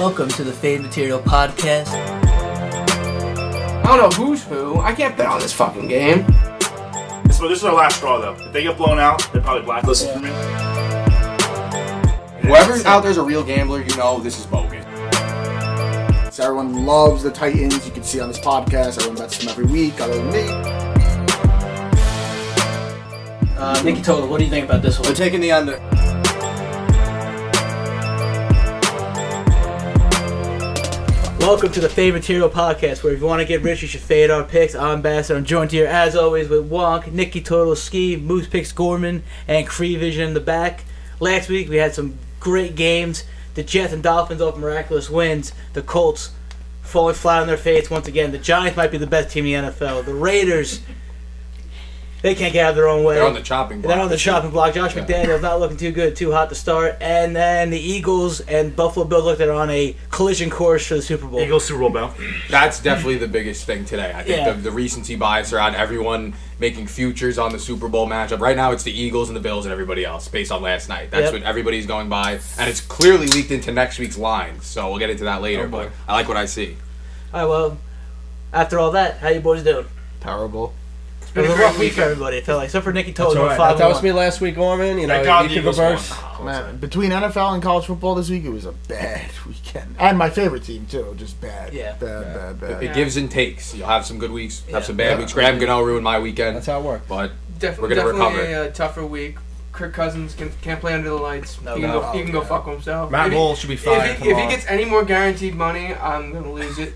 Welcome to the Fade Material Podcast. I don't know who's who. I can't bet on this fucking game. This, this is our last straw, though. If they get blown out, they're probably blacklisted for me. Whoever out there's a real gambler, you know this is bogus. So everyone loves the Titans. You can see on this podcast. Everyone bets them every week, other than me. Uh, Nikki Total, what do you think about this one? We're taking the under. Welcome to the Fade Material Podcast, where if you want to get rich, you should fade our picks. I'm Bassett. I'm joined here, as always, with Wonk, Nikki Total, Ski, Moose Picks Gorman, and Cree Vision in the back. Last week, we had some great games. The Jets and Dolphins off miraculous wins. The Colts falling flat on their face once again. The Giants might be the best team in the NFL. The Raiders, they can't get out of their own way. They're on the chopping block. They're on the shopping block. Josh Yeah. McDaniels not looking too good, too hot to start. And then the Eagles and Buffalo Bills look like they're on a collision course for the Super Bowl. Eagles Super Bowl bell. That's definitely the biggest thing today. I think Yeah. the, the recency bias around everyone making futures on the Super Bowl matchup. Right now, it's the Eagles and the Bills and everybody else based on last night. That's Yep. what everybody's going by, and it's clearly leaked into next week's lines. So we'll get into that later. Oh, but I like what I see. All right, well, after all that, how you boys doing? Terrible. It been was a a rough week for everybody. It felt like, except for Nikki That's Total, all right. five That, that was me last week, Gorman. You know, Thank God you the can reverse. won. Man, between NFL and college football this week, it was a bad weekend. And my favorite team, too. Just bad. Yeah. Bad, bad, bad. It gives and takes. You'll have some good weeks, Yeah. have some bad Yeah. weeks. Graham Gano ruined my weekend, That's how it works. but Definitely, We're gonna definitely recover. a uh, tougher week. Kirk Cousins can, can't play under the lights. No, he can, no. go, he can go fuck himself. Matt If he- should be If fine he, if he gets any more guaranteed money, I'm gonna lose it.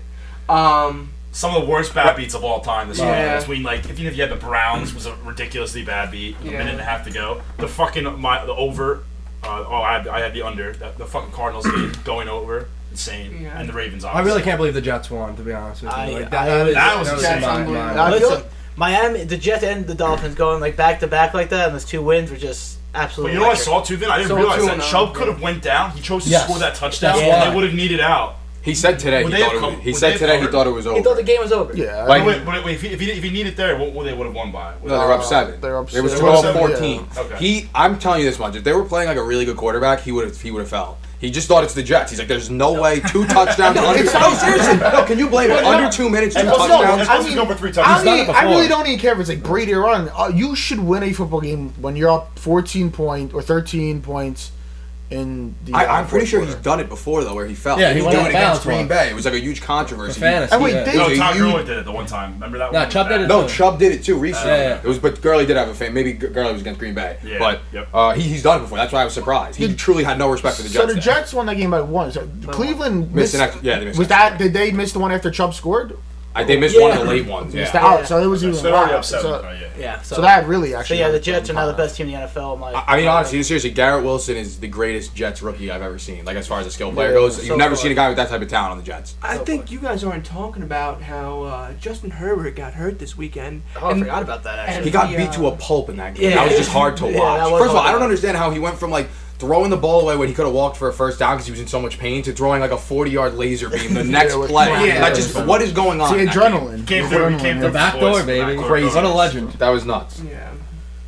Um, Some of the worst bad beats of all time this Yeah. year. Between like, even if you had the Browns, was a ridiculously bad beat. with A minute and a half to go. The fucking my the over. Uh, oh, I had, I had the under. The, the fucking Cardinals game going over. Insane. Yeah. And the Ravens. I really can't believe the Jets won. To be honest with you, I- like, I that, was- That was that was Jets in my I feel Listen, Miami, the Jets and the Dolphins going like back to back like that, and those two wins were just But absolutely. you know what I saw too? Then I didn't Saw realize that Chubb oh, could have went down. He chose to Yes. score that touchdown, That's and they would have needed out. He said today Would he thought have it come- was, he said they today he thought it was over. He thought the game was over. Yeah. Like- Wait, but if he, if he, if he needed there, what would they would have won by? No, they were up Uh, seven. they were up It was seven. 12 They were up 14. yeah. Okay. He, I'm telling you this much. If they were playing like a really good quarterback, he would have he would have fell. He just thought it's the Jets. He's like, there's no way two touchdowns. under, no, seriously. No, can you blame it? Under two minutes, two And also, touchdowns. it's supposed to go for three I, touchdowns. done mean, I really don't even care if it's like Brady or run. Uh, you should win a football game when you're up 14 point or 13 points in the. I, I'm pretty sure quarter. he's done it before though, where he fell. Yeah, he he was went doing it against Green bounds Bay. It was like a huge controversy. For fantasy. And wait, yeah. they- No, It was Todd huge- Gurley did it the one time. Remember that No, one? Chubb did it. No, Chubb did it too recently. Yeah, yeah. It was, but Gurley did have a fan. Maybe Gu- Gurley was against Green Bay, Yeah, but yep. uh, he, he's done it before. That's why I was surprised. He Did- truly had no respect for the Jets. So the there. Jets won that game by one. So Cleveland Missed missed. an extra- yeah, they missed was extra that? Did they miss the one after Chubb scored? I, they missed one of the late ones. Missed Yeah. out. Yeah. So it was So even. they're already up seven. So, right, yeah. Yeah, so, so that really so actually. yeah, the Jets are them. now the best team in the NFL. My, I I mean, honestly, seriously, Garrett Wilson is the greatest Jets rookie I've ever seen. Like as far as a skill player Yeah, goes, so you've never far. seen a guy with that type of talent on the Jets. I So think you guys aren't talking about how uh, Justin Herbert got hurt this weekend. oh, I forgot about that actually. He got Yeah. beat to a pulp in that game. Yeah. that was just hard to watch. that First of all, I don't understand how he went from like throwing the ball away when he could have walked for a first down because he was in so much pain to throwing like a 40 yard laser beam the next with play. twenty That just what is going on? See, in that game? adrenaline. Came through. He came through. The back door, baby. Crazy. What a legend. That was nuts. Yeah.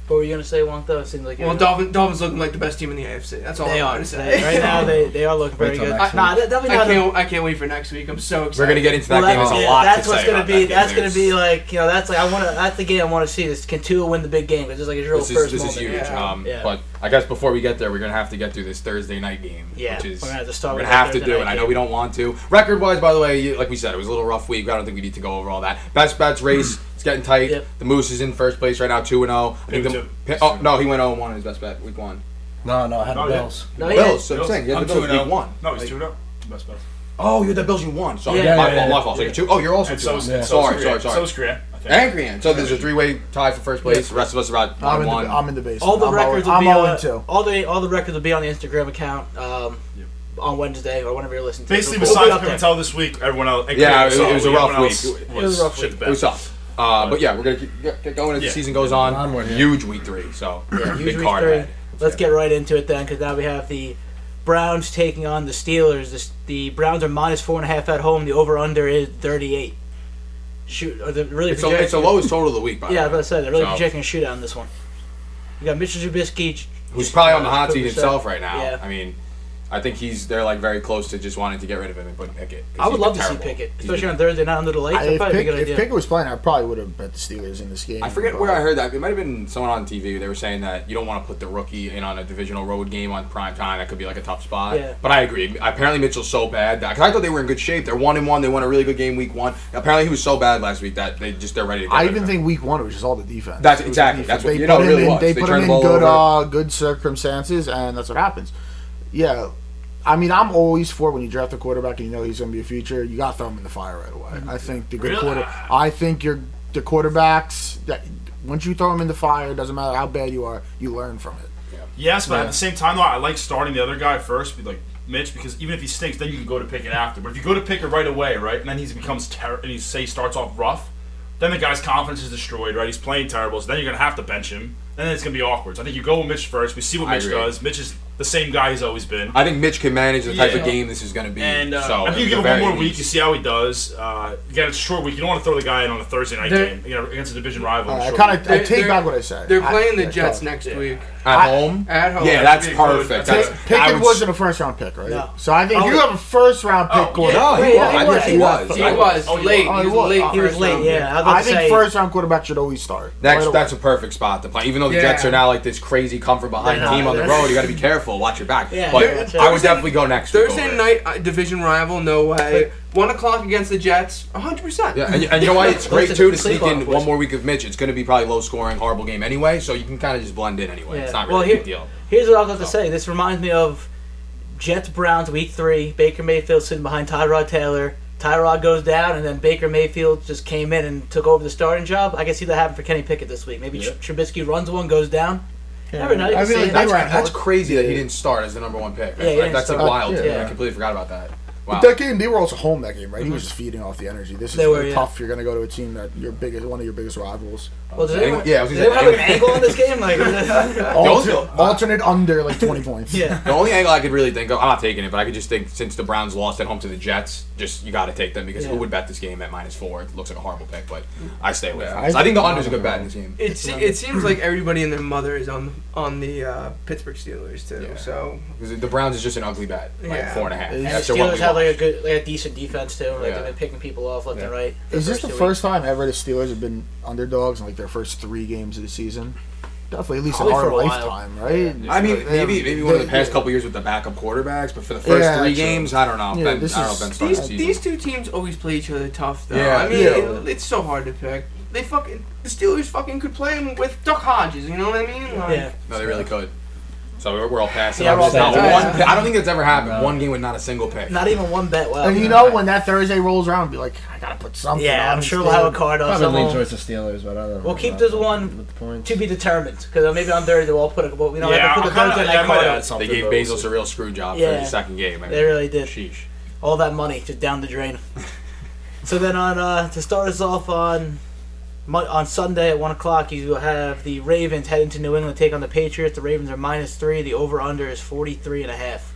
What were you gonna say, Wonk? Though it seemed like you Well, were- Dolphins, Dolphins looking like the best team in the AFC. That's all They I'm are. going to They- say. right now, they, they are looking Wait very till good. next nah, week. that- definitely I not. can't. I can't wait for next week. I'm so excited. We're gonna get into that Well, game. that's, There's a yeah, lot that's to what's say gonna about be. that game. That's gonna be like you know. That's like I want to. That's the game I want to see. This can Tua win the big game? It's just like his real This is, first this is moment. huge. Yeah. Um, Yeah. But I guess before we get there, we're gonna have to get through this Thursday night game, Yeah, which is we're gonna have to start we're gonna that have to do night it. I know we don't want to. Record wise, by the way, you, like we said, it was a little rough week. I don't think we need to go over all that. Best bets race. It's getting tight. Yep. The Moose is in first place right now, two and zero. I think the, too. Oh no, he went zero and one in his best bet week one. No, no, I had the No, yeah. Bills. No, yeah. Bills. So I'm saying, you had I'm the Bills two and week oh. one. No, he's two and oh. Best bet. Oh, you had the Bills. You won. Sorry, Yeah, my yeah, fault. yeah. My fault. So you're two. Oh, you're also And two. so, and is- one. so sorry, is sorry, Korea. sorry. So is Korea. I think. And Korean. So there's a three-way tie for first place. The rest of us are about I'm one in, one. the, I'm in the base. All the I'm records all, will I'm be all on, two. all the all the records will be on the Instagram account um, on Wednesday or whenever you're listening. to it. Basically, We'll be besides up there. Pimentel this week, everyone else. and Yeah, Korea, it- it was a rough everyone else week. It was a rough shit week. the It bed. was tough. Uh, but yeah, we're gonna keep- get, get going as the season goes on. Onward, yeah. Huge week three, so Yeah, huge big week card three. ahead. Let's get right into it then, because now we have the Browns taking on the Steelers. The, the Browns are minus four and a half at home. The over under is thirty eight. Shoot, or the really It's, a, it's the lowest total of the week, by Yeah, I was the way. about to say they're really So, projecting a shootout in this one. You got Mitchell Trubisky, Who's probably on the hot seat himself right now. Yeah. I mean, I think he's they're like very close to just wanting to get rid of him and put Pickett. I would love been to see. Pickett, especially been- on Thursday night under the lights. I, That'd if, probably be a Pick, good if idea. Pickett was playing, I probably would have bet the Steelers in this game. I forget but- where I heard that. It might have been someone on TV. They were saying that you don't want to put the rookie in on a divisional road game on prime time. That could be like a tough spot. Yeah. But I agree. Apparently Mitchell's so bad that 'cause I thought they were in good shape. They're one and one. They won a really good game week one. Apparently he was so bad last week that they just they're ready to. Get I rid of even him. think week one it was just all the defense. That's- It the exactly. defense. That's what- they you know, put it him really in. was. They, They put him the in good, uh, good circumstances, and that's what happens. Yeah, I mean, I'm always for when you draft a quarterback and you know he's going to be a future. You got to throw him in the fire right away. I think the good Really? quarter. I think you're the quarterbacks that once you throw him in the fire, it doesn't matter how bad you are, you learn from it. Yes, but Yeah. at the same time, though, I like starting the other guy first, be like Mitch, because even if he stinks, then you can go to Pickett after. But if you go to Pickett right away, right, and then he becomes terrible, and he say he starts off rough, then the guy's confidence is destroyed, right? He's playing terrible, so then you're gonna have to bench him, and then it's gonna be awkward. So I think you go with Mitch first. We see what I Mitch agree. does. Mitch is the same guy he's always been. I think Mitch can manage the type Yeah. of game this is going to be. And uh, so I think you give him very one more week, you see how he does. Uh, again, it's a short week. You don't want to throw the guy in on a Thursday night They're- game you know, against a division rival. in Uh, I kind of I They're- take they're- back what I said. They're I- playing the yeah, Jets go. next Yeah. week. at I- home. At home. Yeah, that's That'd be perfect. That's- That's, Pickett I would- wasn't a first round pick, right? No. So I think Oh, you have a first round pick Oh, quarterback. No, he Yeah, was. he I was, think he he was. was. He was Oh, he late. was. He was Oh, late. He was first late, round yeah. I was about I to think say, first round quarterback should always start. That's Right that's a perfect spot to play. Even though the Yeah. Jets are now like this crazy comfort behind team on the road, you got to be careful. Watch your back. Yeah, but I would definitely go next. Thursday night uh, division rival, no way. One o'clock against the Jets, hundred percent. Yeah, and, and you know what? It's great too to sneak in one more week of Mitch. It's going to be probably low scoring, horrible game anyway, so you can kind of just blend in anyway. It's not Well, really a big deal. Here's what I was about to say. This reminds me of Jets Browns week three. Baker Mayfield sitting behind Tyrod Taylor. Tyrod goes down, and then Baker Mayfield just came in and took over the starting job. I can see that happen for Kenny Pickett this week. Maybe Yeah. Tr- Trubisky runs one, goes down. Never know. I can see mean, it. That's, that's crazy that he didn't start as the number one pick. Yeah, he didn't that's like wild. to me. Yeah. I completely forgot about that. Wow. But that game, they were also home that game, right? He was just feeding off the energy. This is They were, yeah. tough. You're going to go to a team that your biggest, one of your biggest rivals. Well, does Anyone- anyone, yeah, I was does anyone have an angle on this game? Like, Alter, alternate under like 20 points. yeah. The only angle I could really think of, I'm not taking it, but I could just think since the Browns lost at home to the Jets, just you got to take them because Yeah. who would bet this game at minus four? It looks like a horrible pick, but I stay away Yeah, I. So I think the think- under's a good bet in this game. It, se- it seems like everybody and their mother is on on the uh, Pittsburgh Steelers too. Yeah. So the Browns is just an ugly bet, like Yeah. four and a half. And And That's the what Steelers have like a good, like a decent defense too. Like Yeah. they've been picking people off left and right. Is this the two first time ever the Steelers have been underdogs in like their first three games of the season? Definitely, at least Probably in our for a while. lifetime, right? I mean, They have- maybe maybe one of the they- past couple years with the backup quarterbacks, but for the first Yeah, three true. games, I don't know. Yeah, ben, this I don't know. Ben starts these the these two teams always play each other tough though. Yeah. I mean, Yeah. it- it's so hard to pick. They fucking the Steelers fucking could play them with Duck Hodges. You know what I mean? Like, Yeah. No, they really could. So we're, we're all past it. Yeah, we're all Not past one Yeah. pick- I don't think that's ever happened. No. One game with not a single pick. Not even one bet. Well, And you know when that Thursday rolls around, be like, I gotta put something. yeah, on I'm sure we'll have a card on Probably lean someone. towards the Steelers, but I don't know. We'll keep about this that one with the points. to be determined because maybe on Thursday we'll put it. Well, we don't Yeah, have to put I'm kinda- Thursday yeah, I night might card add on. something. They gave but we'll Bezos see. a real screw job for Yeah. the second game. I They really did. Sheesh. All that money just down the drain. so then on uh, to start us off on Mon- on Sunday at one o'clock, you will have the Ravens heading to New England take on the Patriots. The Ravens are minus three. The over under is 43 and a half.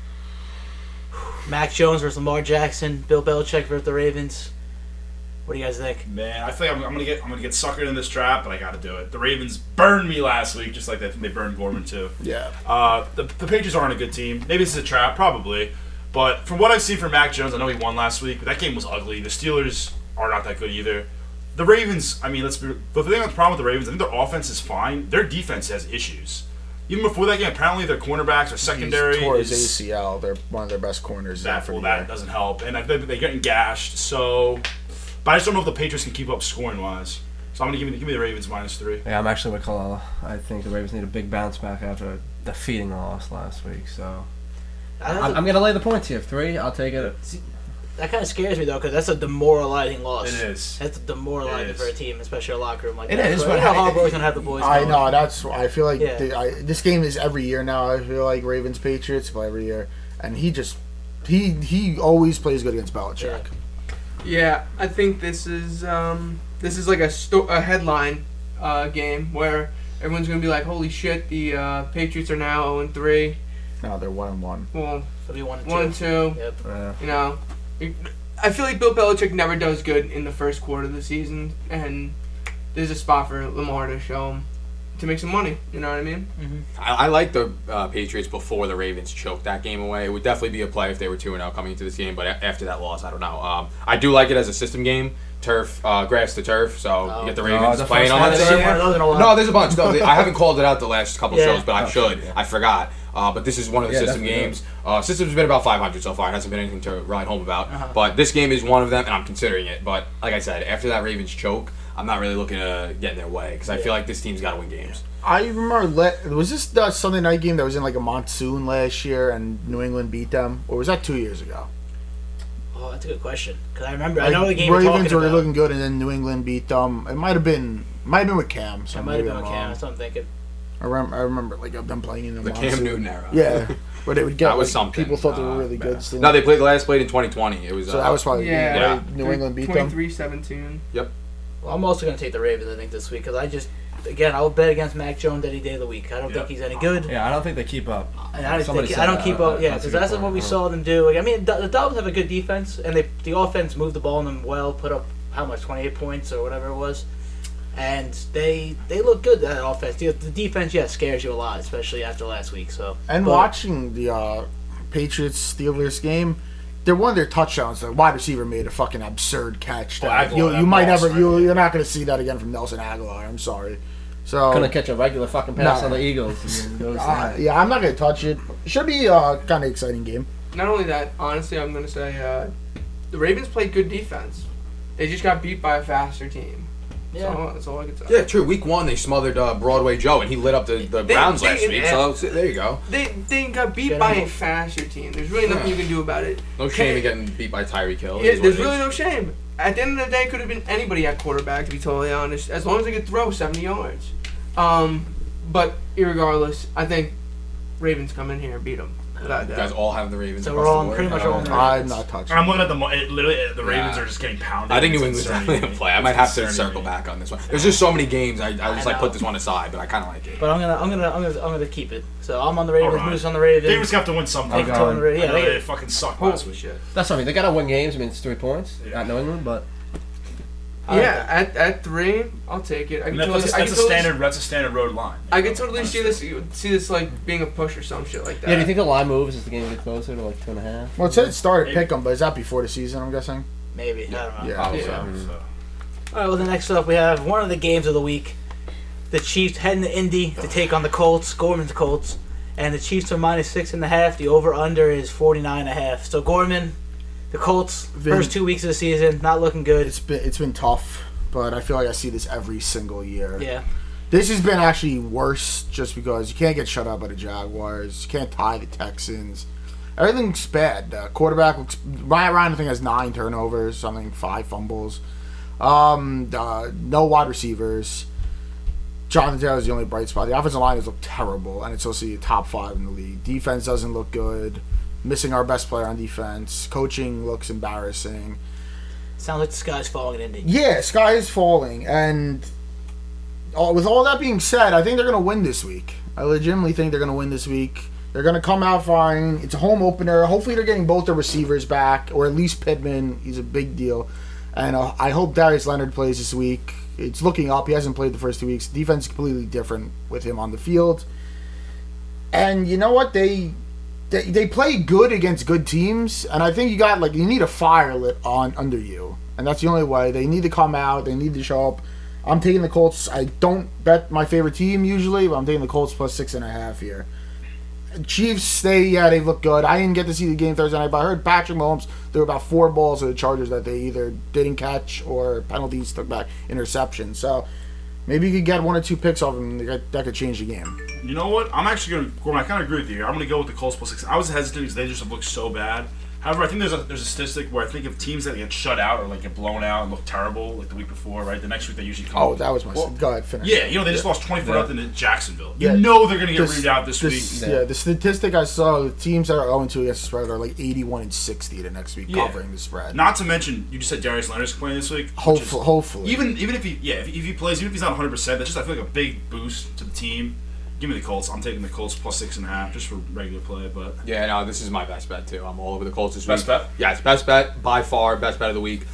Mac Jones versus Lamar Jackson. Bill Belichick versus the Ravens. What do you guys think? Man, I think I'm, I'm gonna get I'm gonna get suckered in this trap, but I got to do it. The Ravens burned me last week, just like they, they burned Gorman too. Yeah. Uh, the, the Patriots aren't a good team. Maybe this is a trap, probably. But from what I've seen from Mac Jones, I know he won last week, but that game was ugly. The Steelers are not that good either. The Ravens, I mean, let's be. The thing that's the problem with the Ravens, I think their offense is fine. Their defense has issues. Even before that game, apparently their cornerbacks or secondary He's tore his is ACL. They're one of their best corners. that. for Well, that year. doesn't help, and I think they're getting gashed. So, but I just don't know if the Patriots can keep up scoring wise. So I'm gonna give me give me the Ravens minus three. Yeah, I'm actually with Kalala. I think the Ravens need a big bounce back after defeating the loss last week. So I I'm, I'm gonna lay the points here. Three, I'll take it. That kind of scares me though, because that's a demoralizing loss. It is. That's demoralizing It is. for a team, especially a locker room like It that. is, But but you know, I- Harbaugh's gonna have the boys. I going. know. That's. I feel like Yeah. the, I, this game is every year now. I feel like Ravens Patriots play every year, and he just he he always plays good against Belichick. Yeah, I think this is um, this is like a sto- a headline uh, game where everyone's gonna be like, "Holy shit, the uh, Patriots are now 0 and 3." No, they're one and one. Well, So we one and two. one and two. Yep. Yeah. You know, I feel like Bill Belichick never does good in the first quarter of the season, and there's a spot for Lamar to show him to make some money. You know what I mean? I, I like the uh, Patriots before the Ravens choked that game away. It would definitely be a play if they were two and zero coming into this game. But after that loss, I don't know. Um, I do like it as a system game, turf, uh, grass to turf. So you get the Oh, Ravens the playing first on one that this turf. year? One in a while. No, there's a bunch. No, I haven't called it out the last couple Yeah. shows, but I Oh, should. yeah. I forgot. Uh, but this is one of the Yeah, system definitely games. Uh, system's been about 500 so far. It hasn't been anything to ride home about. Uh-huh. But this game is one of them, and I'm considering it. But like I said, after that Ravens choke, I'm not really looking to get in their way because I feel like this team's got to win games. I remember le- was this the Sunday night game that was in like a monsoon last year and New England beat them, or was that two years ago? Oh, that's a good question. Because I remember, I know the game you're Ravens talking were about. looking good, and then New England beat them. It might have been might have been with Cam. So I might have been with Cam. wrong. That's what I'm thinking. I remember, I remember like of them playing in the, The monsoon. Cam Newton era. Yeah, where they would get That was like, something. People thought they were Uh, really good. Still. No, they played the last played in 2020. It was. so uh, that was probably the game, Yeah. New England beat them. 23-17. Yep. Well, I'm also going to take the Ravens, I think, this week. Because I just, again, I will bet against Mac Jones any day of the week. I don't Yeah. think he's any good. Yeah, I don't think they keep up. And I, don't Somebody think, I don't that. keep up. Yeah, because good that's what we saw them do. Like, I mean, the, the Dolphins have a good defense, and they the offense moved the ball on them well, put up how much, 28 points or whatever it was. And they they look good that offense. The, the defense, yeah, scares you a lot, especially after last week. So And but- watching the uh, Patriots Steelers game, they're one of their touchdowns. The wide receiver made a fucking absurd catch. That Agholor, you, that you might never you you're not going to see that again from Nelson Agholor. I'm sorry. So Couldn't catch a regular fucking pass No. on the Eagles. And uh, yeah, I'm not going to touch it. Should be a kind of exciting game. Not only that, honestly, I'm going to say uh, the Ravens played good defense. They just got beat by a faster team. Yeah. That's, all, that's all I can say. Yeah, true. Week one, they smothered uh, Broadway Joe, and he lit up the, the They- Browns they- last week. So so there you go. They, they got beat by a faster team. There's really nothing Yeah. you can do about it. No shame in getting beat by Tyreek Hill. It Yeah, what there's it really is. no shame. At the end of the day, it could have been anybody at quarterback, to be totally honest, as long as they could throw 70 yards. Um, but irregardless, I think Ravens come in here and beat them. Without You guys all have the Ravens. So we're all pretty much all. Uh, on the I'm not touching. I'm looking at the mo- it, literally the Ravens Yeah. are just getting pounded. I think It's New England's concerning definitely me. a play. I It's might have to concerning circle me. back on this one. There's just so many games. I, I just I like know. put this one aside, but I kind of like it. But I'm gonna I'm gonna I'm gonna I'm gonna keep it. So I'm on the Ravens. Alright. Moose on the Ravens. They just have to win something. Take Okay. it on the Ra- I Yeah, know they, they fucking suck Holy last week. shit. That's what I mean. They gotta win games. I mean, it's three points Yeah. at New England, but I like Yeah, at, at three, I'll take it. I And can that- totally, that's, I that's can a totally, standard. That's a standard road line. I can totally see this see this like being a push or some shit like that. yeah. Do you think the line moves as the game gets closer to like two and a half? Well, it said it started Maybe. pick 'em, but is that before the season? I'm guessing. maybe. I don't know. Yeah. Probably Yeah. so. So, All right. Well, the next up we have one of the games of the week. The Chiefs heading to Indy to take on the Colts. Gorman's Colts, and the Chiefs are minus six and a half. The over under is forty nine and a half. So Gorman, the Colts Vin- first two weeks of the season not looking good. It's been it's been tough, but I feel like I see this every single year. Yeah. This has been actually worse just because you can't get shut out by the Jaguars. You can't tie the Texans. Everything's bad. Uh, quarterback looks. Ryan Ryan I think has nine turnovers, something five fumbles. Um, uh, no wide receivers. Jonathan Taylor is the only bright spot. The offensive line has looked terrible, and it's also the top five in the league. Defense doesn't look good. Missing our best player on defense. Coaching looks embarrassing. Sounds like the sky's falling Indy. Yeah, sky is falling, and all, with all that being said, I think they're going to win this week. I legitimately think they're going to win this week. They're going to come out fine. It's a home opener. Hopefully, they're getting both their receivers back, or at least Pittman. He's a big deal, and uh, I hope Darius Leonard plays this week. It's looking up. He hasn't played the first two weeks. Defense is completely different with him on the field, and you know what they. They, they play good against good teams, and I think you got like you need a fire lit on under you, and that's the only way. They need to come out. They need to show up. I'm taking the Colts. I don't bet my favorite team usually, but I'm taking the Colts plus six and a half here. Chiefs, they yeah, they look good. I didn't get to see the game Thursday night, but I heard Patrick Mahomes threw about four balls to the Chargers that they either didn't catch or penalties took back interceptions. So maybe you could get one or two picks off him. That that could change the game. You know what? I'm actually going to, Gorman, I kind of agree with you. I'm going to go with the Colts plus six. I was hesitant because they just have looked so bad. However, I think there's a there's a statistic where I think if teams that get shut out or like get blown out and look terrible like the week before, right? The next week they usually come. Oh, that was my. Well, go ahead, finish. Yeah, you know they just lost 24 Yeah. nothing to Jacksonville. Yeah. You know they're going to get This- reamed out this, this- week. Yeah, the statistic I saw, the teams that are 0 2 against the spread are like 81 and 60 the next week Yeah. covering the spread. Not to mention, you just said Darius Leonard's playing this week. which is- hopefully, hopefully. Even even if he yeah if, if he plays even if he's not 100, percent that's just I feel like a big boost to the team. Give me the Colts. I'm taking the Colts plus six and a half just for regular play. But Yeah, no, this is my best bet too. I'm all over the Colts this Best week. bet? Yeah, it's best bet by far, best bet of the week.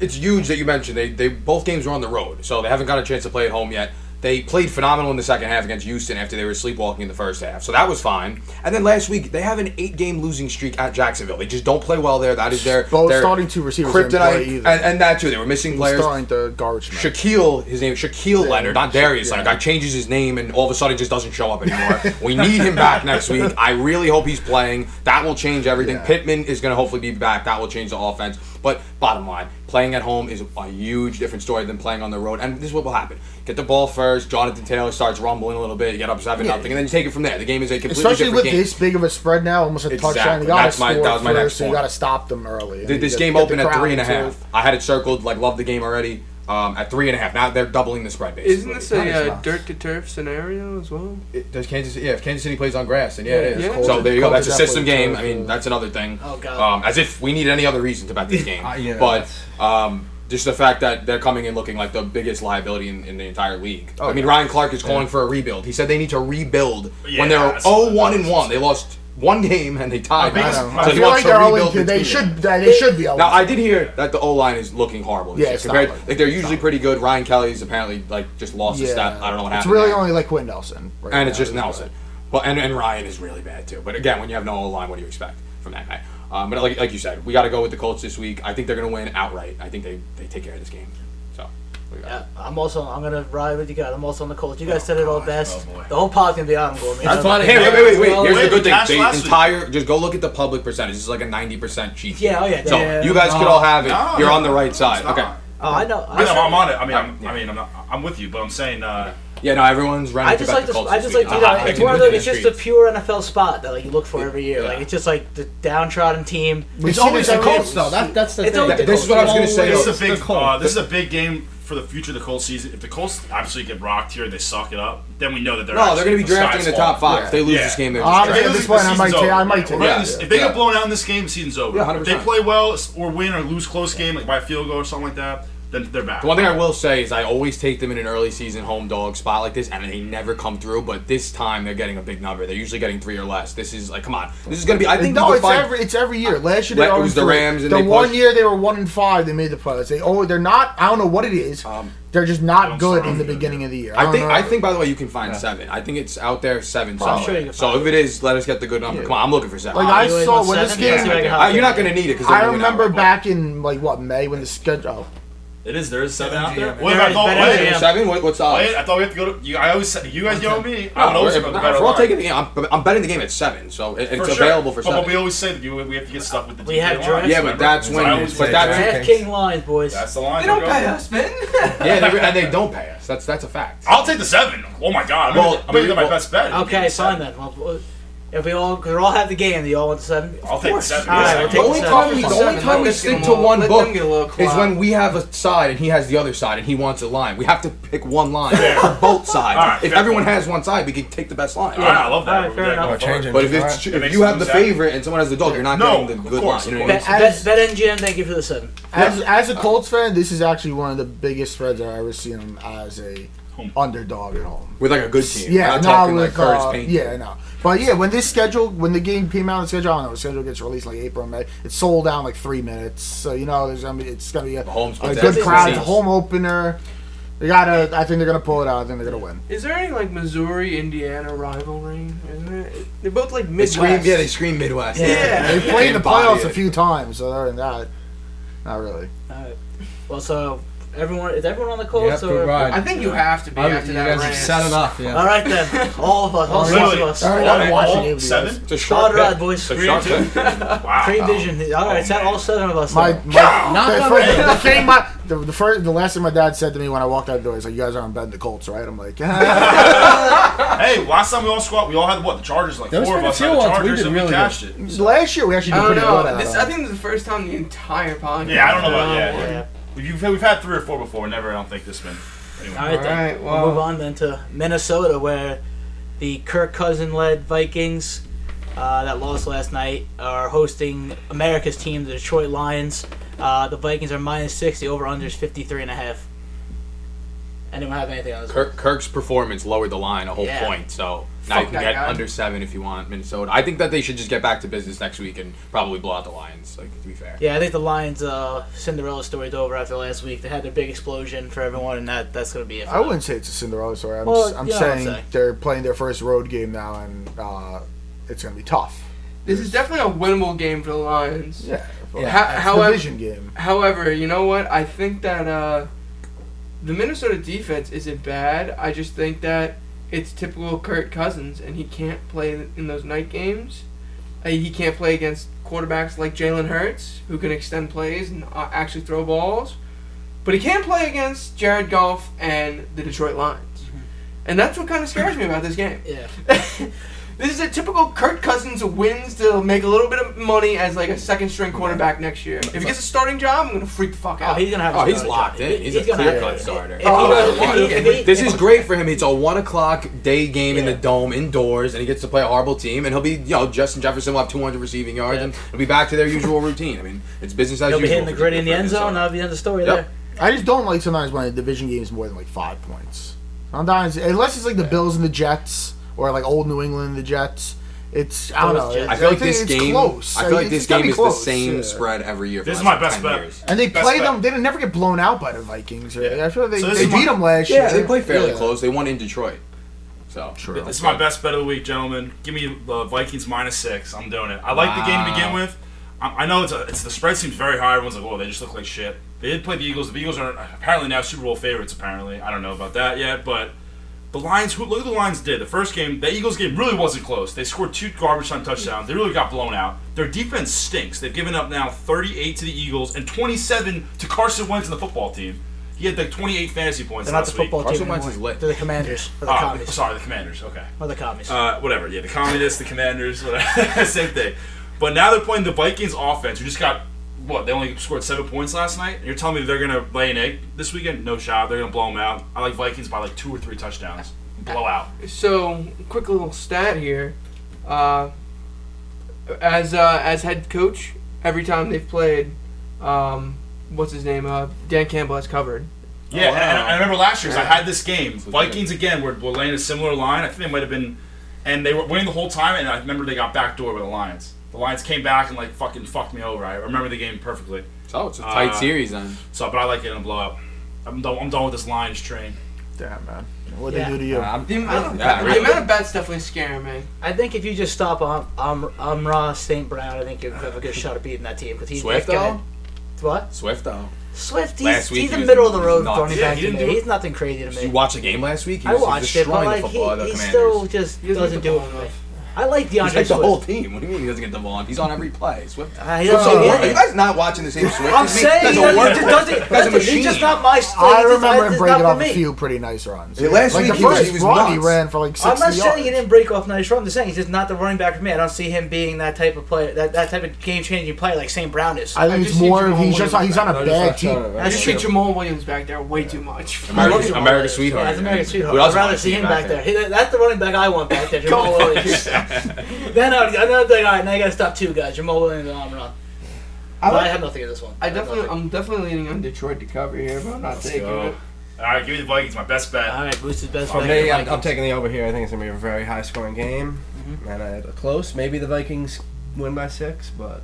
It's huge that you mentioned they they both games are on the road, so they haven't got a chance to play at home yet. They played phenomenal in the second half against Houston after they were sleepwalking in the first half, so that was fine. And then last week they have an eight-game losing streak at Jacksonville. They just don't play well there. That is their Both their starting two receivers kryptonite, either. and, and that too. They were missing He's players. starting to garbage man. Shaquille, his name Shaquille Yeah, Leonard, not Darius yeah. Leonard. Guy changes his name and all of a sudden just doesn't show up anymore. we need him back next week. I really hope he's playing. That will change everything. Yeah. Pittman is going to hopefully be back. That will change the offense. But bottom line, playing at home is a huge different story than playing on the road. And this is what will happen: get the ball first. Jonathan Taylor starts rumbling a little bit. You get up seven Yeah. nothing, and then you take it from there. The game is a completely Especially different with game. this big of a spread now, almost a touchdown. You got to That's my- score that was my next first, so you got to stop them early. Th- This game opened at three and a half. three and a into half. it. I had it circled. Like, love the game already. Um, at three and a half. Now they're doubling the spread. Basically. Isn't this a uh, dirt to turf scenario as well? It, does Kansas? Yeah, if Kansas City plays on grass, then yeah, it is. Yeah. Colts So there you go. That's a system game. I mean, that's another thing. Oh, God. Um, as if we needed any other reason to bet this game. Uh, yeah, but um, just the fact that they're coming in looking like the biggest liability in, in the entire league. Oh, I mean, yeah. Ryan Clark is calling for a rebuild. He said they need to rebuild Yeah, when they're that's- 0 1 and 1. They lost one game and they tied. My I, biggest- don't know. my So I feel like they're only, rebuild they should they should be. Now I did hear that the O line is looking horrible. Yeah, year. it's not Compared, like- like they're usually pretty good. Ryan Kelly's apparently like just lost a step. I don't know what happened. It's really there. only like Quenton Nelson. right and it's just but- Nelson. Well, and, and Ryan is really bad too. But again, when you have no O line, what do you expect from that guy? Um, but like, like you said, we got to go with the Colts this week. I think they're going to win outright. I think they, they take care of this game. So, what do you got? Yeah, I'm also. I'm gonna ride with you guys. I'm also on the Colts. You guys said it all best. Oh, boy. the whole pod's gonna be on them, Gorman. That's funny. Hey, wait, wait, wait, wait. Here's wait, the good thing. last The week. entire, just go look at the public percentage. It's like a 90% cheat. sheet. Yeah, oh yeah. So yeah. you guys could all have it. No, You're no, on the right side. Okay. Oh, I know. I know, I'm on it. I mean, I'm, Yeah. I mean, I'm not. I'm with you, but I'm saying. Uh, Yeah, no, everyone's running I just like the to. Colts I just like. You know, I- I it's one of look the. It's just a pure NFL spot that like you look for every year. Yeah. Like it's just like the downtrodden team. We It's always this the every- Colts, though. That, that's the It's thing. always the This is what I was going to say. this is a big. the Uh, this is a big game for the future of the Colts season. If the Colts absolutely get rocked here, and they suck it up. Then we know that they're No, they're going going to be drafting in the top five. If they lose Yeah. this game, they're Uh, just at this point, I might take- I might take we're it. in this- Yeah. If they get blown out in this game, the season's over. Yeah, if they 100%. play well or win or lose close game, like by a field goal or something like that, then they're back. The one thing I will say is I always take them in an early season home dog spot like this, and they never come through. But this time they're getting a big number. They're usually getting three or less. This is like, come on, this is gonna be. I think no, it's can find- every it's every year. Last year they it were was the. Rams and the they one pushed- year they were one and five. They made the playoffs. They oh they're not. I don't know what it is. Um, they're just not good in the beginning of the year. I don't think. know. I think. By the way, you can find Yeah. seven. I think it's out there seven. Well, I'm sure you can so if it is, let us get the good number. Yeah. Come on, I'm looking for seven. Like, Uh, I saw want when this game- Yeah, I can uh, help you're not gonna need it because I remember back in like what May when the schedule. It is. There is seven out there. MGM. What There about is Gold better Wait, seven. What, what's the odds? Wait, I thought we have to go to. You, I always say, you guys yell at me. I would always if, go to the if better we're all line. taking the game, I'm, I'm betting the game at seven, so it, it's For sure. available for But- seven. But we always say that you, we have to get stuff with the We DK have line. Yeah, but that's So when- I always but that's- that. Draft King lines, boys. That's the line. They don't pay us, man. yeah, and they don't pay us. That's that's a fact. I'll take the seven. Oh my god! I'm Well, gonna, I'm gonna get my best bet. Okay, sign me fine seven. then. Well, if we all, cause we all have the game, do you all want the seven? I'll take seven. All right, we'll I take the only the time seven. we, the only time we stick to one book them get a little is when we have a side and he has the other side and he wants a line. We have to pick one line for both sides. All right, if everyone point. has one side, we can take the best line. All right, I love that. All right, We're fair gonna enough. We're changing But if it's It if makes you have the favorite and someone has the dog, you're not No, getting the good course, line. of You know course. what I? Bet, bet, thank you for the seven. As as a Colts fan, this is actually one of the biggest spreads I've ever seen them as a Home. Underdog at home. With like a good team. Yeah, We're not now talking with like uh, Payne. yeah, no. But yeah, when this schedule, when the game came out, the schedule, I don't know, the schedule gets released like April, May. It's sold out in like three minutes, so you know there's gonna be it's gonna be a, home a good crowd. It's a home opener. They gotta. I think they're gonna pull it out. I think they're gonna win. Is there any like Missouri Indiana rivalry? Isn't there? They're both like They Midwest. scream, yeah, they scream Midwest. Yeah. They played in the Embody playoffs a few times, so other than that, not really. All right. Well, so everyone is everyone on the Colts Yep, or? ride. I think you have to be I'm- after you that guys rant. have set enough, yeah. All right then, all of us, all six of Literally. us. All right, All I'm watching all it, you seven. guys. It's a Squad short ride, boys. It's a short Three, pick. Wow. Cream Vision. All right, set all seven of us. My, then. my Not the, the first, the thing my the, the first the last thing my dad said to me when I walked out the door is like, "You guys aren't betting the Colts, right?" I'm like, Hey, last time we all squat, we all had what? The Chargers, like There was four of been a us few had the ones we Chargers, did and we really cashed it. last year we actually I did don't pretty know. good at This, it. I think this is the first time the entire podcast. Yeah, I don't know about yeah. Yeah. Yeah. We've, we've had three or four before. Never, I don't think this been. Anyway. All right, All then. right, we'll well- move on then to Minnesota, where the Kirk Cousin-led Vikings uh, that lost last night are hosting America's team, the Detroit Lions. Uh, the Vikings are minus six. The over/under is fifty-three and a half. Anyone have anything on this? Kirk, Kirk's performance lowered the line a whole Yeah. point, so now you can that get guy. under seven if you want Minnesota. I think that they should just get back to business next week and probably blow out the Lions. Like to be fair. Yeah, I think the Lions' uh, Cinderella story's over after last week. They had their big explosion for everyone, and that that's gonna be it. For I them. wouldn't say it's a Cinderella story. I'm, Well, s- I'm you know what I'm saying saying. they're playing their first road game now, and uh, it's going to be tough. This is definitely a winnable game for the Lions. Yeah. Yeah. Ho- It's however, division game. However, you know what? I think that uh, the Minnesota defense isn't bad. I just think that it's typical Kirk Cousins, and he can't play in those night games. Uh, he can't play against quarterbacks like Jalen Hurts, who can extend plays and uh, actually throw balls. But he can play against Jared Goff and the Detroit Lions. And that's what kind of scares me about this game. Yeah. this is a typical Kirk Cousins wins to make a little bit of money as like a second string quarterback next year. If he gets a starting job, I'm gonna freak the fuck out. Oh, out. he's gonna have. Oh, he's locked job. in. He's, a gonna clear cut starter. If Oh, does- if he- oh, if he- This is great for him. It's a one o'clock day game in the dome indoors, and he gets to play a horrible team. And he'll be, you know, Justin Jefferson will have 200 receiving yards, Yeah. and he'll be back to their usual routine. I mean, it's business as He'll be usual. hitting the grid in the end zone. starter. That'll be the end of the story Yep. there. I just don't like sometimes when a division game is more than like five points. Sometimes, unless it's like the Bills and the Jets, or like old New England the Jets, it's I don't know. Jets. it's- I feel like think this it's game. close. I feel like It's this game is close, the same yeah. spread every year. For This the is my last best 10 bet. years. And they Best play bet. them. They never get blown out by the Vikings. Right? Yeah. I feel like they, So they beat my- them last year. Yeah, they play fairly Yeah. close. They won in Detroit. So True. This is my best bet of the week, gentlemen. Give me the Vikings minus six. I'm doing it. I like the game to begin with. I, I know it's, a, it's the spread seems very high. Everyone's like, "Oh, they just look like shit." They did play the Eagles. The Eagles are apparently now Super Bowl favorites. Apparently, I don't know about that yet, but the Lions. Who, look at the Lions did the first game. The Eagles game really wasn't close. They scored two garbage time touchdowns. They really got blown out. Their defense stinks. They've given up now 38 to the Eagles and 27 to Carson Wentz and the football team. He had like 28 fantasy points They're not last the football week. Carson team Wentz anymore. is lit. They're the Commanders. Or the Oh, Commies. sorry, the Commanders. Okay. Or the Commies. Uh, whatever. Yeah, the communists, the commanders, whatever. same thing. But now they're playing the Vikings offense, who just got what? They only scored seven points last night. And you're telling me they're gonna lay an egg this weekend? No shot. They're gonna blow them out. I like Vikings by like two or three touchdowns. Blowout. So, quick little stat here. Uh, as uh, as head coach, every time they've played, um, what's his name? Uh, Dan Campbell has covered. Yeah, Oh, wow. and, I remember last year 'cause I had this game. Vikings again were, were laying a similar line. I think they might have been, and they were winning the whole time. And I remember they got backdoor by the Lions. The Lions came back and like fucking fucked me over. I remember the game perfectly. So it's a tight Uh, series then. So, but I like it in a blowout. I'm done. I'm done with this Lions train. Damn man, what Yeah. they do to you? Uh, I'm, The amount, Yeah, of, really. the amount of bets definitely scaring me. I think if you just stop on um, Amon-Ra St. Brown, I think you have a good shot of beating that team because he's Swift gonna- though. What? Swift though. Swift, he's, Last week he's he a was middle of the road nuts. running Yeah, back he to didn't me. do it. He's nothing crazy to Did you me. watch the game last week? He I was watched it, but destroying like the football of the he, he Commanders. still just He doesn't doesn't get do it ball for me. enough. I like He's D'Andre like the Swift. whole team. What do you mean he doesn't get the ball? He's on every play. Swift. Uh, he So, doesn't are get you it. guys not watching the same Swift? I'm as me? saying That's a doesn't, worker. just doesn't, That's a listen, he's machine. just not my style. I remember him breaking off a few pretty nice runs. Yeah, last like week the he was- first he was run, he nuts. ran for like I'm not yards. saying he didn't break off nice runs. I'm just saying he's just not the running back for me. I don't see him being that type of player, that, that type of game changing player like St. Brown is. I I think just it's see more of Jamaal he's just Williams he's on a I just bad watched team. it. I just see. Jamaal Williams back there way too much. I love America's, America's sweetheart. Yeah, that's America's sweetheart. Who else I'd rather wants to see see him him back there. He, that's the running back I want back there, Jamaal Williams. then I would, another thing, all right, now you got to stop two guys, Jamaal Williams and Amon-Ra. I, But I like, have nothing in this one. I have definitely, nothing. I'm definitely leaning on Detroit to cover here, but I'm not taking go. it. All right, give me the Vikings. My best bet. All right, Booster's best For bet. me, I'm, I'm taking the over here. I think it's gonna be a very high scoring game, Mm-hmm. and uh, close. Maybe the Vikings win by six, but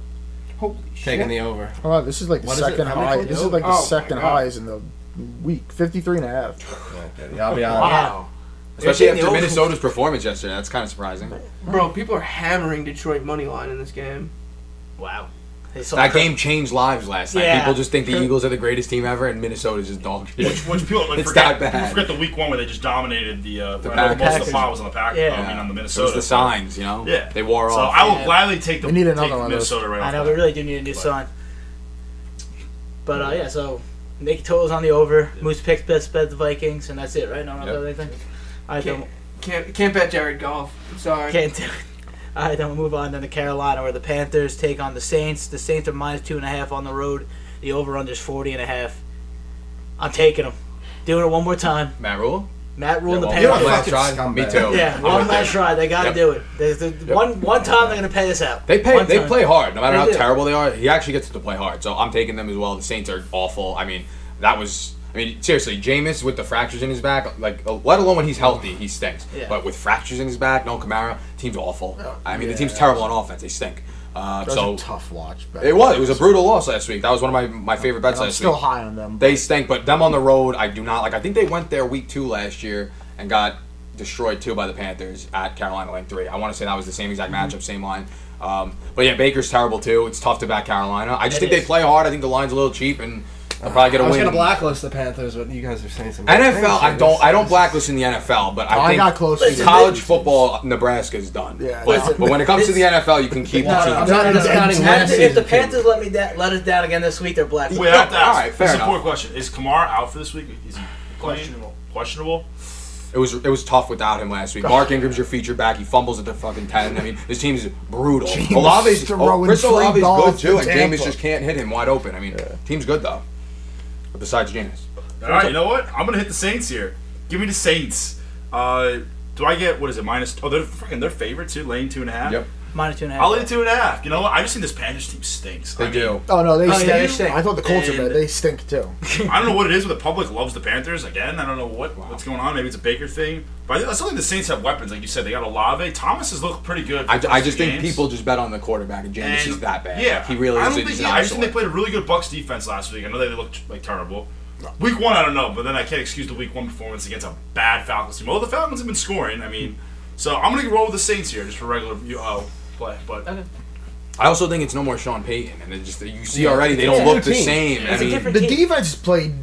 Holy taking shit. the over. Hold on, this is like the What is second How high. This is like the Oh, my second highs in the week. 53 and a half. Yeah, I'll be on. Wow. Especially after. Minnesota's performance yesterday. That's kind of surprising. Bro, people are hammering Detroit money line in this game. Wow. That Kirk- game changed lives last night. Yeah. People just think the Eagles are the greatest team ever, and Minnesota's just dog shit. Which, which people like, It's forget, that bad. people forget the week one where they just dominated the, uh, The where most of the pot was on the Packers. Yeah. I mean on the It Minnesota. was the signs, you know. Yeah. They wore So off. So I will Yeah. gladly take the We need another take one of those. Minnesota right now. I know, we really do need a new But- sign. But uh, yeah, so Nick totals on the over. Moose picks best bet the Vikings, and that's it, right? No, not Yep. anything. I Can't, don't can't, can't bet Jared Goff. I'm sorry. can't do it. All right, then we'll move on then to Carolina, where the Panthers take on the Saints. The Saints are minus two and a half on the road. The over under is forty and a half. I'm taking them. Doing it one more time. Matt Rhule. Matt Rhule and the Yeah, You're Panthers. last fucking try. Me scumbag. too. Yeah, one with last try. They got to Yep. do it. There's the, one one time they're gonna pay us out. They pay. One They time. play hard, no matter They how do. terrible they are. He actually gets to play hard, so I'm taking them as well. The Saints are awful. I mean, that was I mean, seriously, Jameis with the fractures in his back, like, uh, let alone when he's healthy, he stinks. Yeah. But with fractures in his back, no Kamara, team's awful. I mean, the team's terrible on offense. They stink. Uh, so a tough watch. it was. It was a brutal loss last week. That was one of my my favorite bets And I'm last still week. high on them. They stink, but them on the road, I do not like. I think they went there week two last year and got destroyed too by the Panthers at Carolina Lane three. I want to say that was the same exact Mm-hmm. matchup, same line. Um, but yeah, Baker's terrible too. It's tough to back Carolina. I just It think is. they play hard. I think the line's a little cheap, and they'll probably get a I was win. gonna blacklist the Panthers, but you guys are saying some. good NFL, things I don't. I don't blacklist in the NFL, but I oh, I think got close to college it. football, Nebraska's done. Yeah, but, no. but when it comes to the NFL, you can keep No, the no, teams. I'm not No, no, no, discounting no. last If the- if the. Panthers let me da- let us down again this week, they're black. Wait, I have to ask. right, fair this is a enough. important question. Is Kamara out for this week? Is he playing? Questionable. Questionable. It was it was tough without him last week. Mark Ingram's your feature back. He fumbles at the fucking ten. I mean, this team's brutal. James Olave's oh, throwing Chris free Olave's good balls too, and Jameis Tampa. just can't hit him wide open. I mean, team's good though. Besides Jameis, All right, you know what? I'm gonna hit the Saints here. Give me the Saints. Uh, do I get what is it minus? Oh, they're freaking they're favorite too, laying two and a half. Yep. Minus two and a half. I'll lay two and a half. You know what? I just think this Panthers team stinks. they I mean, do. Oh no, they, Oh, yeah, stink. they stink. I thought the Colts were And- bad. They stink too. I don't know what it is, but the public loves the Panthers again. I don't know what what's going on. Maybe it's a Baker thing, but I, think- I still think the Saints have weapons. Like you said, they got Olave. Thomas has looked pretty good. for I, the I first just two think games. people just bet on the quarterback, and Jameis And- is that bad. Yeah, he really I don't a- think. he's Yeah, I just think they eyesore. played a really good Bucks defense last week. I know they looked like terrible. Week one, I don't know, but then I can't excuse the week one performance against a bad Falcons team. Although the Falcons have been scoring, I mean, so I'm gonna roll with the Saints here just for regular uh, play. But Okay. I also think it's no more Sean Payton, and it just you see Yeah, already they don't look the team. same. It's I a mean, different The team. defense played.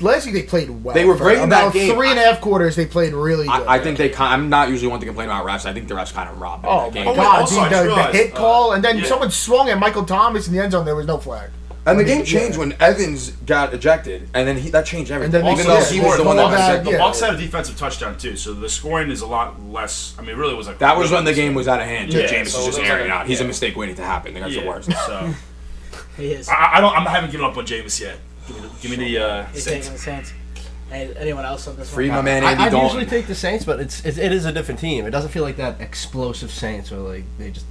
Last week they played well. They were For great in that about game. Three and a half quarters, they played really good. I, I think they. I'm not usually one to complain about refs. I think the refs kind of robbed them Oh that my game. wait, god, also, dude, I the, the realized, hit uh, call, and then yeah. someone swung at Michael Thomas in the end zone. There was no flag. And the game changed yeah. when Evans got ejected, and then he, that changed everything. then Even also, though he was the one that that, said the yeah. Bucks had a defensive touchdown too, so the scoring is a lot less. I mean, it really was like that was when the game was out of hand. Yeah, James so is it just was airing like- out. He's a yeah. mistake waiting to happen. That's yeah, the worst. So He is. I, I don't. I'm, I haven't given up on Jameis yet. Give me the, give me the uh, He's Saints. the Saints. Hey, anyone else on this Free one? my man I, Andy I Dalton. usually take the Saints, but it's it, it is a different team. It doesn't feel like that explosive Saints where like they just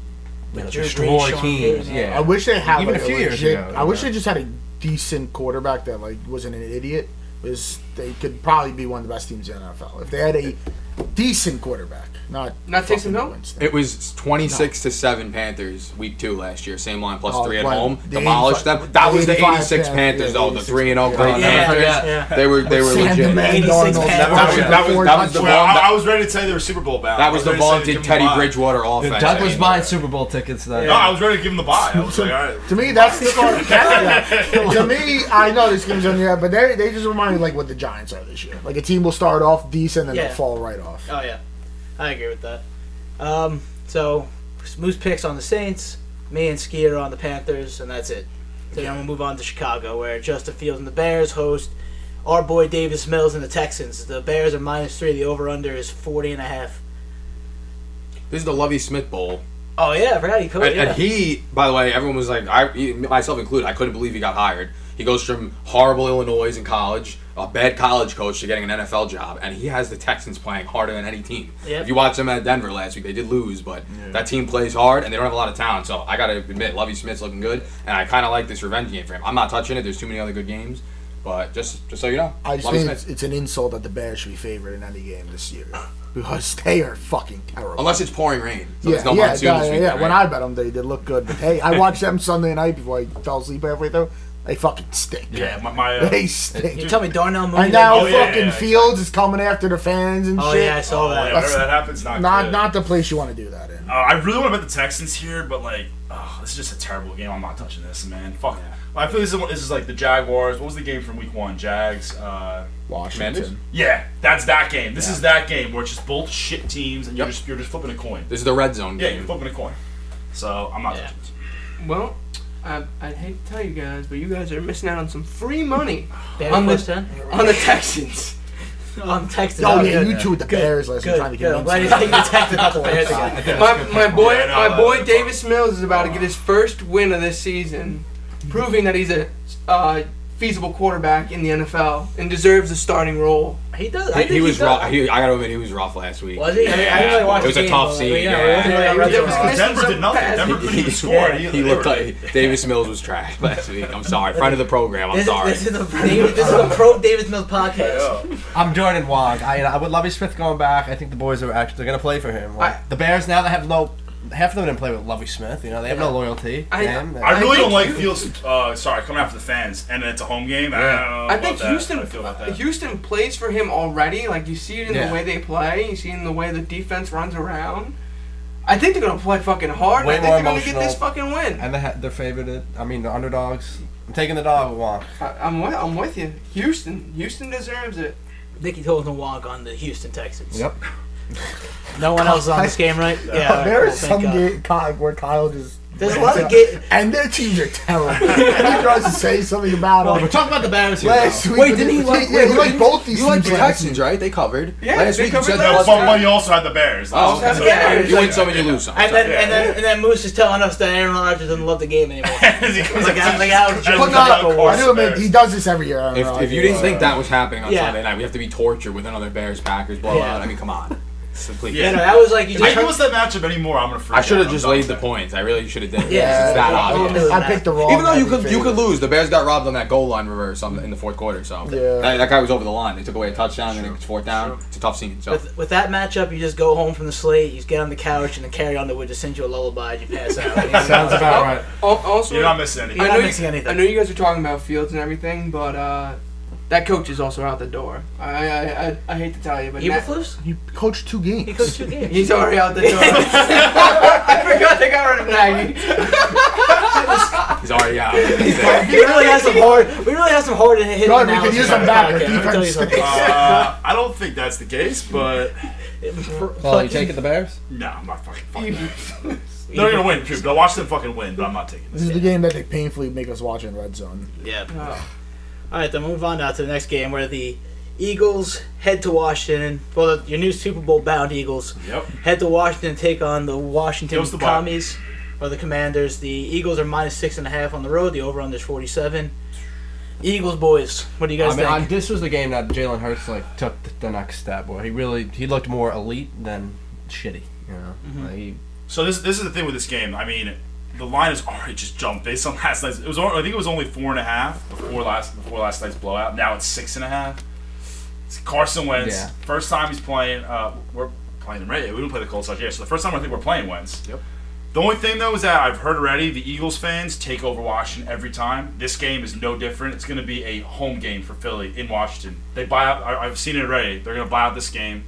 you know, Drew Brees, Sean teams. Payton, Yeah, I wish they had Even like, a few years ago, I wish yeah. they just had a decent quarterback that like wasn't an idiot. Was they could probably be one of the best teams in the NFL if they had a decent quarterback, not Not fucking Taysom Hill? It was 26 to 7 Panthers week 2 last year. Same line plus Oh, 3 at right. home. The Demolished 85 them. That was the 85 86 Panthers, Panthers yeah, though, the 86 3 and 0 yeah. Green Yeah, Panthers. yeah, yeah. They were they were Sam legit. the Man 86 Darnold, Panthers. That was- that was- that was the Well, touchdowns. I, I was ready to say they were Super Bowl bound. That was the ready to say to vaunted give them Teddy the bye. Bridgewater offense. Doug was buying Super Bowl tickets that. No, I was ready to give him the bye. I was like, all right. To me, that's the start. to me, I know this game's on the but they they just remind me like what the Giants are this year. Like a team will start off decent and Yeah. they'll fall right off. Oh yeah, I agree with that. Um, so Moose picks on the Saints, me and Ski are on the Panthers, and that's it. So then we'll move on to Chicago, where Justin Fields and the Bears host our boy Davis Mills and the Texans. The Bears are minus three. The over under is 40 and a half. This is the Lovie Smith Bowl. Oh yeah, I forgot he coached. And, yeah. and he, by the way, everyone was like, I, myself included, I couldn't believe he got hired. He goes from horrible Illinois in college, a bad college coach, to getting an NFL job, and he has the Texans playing harder than any team. Yep. If you watch them at Denver last week, they did lose, but that team plays hard, and they don't have a lot of talent. So I gotta admit, Lovie Smith's looking good, and I kind of like this revenge game for him. I'm not touching it. There's too many other good games, but just just so you know, I just Lovie think Smith. it's, it's an insult that the Bears should be favored in any game this year because they are fucking terrible. Unless it's pouring rain. So yeah, no yeah, yeah, this yeah, weekend, yeah. When? I bet them, they did look good. But hey, I watched them Sunday night before I fell asleep halfway through. They fucking stink. Yeah, my, my uh, They stink. you tell me Darnell Mooney. And now Oh, yeah, fucking yeah, Fields is coming after the fans and oh shit. yeah, I saw oh, yeah, that. whenever that happens, not not good. not the place you want to do that in. Uh, I really want to bet the Texans here, but like, oh, this is just a terrible game. I'm not touching this, man. Fuck. I feel this is, this is like the Jaguars. What was the game from Week One? Jags. Uh, Washington. Commanders? yeah, that's that game. This is that game where it's just both shit teams, and you're Yep. just you're just flipping a coin. This is the red zone Yeah, game. you're flipping a coin. So I'm not Yeah. touching this. Well, I, I'd hate to tell you guys, but you guys are missing out on some free money Bears on plus the 10? on the Texans. On Texans. Oh yeah, you two with the Bears last Good, trying to get I'm glad you're taking the Texans, not the Bears again. My, my boy, my boy Davis Mills is about to get his first win of this season, proving that he's a uh, feasible quarterback in the NFL and deserves a starting role. He does. I He, think he was does. rough. He, I gotta admit, he was rough last week. Was he? I, mean, I didn't really watch It was a tough but, scene, You know, yeah. it wasn't really Yeah, a red it zone was offense. missing Denver did nothing. passes. Denver couldn't He, even score. he, they looked like Davis Mills was trash last week. I'm sorry, friend of the program. I'm This, sorry. this is the David, this is the pro Davis Mills podcast. I'm joining Wonk. I, I would Lovie Smith going back. I think the boys are actually going to play for him. Like, I- the Bears now they have no. Half of them didn't play with Lovie Smith. You know they have no loyalty. I- to him. I really think don't like you- Fields. Uh, sorry, coming after the fans, and it's a home game. I Yeah. don't know I about think that. Houston How do feel about that? Houston plays for him already. Like you see it in Yeah. the way they play, you see it in the way the defense runs around. I think they're gonna play fucking hard. Way I think more they're gonna get this fucking win. and they ha- they're favored. I mean the underdogs. I'm taking the dog with Wonk. I, I'm with, I'm with you. Houston, Houston deserves it. Nicky told him to walk on the Houston Texans. Yep. No one else is on this game, right? Yeah. all right, there cool, is thank some God. game Kyle, where Kyle just. There's a lot of ga- And their teams are terrible. he tries to say something about Well, them. we're talking about the Bears here. Last week, Wait, didn't he like? Yeah, wait, he liked both these You like teams the last Texans, right? They covered. Yeah, last they week you covered said last that. No, was but, but you also had the Bears. Oh, okay. so- Yeah, You win some and you lose some. And then, Yeah. and then, and then Moose is telling us that Aaron Rodgers doesn't love the game anymore. Because like, how- like how I But not, about course I do admit Bears. he does this every year. I don't If, know, if I you do. didn't think that was happening on Yeah. Sunday night, we have to be tortured with another Bears Packers blowout. Yeah. I mean, come on. So please. Yeah. You know, that was like you If just you give us that matchup anymore, I'm gonna freak I should have out. just I'm laid the with points. I really should have done. it. Yeah. It's that Yeah. obvious. I picked the wrong. Even though you could you could lose, the Bears got robbed on that goal line reverse on the, in the fourth quarter. So Yeah. that, that guy was over the line. They took away a touchdown, and it's fourth down. It's a tough scene. So with, with that matchup, you just go home from the slate, you just get on the couch, and the carry on the would just send you a lullaby as you pass out. Sounds about right. Al- Also, You're not missing anything. You're I not know you- missing anything. I know you guys are talking about Fields and everything, but uh, that coach is also out the door. I I, I, I hate to tell you, but Na- Eberflus? He coached two games. He coached two games. he's already out the door. I forgot they got rid of Nagy. he's already out. we really have some hard. We really have some hard hitting God, we analysis could use on him the back. Our podcast, let me tell you something. Uh, I don't think that's the case, but Well, you taking the Bears? no, I'm not fucking. fucking. They're gonna win, too. But I'll watch them fucking win, but I'm not taking This this. is the game that they painfully make us watch in red zone. Yeah. Oh. All right, then move on now to the next game where the Eagles head to Washington. Well, your new Super Bowl bound Eagles Yep. head to Washington and take on the Washington the ball. Commies or the Commanders. The Eagles are minus six and a half on the road. The over under is forty seven. Eagles boys, what do you guys I mean, I, think? this was the game that Jalen Hurts like took the next step. Where he really he looked more elite than shitty. You know, Mm-hmm. like, he, So this this is the thing with this game. I mean, the line has already just jumped based on last night's. It was I think it was only four and a half before last before last night's blowout. Now it's six and a half. It's Carson Wentz, Yeah. first time he's playing. Uh, we're playing him right. We didn't play the Colts last year, so the first time I think we're playing Wentz. Yep. The only thing though is that I've heard already the Eagles fans take over Washington every time. This game is no different. It's going to be a home game for Philly in Washington. They buy out. I, I've seen it already. They're going to buy out this game.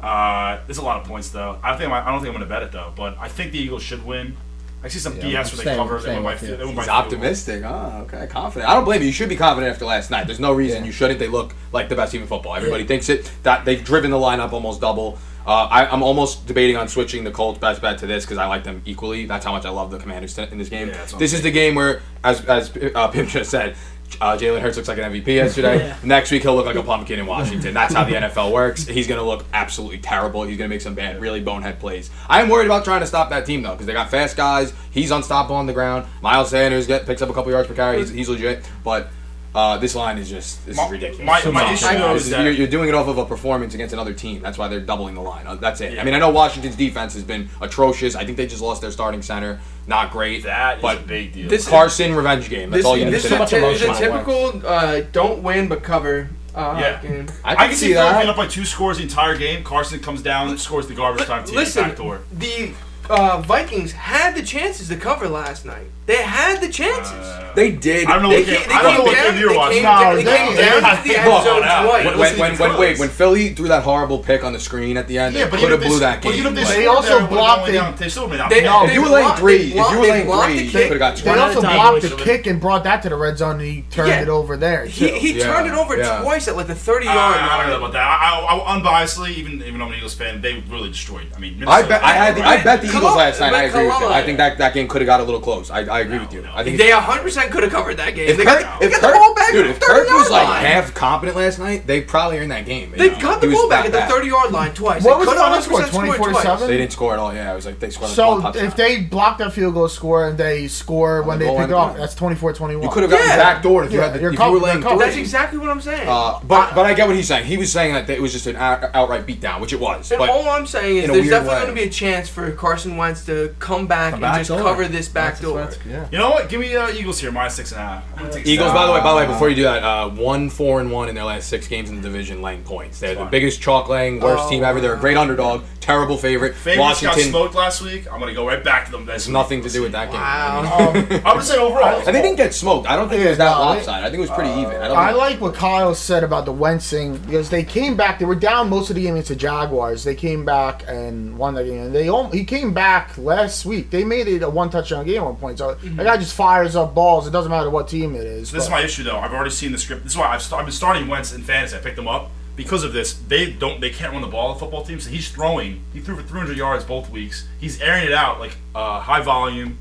Uh, there's a lot of points though. I think I don't think I'm going to bet it though, but I think the Eagles should win. I see some Yeah, BS I'm where they staying- cover. They staying win by, with fi- you. they win by He's optimistic. Oh, okay, confident. I don't blame you. You should be confident after last night. There's no reason Yeah. you shouldn't. They look like the best team in football. Everybody thinks it. That they've driven the lineup almost double. Uh, I, I'm almost debating on switching the Colts best bet to this because I like them equally. That's how much I love the Commanders in this game. Yeah, this is the game where, as as uh, Pim just said, uh, Jalen Hurts looks like an MVP yesterday. Yeah. Next week he'll look like a pumpkin in Washington. That's how the NFL works. He's going to look absolutely terrible. He's going to make some bad, really bonehead plays. I am worried about trying to stop that team though because they got fast guys. He's unstoppable on the ground. Miles Sanders get picks up a couple yards per carry. He's, he's legit, but. Uh, this line is just this My- is ridiculous. my- It's my issue, fair. is is- that- you're, you're doing it off of a performance against another team. That's why they're doubling the line. Uh, That's it. Yeah. I mean, I know Washington's defense has been atrocious. I think they just lost their starting center. Not great. That is but a big deal. This- Carson revenge game. That's This, all you need to is know. a, much is a emotion typical uh, don't win but cover uh, Yeah. game. I I can can see see Philly that. being up by two scores the entire game. Carson comes down and scores the garbage time TD Listen, back door. the uh, Vikings had the chances to cover last night. They had the chances. Uh, They did. I don't know They what They game- came, I don't know what down, game you were they watching. came, No, they they- came they- down to the end zone twice. When, when, when, wait, when Philly threw that horrible pick on the screen at the end, Yeah, they could have blew that game. even if Like, they They also there, it would've blocked only They still would've been down. They- if you were laying three, if you were they laying three, the you could have got They also blocked the kick and brought that to the red zone and he turned it over there. He, too. he Yeah, turned it over twice at like the 30 I, yard I don't know about that. I, I, I, unbiasedly, even even though I'm an Eagles fan, they really destroyed. I mean, I bet I had the, I bet the Eagles last night. I agree with you. I think that, that game could have got a little close. I, I agree with you. I think They 100% could have covered that game. if they Kirk, got, the, if got Kirk, the ball back dude, at if the Kirk 30 was yard like half competent last night, they probably are in that game. They know? got the was ball back at the 30 yard line twice. What they was could the final score, 24 to 7? They didn't score at all. Yeah, it was like they scored So one touchdown. if they block that field goal score and they score when they pick it line, up, that's 24-21. you could have gotten Yeah. backdoored if you had the, if you were laying you're covered. three. That's exactly what I'm saying. Uh, but but I get what he's saying. He was saying that it was just an out, outright beatdown, which it was. and all I'm saying is there's definitely going to be a chance for Carson Wentz to come back The and back just door. cover this back That's- door. That's- Yeah. You know what? Give me uh, Eagles here, minus six and a half. I'm gonna take Eagles, by the way, by the way, before you do that, uh, one four and one in their last six games in the division, laying points. They're the Fine. biggest chalk laying, worst Oh, team ever. They're a great underdog, terrible favorite. Favorites got smoked last week. I'm gonna go right back to them. has nothing to do with that game. Wow. I'm just saying overall. And they didn't get smoked. I don't think it was that Yeah, no, lopsided. I think it was pretty even. I don't I think, like what Kyle said about the Wentz thing because they came back. They were down most of the game against the Jaguars. They came back and won that game. And they al- he came back last week. They made it a one touchdown game at one point. So Mm-hmm. the guy just fires up balls. It doesn't matter what team it is. This is but- my issue though. I've already seen the script. This is why I've, st- I've been starting Wentz in fantasy. I picked him up because of this. They don't. They can't run the ball. The football team. So he's throwing. He threw for 300 yards both weeks. He's airing it out like uh, high volume,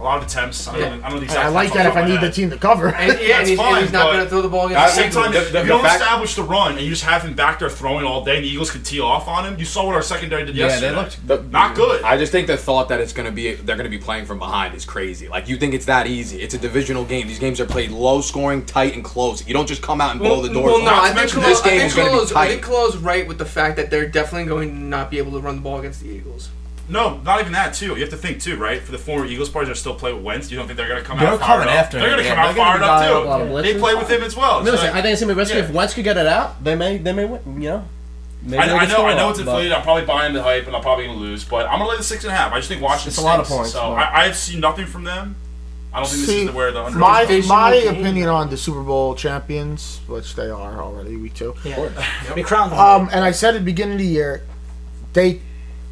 a lot of attempts. I don't, Yeah. know, I don't know the exact. I like that if I need my the team to cover. And, yeah, and That's he's, and he's not going to throw the ball At against the the same time, Eagles. if the- you don't fact- establish the run and you just have him back there throwing all day, and the Eagles can tee off on him. You saw what our secondary did Yeah, yesterday. they looked The- not good. I just think the thought that it's going to be they're going to be playing from behind is crazy. Like you think it's that easy? It's a divisional game. These games are played low scoring, tight, and close. You don't just come out and blow the doors well, no. I think mention this game I is gonna be Colo's, I think Colo's right with the fact that they're definitely going to not be able to run the ball against the Eagles. No, not even that too. You have to think too, right? For the former Eagles players that still play with Wentz, you don't think they're going to come They're out fired coming up? after They're going to yeah. come out They're fired up dialed up on too. They play with him as well. I mean, So, listen, I think it's gonna be risky. Yeah. If Wentz could get it out, they may they may win. You know. Maybe I, they I can know, score I a know it's but- inflated. I'm probably buying the hype, and I'm probably going to lose. But I'm going to lay the six and a half. I just think Washington. It's a lot of stinks. points, So I, I've seen nothing from them. I don't think this is the, where the underdog. my my game. opinion on the Super Bowl champions, which they are already week two. Yeah. We crowned them. Um, and I said at the beginning of the year, they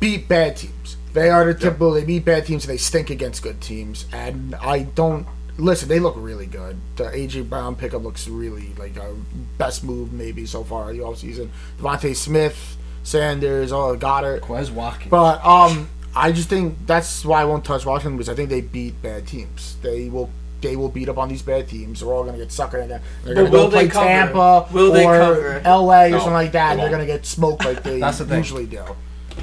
beat bad teams. They are the typical. They beat bad teams and they stink against good teams. And I don't listen. They look really good. The AJ Brown pickup looks really like a best move maybe so far the offseason. DeVonta Smith, Sanders, all oh Goedert. Quez Watkins. But um, I just think that's why I won't touch Washington because I think they beat bad teams. They will. They will beat up on these bad teams. They're all going to get suckered in there. They're going to go will play? Tampa Will or? LA or No, something like that, and they they're going to get smoked like they That's the thing. usually do.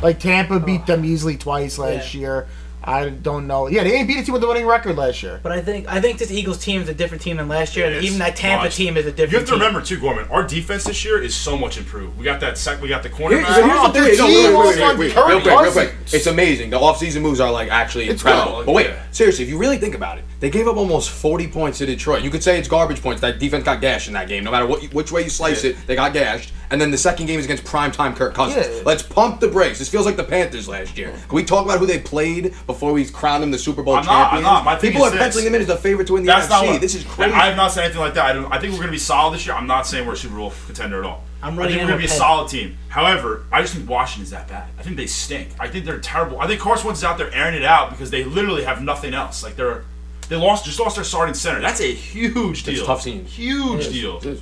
Like Tampa beat them easily twice last Yeah. year. I don't know. Yeah, they ain't beat a team with a winning record last year. But I think I think this Eagles team is a different team than last year, It and even that Tampa Much. team is a different. You have to team. remember too, Gorman. Our defense this year is so much improved. We got that sec. We got the Here- cornerback. so here's the thing. No, team wait, wait, wait, wait, real quick, real quick. It's amazing. The offseason moves are like actually It's incredible. good. But wait, Yeah. seriously, if you really think about it, they gave up almost 40 points to Detroit. You could say it's garbage points. That defense got gashed in that game. No matter what, which way you slice Yeah. it, they got gashed. And then the second game is against primetime Kirk Cousins. Yeah. Let's pump the brakes. This feels like the Panthers last year. Can we talk about who they played before we crowned them the Super Bowl I'm not, I'm not. My People are this. penciling them in as a favorite to win the That's NFC. not what. this is crazy. I have not said anything like that. I, don't, I think we're going to be solid this year. I'm not saying we're a Super Bowl contender at all. I'm I running think we're going to be with a Penn. solid team. However, I just think Washington's that bad. I think they stink. I think they're terrible. I think Carson Wentz is out there airing it out because they literally have nothing else. Like they're they lost just lost their starting center. That's a huge deal. It's tough scene. Huge deal. It is.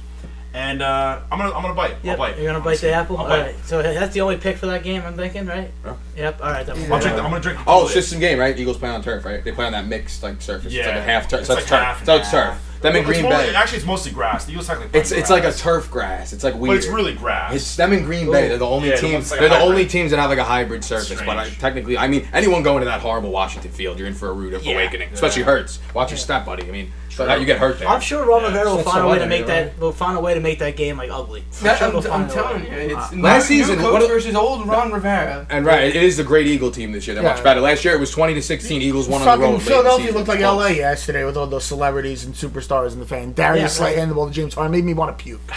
And uh, I'm gonna I'm gonna bite. Yep, I'll bite. you're gonna bite the apple. I'll All bite. right, so that's the only pick for that game. I'm thinking, right? Yeah. Yep. All right. Then I'll drink. The, I'm gonna drink. the Oh, Kool-Aid. it's system game, right? Eagles play on turf, right? They play on that mixed like surface. It's like Yeah. a half turf. It's So like it's turf. half and So it's half. turf. Them in Green Bay. Actually, it's mostly grass. The Eagles technically. It's it's grass. like a turf grass. It's like weird. But it's really grass. It's them in Green Bay. They're the only Yeah, team. it's like they're the hybrid. only teams that have like a hybrid surface. But I, technically, I mean, anyone going to that horrible Washington field, you're in for a rude Yeah. awakening. Especially Hurts. Watch your step, buddy. I mean, so that you get hurt there. I'm sure Ron Yeah, Rivera will find a way to make you that. Will find a way to make that game like ugly. That, sure I'm, they'll I'm find a telling you, it's Last new season, coach what- versus old Ron Rivera. and right, it is the great Eagle team this year. They're Yeah. much better. Last year it was 20 to 16. Eagles won on the road. Fucking late Philadelphia looked like LA yesterday with all those celebrities and superstars and the fan. Darius Yeah, Slay right. handed the ball to James Harden made me want to puke.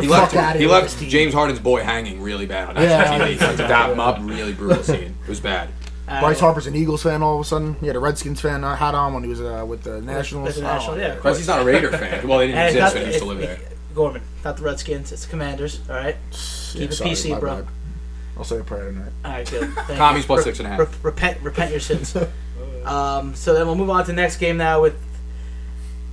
He left, Fuck he left with this team. James Harden's boy hanging really bad on that Yeah. teammate. Like, to dap him up, really brutal scene. It was bad. Uh, Bryce Harper's an Eagles fan all of a sudden. He had a Redskins fan uh, hat on when he was uh, with the Nationals. with the Nationals, know. yeah. Because he's not a Raider fan. Well, they didn't And it's exist when he used to live there. Gorman, not the Redskins. It's the Commanders. All right. Yeah, Keep it sorry, PC, bro. bad. I'll say a prayer tonight. All right, good. Thank Tommy's plus Re- six and a half. re- repent, repent your sins. um, so then we'll move on to the next game now with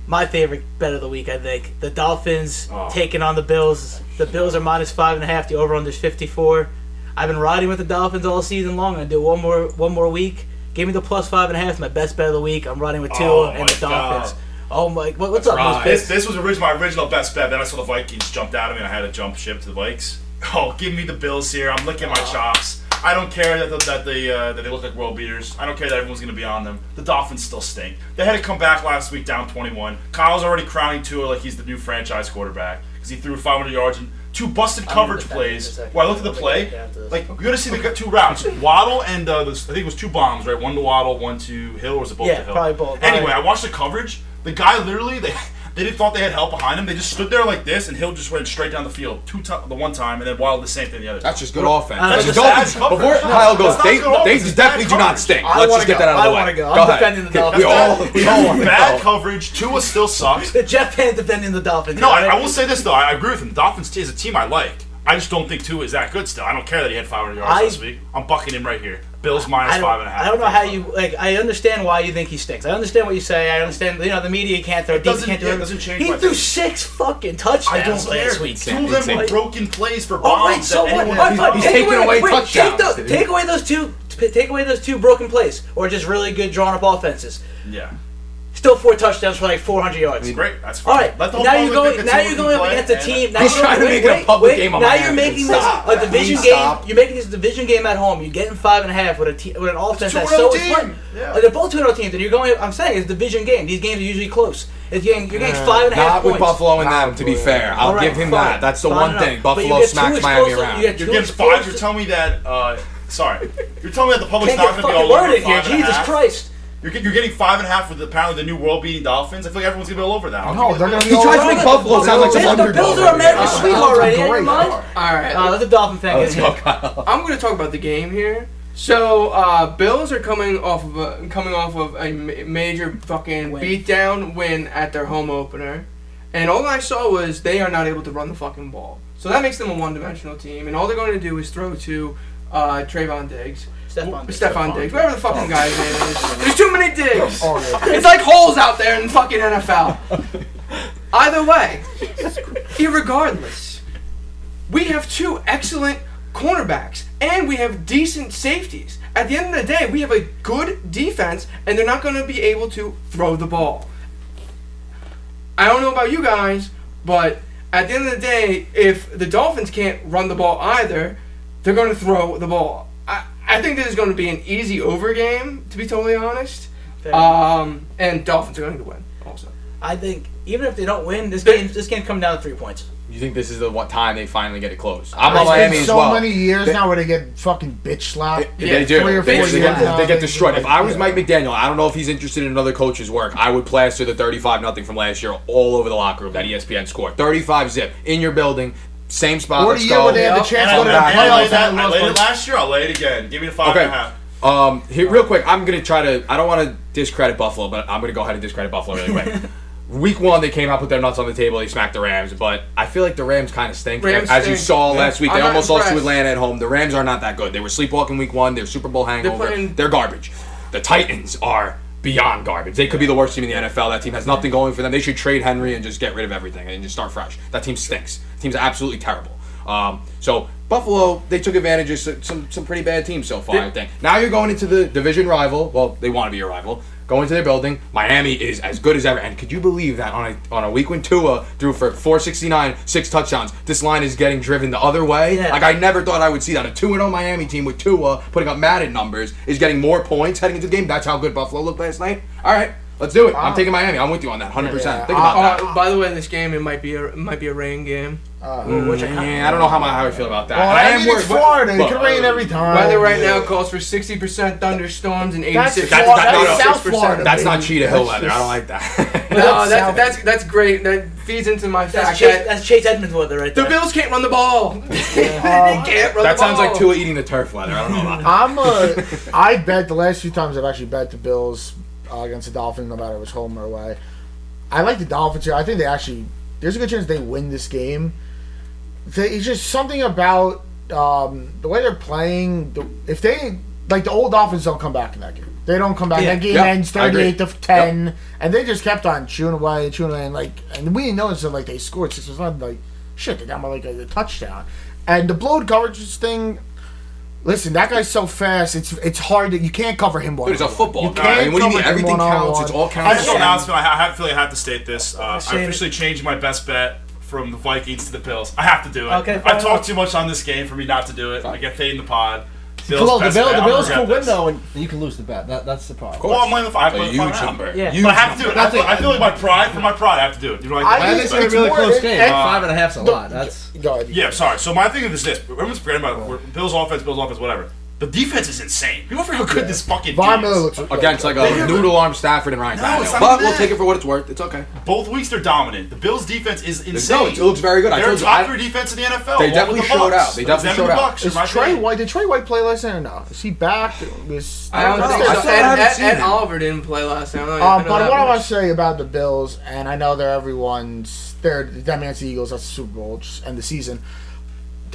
my favorite bet of the week. I think the Dolphins Oh. taking on the Bills. The Bills are minus five and a half. The over under is fifty four. I've been riding with the Dolphins all season long. I'm gonna do one more one more week. Give me the plus five and a half. My best bet of the week. I'm riding with Tua Oh and the Dolphins. God. Oh my! What, what's That's up, right. This, this was original, my original best bet. Then I saw the Vikings jumped out of me, and I had to jump ship to the Vikes. Oh, give me the Bills here. I'm licking my uh-huh. chops. I don't care that, the, that they uh, that they look like world beaters. I don't care that everyone's going to be on them. The Dolphins still stink. They had to come back last week down 21. Kyle's already crowning Tua like he's the new franchise quarterback because he threw 500 yards and two busted coverage defend him in a plays. Well, I looked at the play. get after this. Like you got to see the two routes: Waddle and uh, this, I think it was two bombs, right? One to Waddle, one to Hill, or was it both Yeah, to Hill? probably both. Anyway. I watched the coverage. The guy literally they they didn't thought they had help behind him. They just stood there like this, and Hill just went straight down the field two ti the one time, and then Wild the same thing the other. That's just good offense. That's that's just bad Dolphins. coverage. Before No, Kyle goes, that's they, they definitely do not coverage. stink. I Let's just get go. that out of the way. I wanna go. I'm Go ahead. defending the Dolphins. We all, we all want bad go. coverage. Tua still sucks. Jeff Pan defending the Dolphins. No, I, right? I will say this though. I agree with him. The Dolphins is a team I like. I just don't think Tua is that good still. I don't care that he had 500 yards I- this week. I'm bucking him right here. Bills minus I don't, five and a half. I don't know how you like. I understand why you think he stinks. I understand what you say. I understand. You know, the media can't throw. It doesn't- can't do yeah, it it. doesn't change He threw thing. six fucking touchdowns I don't care. last week. Two of them were broken plays for All right, bombs. so what? anyone- All right, he's Take taking away wait, touchdowns, Take, dude. tho- take away those two. Take away those two broken plays, or just really good drawn up offenses. Yeah, Still four touchdowns for like 400 yards. great. That's fine. All right, Let the now you're public going. think it's Now a you're going up play, against a and- team. Now He's you're trying to wait, make it a wait, public wait, game on Now Miami. you're making this Stop. a division Please game. stop. You're making this a division game at home. You're getting five and a half with a te- with an offense that's 2-0 so team. fun. Yeah. Uh, They're both two 0 teams, and you're going. I'm saying it's a division game. These games are usually close. It's getting, you're getting five and a half Not with points. Buffalo and them, to be fair. I'll All right, give him fine. that. That's the Fine one enough. thing. But you Buffalo get two smacks Miami explosive- around. you get You're two getting five. You're telling me that. Uh, sorry, you're telling me that the public's Can't not get going to be fucking all over worded here. five and a Jesus half? Christ. You're, get- you're getting five and a half with apparently the new world-beating Dolphins. I feel like everyone's going to be all over that. I'll No, give they're gonna the- be He all tries to over make. Buffalo sound like some Man, the underdog. Bills are America's Oh, sweetheart right here. great. Mind. All right. Uh, let the Dolphin fan Let's get go, in. Kyle. I'm going to talk about the game here. So, uh, Bills are coming off of a, coming off of a ma- major fucking Win. beatdown win at their home opener, and all I saw was they are not able to run the fucking ball. So that makes them a one-dimensional team, and all they're going to do is throw to uh, Trevon Diggs, Stefon Diggs. Stefon Diggs, whatever the fucking guy's name is. There's too many Diggs. It's like holes out there in the fucking NFL. Either way, irregardless, we have two excellent cornerbacks and we have decent safeties. At the end of the day, we have a good defense and they're not going to be able to throw the ball. I don't know about you guys, but at the end of the day, if the Dolphins can't run the ball either, they're going to throw the ball. I, I think this is going to be an easy over game, to be totally honest. Um, and Dolphins are going to win also. I think even if they don't win, this game this game come down to three points. You think this is the one time they finally get it close? I'm on It's Miami been as so well. many years They- now where they get fucking bitch slapped. They, Yeah, they do. three or They, four they get, now, they get destroyed. If I was yeah. Mike McDaniel, I don't know if he's interested in another coach's work. I would plaster the 35 nothing from last year all over the locker room that ESPN scored. 35 zip in your building, same spot. What Let's the year go. where they had the chance And to I, go to the and I laid playoffs that. I lost laid it last year. I'll lay it again. Give me the five and a half. Um, here, real quick, I'm gonna try to. I don't want to discredit Buffalo, but I'm gonna go ahead and discredit Buffalo really quick. Week one, they came out, put their nuts on the table, they smacked the Rams, but I feel like the Rams kind of stink. Rams As you stink. saw last week, they I'm almost lost to impressed. Atlanta at home. The Rams are not that good. They were sleepwalking week one. They're Super Bowl hangover. They're, playing- garbage. The Titans are beyond garbage. They could be the worst team in the NFL. That team has nothing going for them. They should trade Henry and just get rid of everything and just start fresh. That team stinks. The team's absolutely terrible. Um, so Buffalo, they took advantage of some, some some pretty bad teams so far. I think. Now you're going into the division rival. Well, they want to be your rival. Going to their building. Miami is as good as ever. And could you believe that on a on a week when Tua threw for 469, six touchdowns, this line is getting driven the other way? Yeah. Like I never thought I would see that. A 2 and 0 Miami team with Tua putting up Madden numbers is getting more points heading into the game. That's how good Buffalo looked last night. All right, let's do it. I'm taking Miami. I'm with you on that 100%. Yeah. Think about that. Uh, by the way, in this game, it might be a it might be a rain game. Uh, Which I Yeah, I don't know how, my, how I feel about that. well, And I I am mean, it's worried- Florida. It Look, could rain every time. Weather right Yeah. now calls for 60% thunderstorms and 86%. That's That's- Florida. that- no, That's no, South Florida. That's not baby. Cheetah Hill That's weather. I don't like that. No, That's that's, that's that's great. That feeds into my That's fact Chase, that that's Chase Edmonds weather right there. the there. Bills can't run the ball. they can't run that the sounds ball. like Tua eating the turf weather. I don't know about that. I'm a. I bet the last few times I've actually bet the Bills uh, against the Dolphins, no matter if it was home or away. I like the Dolphins here. I think they actually. There's a good chance they win this game. They, it's just something about um, the way they're playing. The, if they like the old Dolphins don't come back in that game. They don't come back. Yeah. That game Yep, ends. 38 to 10, and they just kept on chewing away and chewing away. And like, and we didn't notice that like they scored six or something. Like, shit, they got by like a, a touchdown. And the blowed coverages thing. Listen, that guy's so fast. It's it's hard that you can't cover him. One. He's a football you guy. I mean, what do you mean? Everything counts. It's all counts. I just don't know. I feel like I have to state this. Uh, I officially changed my best bet from the Vikings to the Bills. I have to do it. Okay, I talked too much on this game for me not to do it. Fine. I get paid in the pod. Bill's well, the bill, the Bills could win though, and you can lose the bet. That, that's the problem. Well, I'm winning the five. A huge number. Yeah. Huge but I have to do it. I feel, I feel like my pride, for my pride, I have to do it. You know, like, I, think it's a really close game. Uh, five and a half's a lot. That's yeah. Sorry. So my thing is this: everyone's forgetting about Bills offense, Bills offense, whatever. The defense is insane. We don't know how good this fucking Von Miller defense. looks against like a noodle arm Stafford and Ryan No, it's not but we'll take it for what it's worth. It's okay. Both weeks they're dominant. The Bills' defense is insane. it looks very good. They're told top three defense in the NFL. They definitely the showed out. They definitely showed out. Is Trey opinion. White? Did Trey White play last night or no? Is he back? Is, I don't think so. I haven't Ed, seen Ed, Ed. Oliver didn't play last night. I um, but what I want to say about the Bills, and I know they're everyone's, they're that man's the Eagles. That's the Super Bowl and the season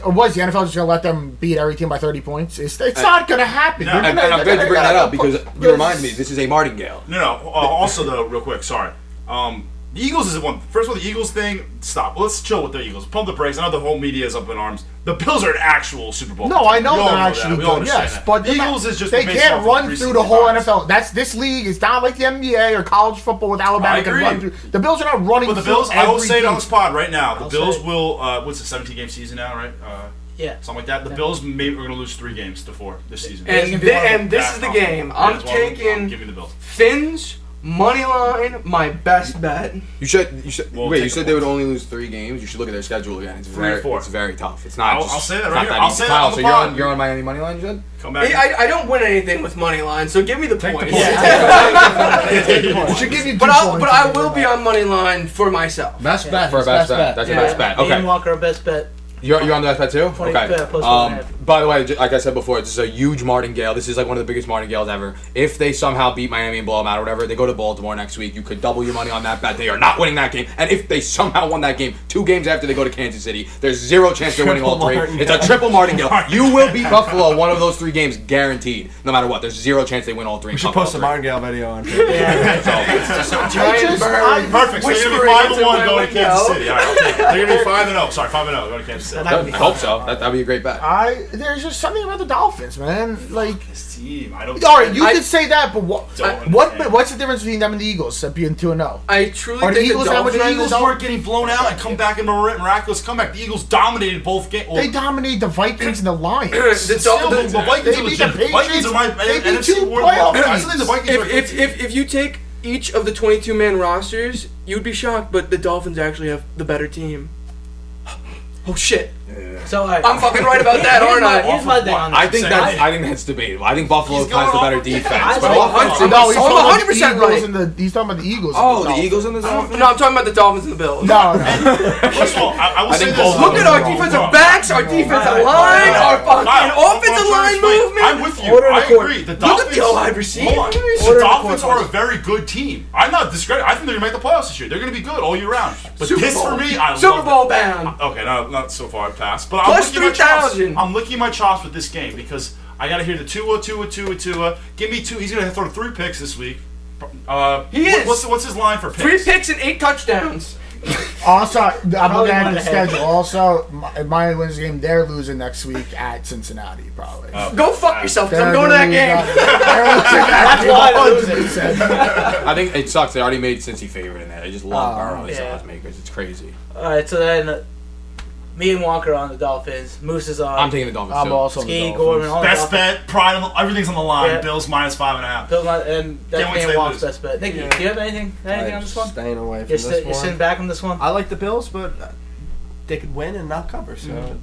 or was the NFL just going to let them beat every team by 30 points? It's, it's I, not going to happen. No, and, I'm glad you bring that up because you remind me this is a martingale. No, no. Uh, also, though, real quick, sorry. Um, the Eagles is one. First of all, the Eagles thing. Stop. Let's chill with the Eagles. Pump the brakes. I know the whole media is up in arms. The Bills are an actual Super Bowl. No, I know they're actually Yes, that. but the Eagles not, is just they can't run the through the whole. NFL. That's this league. is not like the NBA or college football with Alabama can run through. The Bills are not running. But the Bills, I will say it on the pod right now. The I'll Bills will. Uh, what's the 17 game season now? Right. Uh, yeah, something like that. The Bills maybe are going to lose three games to four this season. And, and, and this is the game. I'm taking. Give me the Bills. Fins Money line, my best bet. You should. You should. We'll wait, you said they would only lose three games. You should look at their schedule again. It's three very, four. It's very tough. It's not. I'll, just, I'll say that right here. I'll say Kyle, that on so you're on. You're on Miami money line. You said. Come back. I, I, I don't win anything with money line, so give me the Take points. The point. yeah. should give you. But I'll. But I will be on money line for myself. Best yeah. bet for best, best bet. bet. That's yeah. your best bet. Okay. Ian Walker, best bet. You're, you're on the best bet too. Okay by the way, like I said before, this is a huge martingale. This is like one of the biggest martingales ever. If they somehow beat Miami and blow them out or whatever, they go to Baltimore next week. You could double your money on that bet. They are not winning that game. And if they somehow won that game, two games after they go to Kansas City, there's zero chance they're winning all three. Martingale. It's a triple martingale. you will beat Buffalo one of those three games guaranteed, no matter what. There's zero chance they win all three. We should post a martingale video on. yeah, so, it's just. Perfect. We should gonna be five and one going to Kansas City. All right, I'll take it. They're gonna be five and zero. Sorry, five and zero going to Kansas City. I hope so. That would be a great bet. I there's just something about the Dolphins, man. Like this team, I don't. All right, you I, could say that, but what? I, what? What's the difference between them and the Eagles at being two and zero? I truly Are think the Eagles, the Dolphins, the Eagles weren't getting blown out and come back in a miraculous comeback. The Eagles dominated both games. They dominated the Vikings and the Lions. the, Still, the, the, Vikings they beat the Patriots. Vikings are my they beat two playoff the Vikings if, if, if, if you take each of the 22 man rosters, you'd be shocked, but the Dolphins actually have the better team. Oh shit. So I, I'm fucking right about that, aren't my, I? Here's my thing on this. I think that's I think that's debatable. I think Buffalo has the better defense, but offense. No, he's 100 percent right. The, he's talking about the Eagles. Oh, the, the Eagles and the Dolphins. No, I'm talking about the Dolphins and the Bills. No, no. First of all, I, I will I say this. Look at our defensive backs, our defensive line, our fucking offensive line movement. I'm with you. I agree. The Dolphins. Look at wide. The Dolphins are a very good team. I'm not discrediting. I think they're gonna make the playoffs this year. They're gonna be good all year round. But this for me, I Super Bowl bound. Okay, no, not so far pass. But I'm Plus licking my chops. 3,000. I'm licking my chops with this game because I got to hear the Tua, Tua, Tua, Tua. Give me two. He's going to throw three picks this week. Uh, He is. What's, what's his line for picks? Three picks and eight touchdowns. Also, I'm looking at the ahead. schedule. Also, Mi- Miami wins the game. They're losing next week at Cincinnati, probably. Oh. Go fuck yourself. 'cause I'm going to that game. That's why they're losing. I think it sucks. They already made Cincy favorite in that. I just love Oh, borrowing these yeah. odds makers. It's crazy. All right, so then me and Walker on the Dolphins. Moose is on. I'm taking the Dolphins. I'm too. also on the Dolphins. Gorman. All Best the Dolphins. bet, pride, of- everything's on the line. Yeah. Bills minus five and a half. Bills and that's Can't me and Walker's best bet. Nick, Yeah. do you have anything? Anything on this one? Staying away from You're, this you're sitting back on this one. I like the Bills, but they could win and not cover. So Mhm.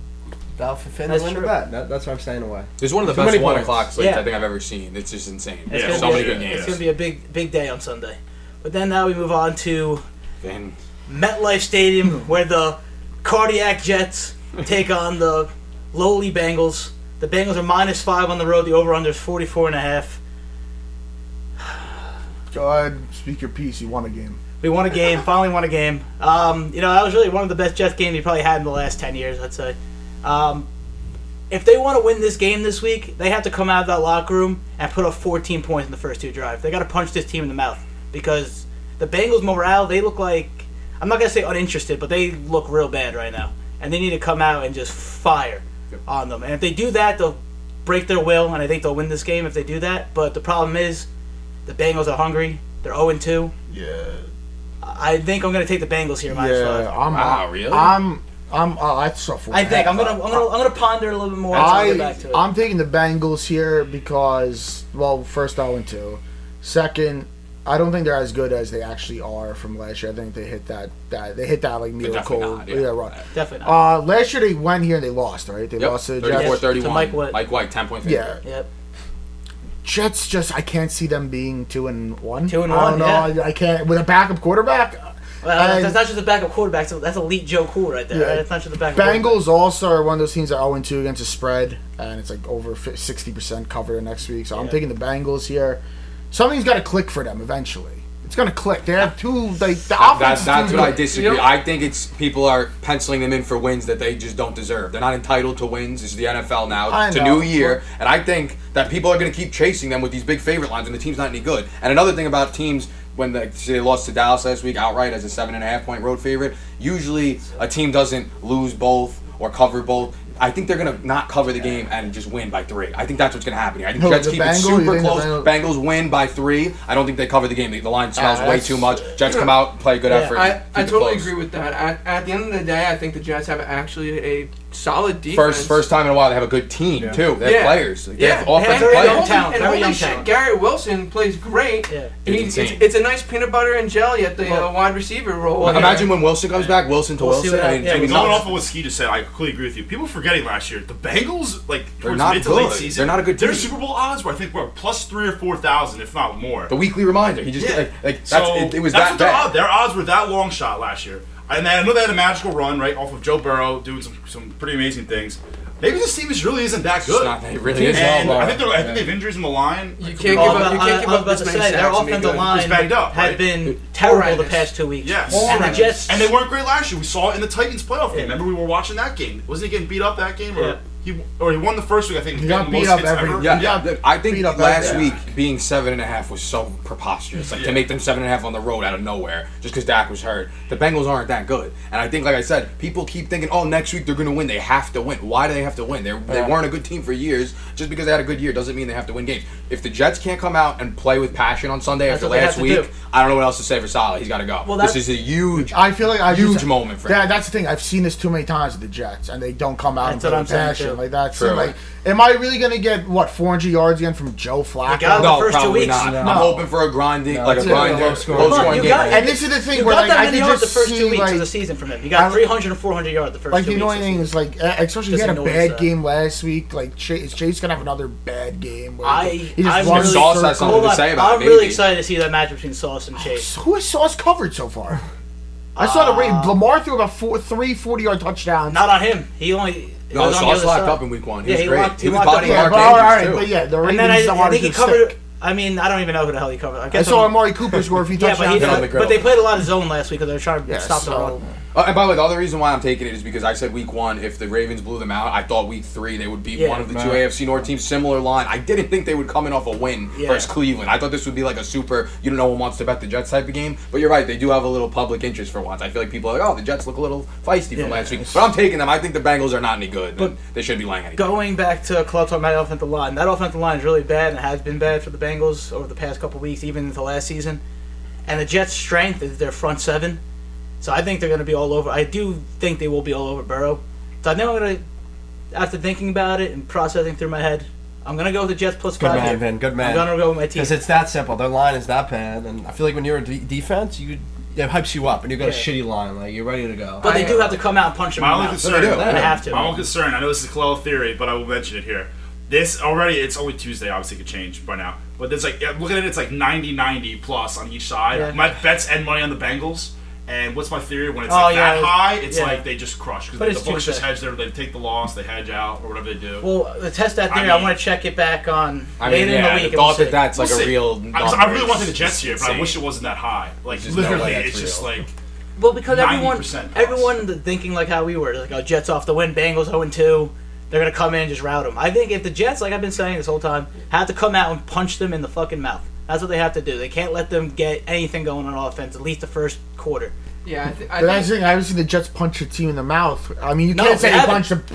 That's win true. bet. That, that's why I'm staying away. There's one of the Too best many one points. o'clock slates Yeah. I think I've ever seen. It's just insane. It's Yeah, gonna so be many a- good games. It's going to be a big, big day on Sunday. But then now we move on to MetLife Stadium, where the Cardiac Jets take on the lowly Bengals. The Bengals are minus five on the road. The over/under is 44 and a half. Go ahead, speak your piece. You won a game. We won a game. finally won a game. Um, you know that was really one of the best Jets games we probably had in the last 10 years. I'd say. Um, if they want to win this game this week, they have to come out of that locker room and put up 14 points in the first two drives. They got to punch this team in the mouth because the Bengals' morale, they look like I'm not gonna say uninterested, but they look real bad right now, and they need to come out and just fire yep. on them. And if they do that, they'll break their will, and I think they'll win this game if they do that. But the problem is, the Bengals are hungry. They're 0 2. Yeah. I think I'm gonna take the Bengals here. Yeah. I'm. Wow, really? I'm. I'm. Uh, I'm. I think I'm gonna. I'm gonna. I'm gonna ponder a little bit more. I, I'm taking the Bengals here because, well, first I went to, second I don't think they're as good as they actually are from last year. I think they hit that that they hit that like miracle. definitely not, yeah. right. Definitely not. Uh, last year they went here and they lost, right? They Yep. lost to the 34 Jets. 31. To Mike White. Mike White, 10 point Yeah, yep. Jets just I can't see them being two and one. Two and I one, don't know. I, I can't with a backup quarterback. Well, And- that's not just a backup quarterback. So that's elite Joe Cool right there. Yeah. Right? That's not just a backup. Bengals also are one of those teams that are 0 2 against the spread, and it's like over 60% covered next week. So I'm Yeah. taking the Bengals here. Something's got to click for them eventually. It's going to click. They have two, like, the offense That's, that's too what I disagree. You know- I think it's people are penciling them in for wins that they just don't deserve. They're not entitled to wins. This is the NFL now. I It's a new year, and I think that people are going to keep chasing them with these big favorite lines, and the team's not any good. And another thing about teams when they, say they lost to Dallas last week outright as a seven and a half point road favorite, usually a team doesn't lose both or cover both. I think they're gonna not cover the game and just win by three. I think that's what's gonna happen here. I think Who, Jets the keep it Bengals? You super close. Bengals- Bengals win by three. I don't think they cover the game. The, the line smells Ah, way too much. Jets come out, play a good Yeah, effort. I, I totally close. agree with that. At, at the end of the day, I think the Jets have actually a solid defense. First, first time in a while they have a good team too. They have Yeah. players. They Yeah, have offensive very and young players. holy- talent, and very holy young shit, talent. Garrett Wilson plays great. Yeah. It's it's, it's a nice peanut butter and jelly at the Well- uh, wide receiver role. Well, Imagine when Wilson comes back. Wilson to We'll Wilson. what I mean, hap- yeah, Jimmy we Going off of what Ski just said, I completely agree with you. People forgetting last year, the Bengals, like They're towards not mid to late good. season, They're not a good Their. Super Bowl odds were, I think, were plus three or four thousand, if not more. The weekly reminder. He just Yeah. like, like that's so it, it was that's that bad. their odds were that long shot last year. And then I know they had a magical run right off of Joe Burrow doing some some pretty amazing things. Maybe this team is really isn't that It's good. not, it really is. and I think, they're, I yeah. think they have injuries in the line. You Like, can't give up- I- you can't give I was up about this to many say, their sacks and be offensive line It's banged up, had right? been terrible the past two weeks. Yes. And the Jets And they weren't great last year. We saw it in the Titans playoff game. Yeah. Remember, we were watching that game. Wasn't he getting beat up that game? Or Yeah. He or he won the first week. I think He got beat up every- ever. Yeah, Yeah. I think last every- week being seven and a half was so preposterous. Like Yeah. to make them seven and a half on the road out of nowhere just because Dak was hurt. The Bengals aren't that good, and I think, like I said, people keep thinking, "Oh, next week they're going to win. They have to win." Why do they have to win? They they weren't a good team for years. Just because they had a good year doesn't mean they have to win games. If the Jets can't come out and play with passion on Sunday That's after last week, do. I don't know what else to say for Salah. He's got to go. Well, this is a huge. I feel like I Huge just, moment for Yeah, him. that's the thing. I've seen this too many times with the Jets, and they don't come out That's and play with passion. too. Like that. True. like, am I really gonna get what 400 yards again from Joe Flacco? got no, the first two probably weeks. not. No. I'm hoping for a grinding, No, like a grinding, a grinder, low low scoring. scoring Come on, you game. got- and this is the thing You where got like that I many can yards just the first see two weeks like, of the season from him. You got 300 and 400 yards the first like two the weeks. annoying of the thing season. is like, uh, especially he had a bad that. game last week. Like Chase, Chase gonna have another bad game. Where I- he just I'm runs really- Sauce has something to say about it, I'm really excited to see that match between Sauce and Chase. Who has Sauce covered so far? I saw the rate. Uh, Lamar threw about four, three 40 yard touchdowns. Not on him. He only. It No, was on the Sauce locked side. up in week one. He Yeah, was he great. locked- he he was locked up body the- yeah, Mark but all right, too. but yeah, the And then I, I think he covered. stick. I mean, I don't even know who the hell he covered. I I guess saw I'm- Amari Cooper score a few Yeah, but, he, touchdowns. On the but they played a lot of zone last week because they were trying to Yeah, stop the so- run. Uh, and by the way, the other reason why I'm taking it is because I said week one, if the Ravens blew them out, I thought week three they would beat Yeah. one of the two AFC North teams. Similar line. I didn't think they would come in off a win Yeah. versus Cleveland. I thought this would be like a super, you know, no one wants to bet the Jets type of game. But you're right, they do have a little public interest for once. I feel like people are like, oh, the Jets look a little feisty Yeah. from last week. But I'm taking them. I think the Bengals are not any good. But- they should be laying any. Going back to Club talking about the offensive line, that offensive line is really bad and has been bad for the Bengals over the past couple weeks, even the last season. And the Jets' strength is their front seven. So I think they're going to be all over. I do think they will be all over Burrow. So I think I'm going to, after thinking about it and processing through my head, I'm going to go with the Jets plus Good five. man, here. Vin. Good man. I'm man. going to go with my team. Because it's that simple. Their line is that bad, and I feel like when you're a de- defense, you it hypes you up, and you've got a shitty line, like you're ready to go. But they do have to come out and punch them My in only the mouth. concern, They. They have to. My only concern. I know this is a Kalel theory, but I will mention it here. This already, it's only Tuesday. Obviously, it could change by now. But there's like, yeah, looking at it, it's like 90-90 plus on each side. Yeah. My bets and money on the Bengals. And what's my theory? When it's Oh, like yeah, that high, it's yeah. like they just crush because the books just hedge their. They take the loss, they hedge out, or whatever they do. Well, to test that I theory, I, mean- want to check it back on I later mean, in yeah, the week. the and we'll thought that that's like We'll a see. real. I, I really is want to take the Jets here, but I wish it wasn't that high. Like There's just no way literally, that's it's just like Well, because everyone, 90% plus. everyone thinking like how we were, like, oh, Jets off the win, Bengals 0 2. They're gonna come in and just rout them. I think if the Jets, like I've been saying this whole time, have to come out and punch them in the fucking mouth. That's what they have to do. They can't let them get anything going on offense, at least the first quarter. Yeah, I, th- I the I haven't seen the Jets punch a team in the mouth. I mean, you No, can't say they they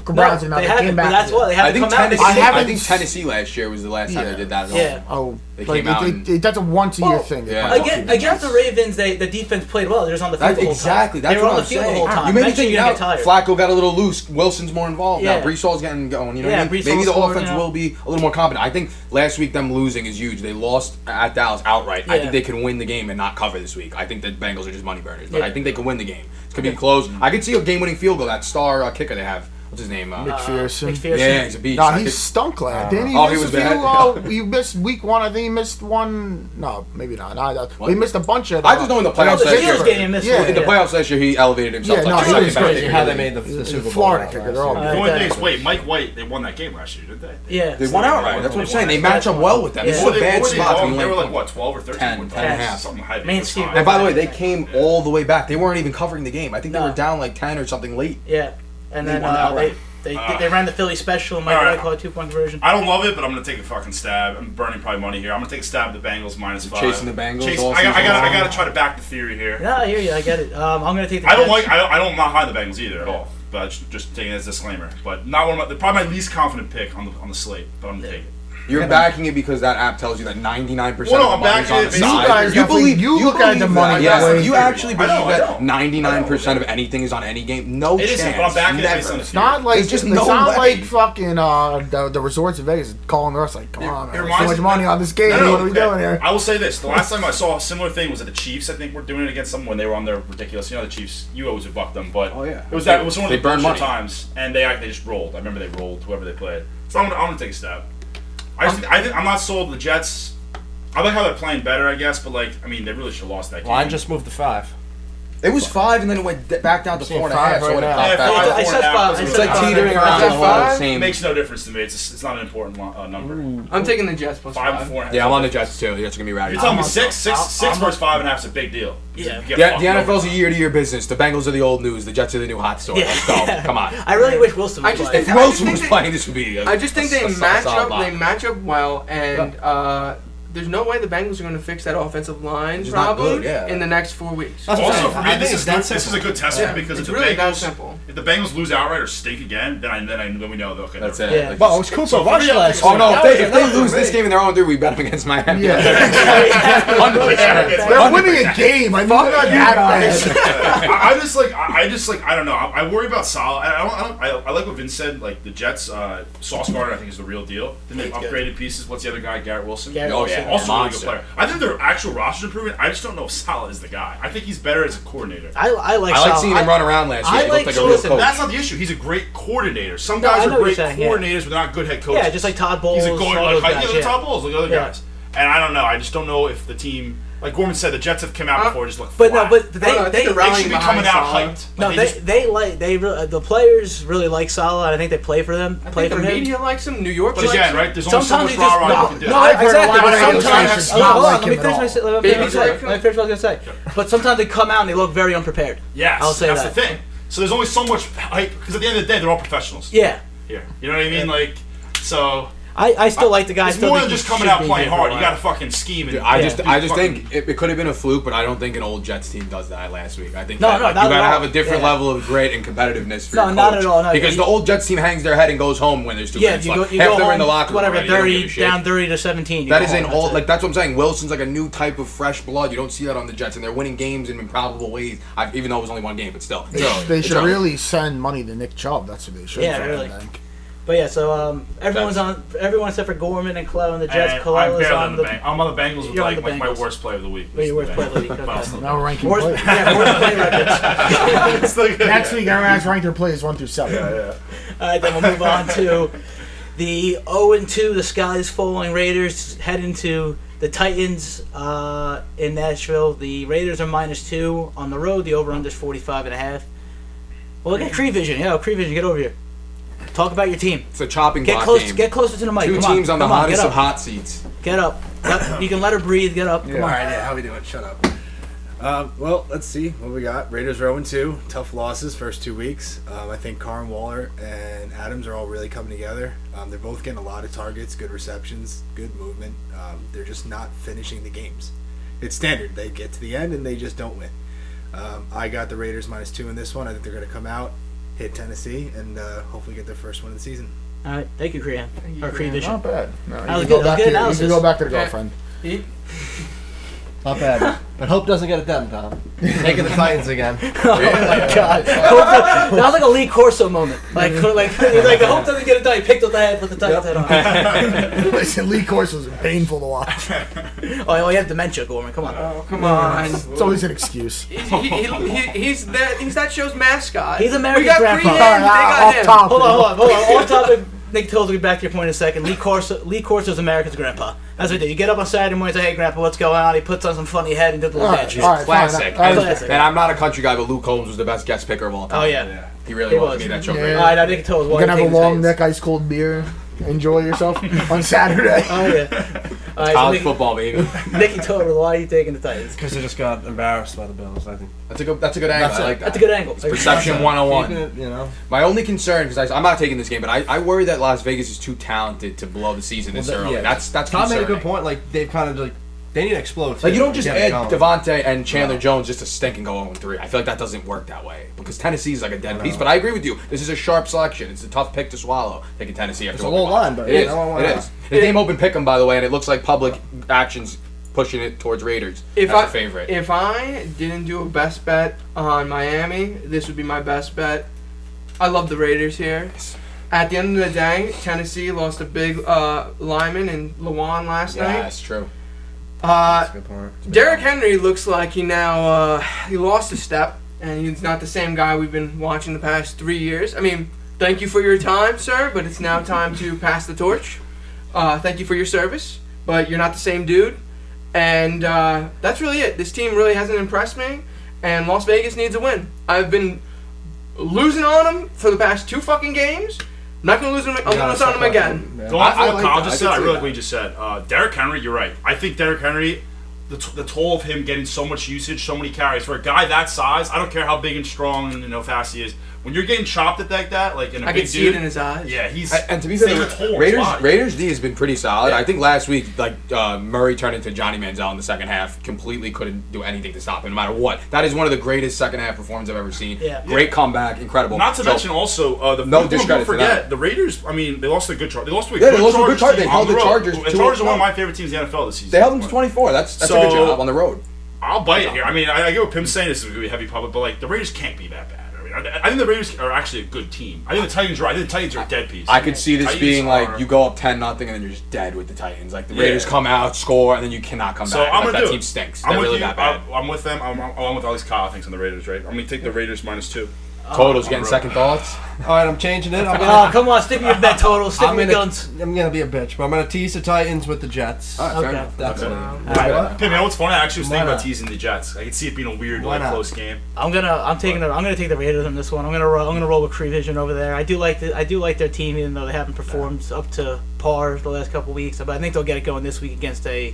the Browns no, in the mouth. They, haven't, came back. that's what they have I to think come out. Tennessee. I, think Tennessee last year was the last time they did that. At Yeah. home. Oh, they like, came out. It, it, that's a once a year well, thing. Yeah. Against, against the Ravens, they the defense played well. They're just on the field. That's, the whole exactly. Time. That's they were on the field saying. the whole time. You made me think now. Flacco got a little loose. Wilson's more involved yeah. now. Breece Hall's getting going. You know, yeah, I mean? maybe the offense will be a little more competent. I think last week them losing is huge. They lost at Dallas outright. Yeah. I think they can win the game and not cover this week. I think the Bengals are just money burners, but I think they can win the game. It's gonna be close. I could see a game winning field goal. That star uh, kicker they have what's his name? Uh, McPherson. Uh, McPherson. Yeah, he's a beast. Nah, he's stunk last. Didn't he oh, miss he was a bad. Oh, he missed week one. I think he missed one. No, maybe not. Nah, no. He missed a bunch of. Uh, I just know in the uh, playoffs last year. Game, yeah, yeah, in the playoffs last year, he elevated himself. Yeah, like no, he was crazy how they made the, the Super Bowl. Florida kicker. The only thing is, wait, Mike White. They won that game last year, didn't they? Yeah, they won outright. That's what I'm saying. They match up well with them. It's a bad spot. They were like what, twelve or thirteen? Ten, ten, something high. And by the way, they came all the way back. They weren't even covering the game. I think they were down like ten or something late. Yeah. And then uh, they they, uh, they ran the Philly special and Mike right. White called a two point conversion. I don't love it, but I'm gonna take a fucking stab. I'm burning probably money here. I'm gonna take a stab at the Bengals minus five. Chasing the Bengals. Chasing, I, I, I, gotta, I gotta try to back the theory here. No, I hear you. I get it. Um, I'm gonna take. the I don't like. I don't. I don't not high the Bengals either at all. But just taking it as a disclaimer. But not one of my. Probably my least confident pick on the on the slate. But I'm gonna yeah. take it. You're backing it because that app tells you that 99 percent well, no, of the is on the side. You, you believe you, you look at the money. Yes, you actually believe know, that 99 percent of anything is on any game. No it chance. Isn't, but I'm backing Never. it. It's not like it's just it's no not way. like fucking uh, the, the resorts in Vegas calling us like, come it, on, man, so much money on this game. No, no, what are we okay. doing here? I will say this: the last time I saw a similar thing was at the Chiefs. I think we're doing it against someone. They were on their ridiculous. You know, the Chiefs. You always would buck them, but oh yeah, it was that. It was one of the times, and they they just rolled. I remember they rolled whoever they played. So I'm gonna take a stab. I just, I, am not sold the Jets. I like how they're playing better, I guess, but like, I mean, they really should have lost that game. I just moved to five. It was five, and then it went d- back down to four and a half. So it popped back. I said five. It's like five. teetering around the It makes no difference to me. It's, just, it's not an important uh, number. Mm. I'm taking the Jets plus Five and four and a half. Yeah, I'm on the Jets too. That's gonna be You're rowdy. telling me six, six, six versus five and a half is a big deal. Yeah. The, the. NFL's a year-to-year business. The Bengals are the old news. The Jets are the new hot story. Yeah. Come on. I really wish Wilson was just playing. If I just Wilson think was they- playing, this would be. I just think they match up. They match up well, and uh, there's no way the Bengals are going to fix that offensive line It's problem good, yeah. in the next four weeks. That's Also, for me, this is good, this is a good test Yeah, because if it's the really that Bengals simple. if the Bengals lose outright or stink again, then I, then I then we know okay. That's it. Yeah. Like, Well, it's cool. So Rush last Oh no! If they, if they lose this game in their own three, we bet them against Miami. They're winning a game. I'm not that bad. I, I just like I, just like I don't know. I, worry about Salah. I, I like what Vince said. Like the Jets, uh, Sauce Gardner, I think is the real deal. Then they upgraded pieces. What's the other guy? Garrett Wilson. Oh, yeah yeah, also really good player. I think their actual roster improvement. I just don't know if Salah is the guy. I think he's better as a coordinator. I, I like. I Salah. like seeing him I, run around last year. I like, like listen, That's not the issue. He's a great coordinator. Some no, guys are great saying, coordinators, yeah. but not good head coaches. Yeah, just like Todd Bowles. He's a going like yeah, Todd Bowles, like other guys. And I don't know. I just don't know if the team like Gorman said, the Jets have come out uh, before just look. But flat. no, but they no, no, they, they, they should be coming out Salah. hyped. no, they they, just, they like they really, the players really like Salah. I think they play for them. I play for the him. media likes him. New York. But likes again, him. right? There's only so much rah rah you can do. No, I've heard exactly. A lot of sometimes, not hold like let me finish my. Let me finish what I was gonna say. But sometimes they come out and they look very unprepared. Yes, I'll say that's the thing. So there's only so much hype because at the end of the day, they're all professionals. Yeah. Here, you know what I mean? Like, so I, I still like the guy. It's still more than just coming out playing hard. You got to fucking scheme. And Dude, I just, I just think it, it could have been a fluke, but I don't think an old Jets team does that last week. I think No, that, no, like, not you at gotta all. have a different Yeah. level of grit and competitiveness. For No, your not at all, no. because the old Jets team hangs their head and goes home when there's two Yeah, minutes you go, left. you Half go they're home, in the locker room whatever, already, thirty down thirty to seventeen. That is an that's old, like that's what I'm saying. Wilson's like a new type of fresh blood. You don't see that on the Jets, and they're winning games in improbable ways. i even though it was only one game, but still, They, should really send money to Nick Chubb. That's what they should. Yeah, do, really. But yeah, so um, everyone's on everyone except for Gorman and Clell and the Jets. And is on the. the Bang- I'm on the Bengals with You're like my- worst play of the week. was your worst play of the Bengals. week, okay. Ranking Worst, players. yeah, worst play records. It's still good. Next week, our ranked their plays one through seven. Yeah, yeah. All right, then we'll move on to the 0 and 2, the Sky's falling Raiders head into the Titans uh, in Nashville. The Raiders are minus two on the road. The over under is 45 and a half. Well, look at Cree Vision. Yeah, Cree Vision, get over here. Talk about your team. It's a chopping Get block close. game. Get closer to the mic. Two Come teams on, the come hottest get of hot seats. Get up. Let- you can let her breathe. Get up. Come All on. right, yeah, how we doing? Shut up. Um, well, let's see what we got. Raiders are 0 2. Tough losses first two weeks. Um, I think Carr and Waller and Adams are all really coming together. Um, they're both getting a lot of targets, good receptions, good movement. Um, they're just not finishing the games. It's standard. They get to the end and they just don't win. Um, I got the Raiders minus two in this one. I think they're going to come out, hit Tennessee, and uh, hopefully get their first win of the season. All right, thank you, Crean. Thank you, Or Crean. Not bad. No, you was can good. go That was back good to- You analysis. can go back to the Yeah. girlfriend. He- Not bad. but Hope doesn't get it done, Tom. Taking the Titans again. Oh my god! Hope that, that was like a Lee Corso moment. Like, like, like, I hope doesn't get it done. He picked up the head, put the Titans head on. Listen, Lee Corso was painful to watch. Oh, oh, you have dementia, Gorman. Come on. Oh, come on. It's always an excuse. He, he, he, he, he's that he's that show's mascot. He's America's we got grandpa. Crean, they got off him. top. Hold on, hold on, hold on. Off topic. Nick Tills will be back to your point in a second. Lee Corso, Lee Corso's America's grandpa. That's what he did. You get up on Saturday morning and say, "Hey, Grandpa, what's going on?" He puts on some funny head and does a little All right, dance. all right, Classic. fine. I- I and, Classic. and I'm not a country guy, but Luke Holmes was the best guest picker of all time. Oh yeah. He really He was. was. Made that show Yeah. great. All right, now Nick Tills. You're gonna have a long neck ice cold beer. Enjoy yourself on Saturday. Oh yeah. All right, so College Nick, football, baby. Nicky Total, why are you taking the Titans? Because they just got embarrassed by the Bills, I think. That's a good. That's a good angle. That's I a- like that. That's a good angle. Perception Keeping 101. it, you know. My only concern, because I'm not taking this game, but I, I worry that Las Vegas is too talented to blow the season this Well, that- early. yeah. That's that's Tom made a good point. Like they've kind of like they need to explode. Like you don't just add Davante and Chandler No. Jones just to stink and go 0 3. I feel like that doesn't work that way because Tennessee's like a dead piece. But I agree with you. This is a sharp selection. It's a tough pick to swallow. Taking Tennessee after It's a what we low line, but it you is. know, why It not? is. The game open pick 'em by the way, and it looks like public actions pushing it towards Raiders If as I a favorite. if I didn't do a best bet on Miami, this would be my best bet. I love the Raiders here. At the end of the day, Tennessee lost a big uh, lineman in Lewan last yeah, night. that's true. Uh, That's a good point. Derrick Henry looks like he now uh, he lost a step, and he's not the same guy we've been watching the past three years. I mean, thank you for your time, sir, but it's now time to pass the torch. Uh, thank you for your service, but you're not the same dude, and uh, that's really it. This team really hasn't impressed me, and Las Vegas needs a win. I've been losing on them for the past two fucking games. I'm not gonna lose them. I'm You gonna gotta lose on step again. Yeah. Going off I- I like Kyle that. just I said, I could really see like what you just said. Uh, Derrick Henry, you're right. I think Derrick Henry, the, t- the toll of him getting so much usage, so many carries for a guy that size. I don't care how big and strong and you know fast he is. When you're getting chopped at like that, like in a I big can see dude, it in his eyes. yeah, he's And, and to be taking fair, a toll on his Raiders body. Raiders D has been pretty solid. Yeah. I think last week, like uh, Murray turned into Johnny Manziel in the second half, completely couldn't do anything to stop him, no matter what. That is one of the greatest second half performances I've ever seen. Yeah. Great comeback, incredible. Not to So- mention also uh, the No people discredit don't forget the Raiders. I mean, they lost a good Char- They lost to a Yeah, good they lost to a good Chargers Char- they held on the. Chargers And to- Chargers are one of my favorite teams in the NFL this season. They held them to 24. That's that's a good job on the road. I'll bite it here. I mean, I, I get what Pim's saying. This is going to be heavy public, but like the Raiders can't be that bad. I I, I think the Raiders are actually a good team. I think the Titans are. I think the Titans are a dead piece. I could see this Titans being are- like you go up 10 nothing and then you're just dead with the Titans. Like the Yeah. Raiders come out, score, and then you cannot come So back. I'm Like, gonna that do team it. stinks. I'm They're with really you. that bad. I'm, I'm with them. I'm, I'm along with least Kyle thinks on the Raiders, right? I'm gonna take the Raiders minus two. Totals getting the second thoughts. All right, I'm changing it. I'm Oh, gonna, come on, stick with your bet total. Stick I'm with gonna, guns. I'm gonna be a bitch, but I'm gonna tease the Titans with the Jets. All right, fair Okay. enough. That's Okay. it. All right. Pim, you know what's funny? I actually was Why thinking about not? teasing the Jets. I could see it being a weird, Why like, not? close game. I'm gonna I'm taking the I'm gonna take the Raiders in this one. I'm gonna roll, I'm gonna roll with Cree Vision over there. I do like the I do like their team even though they haven't performed up to par the last couple weeks. But I think they'll get it going this week against a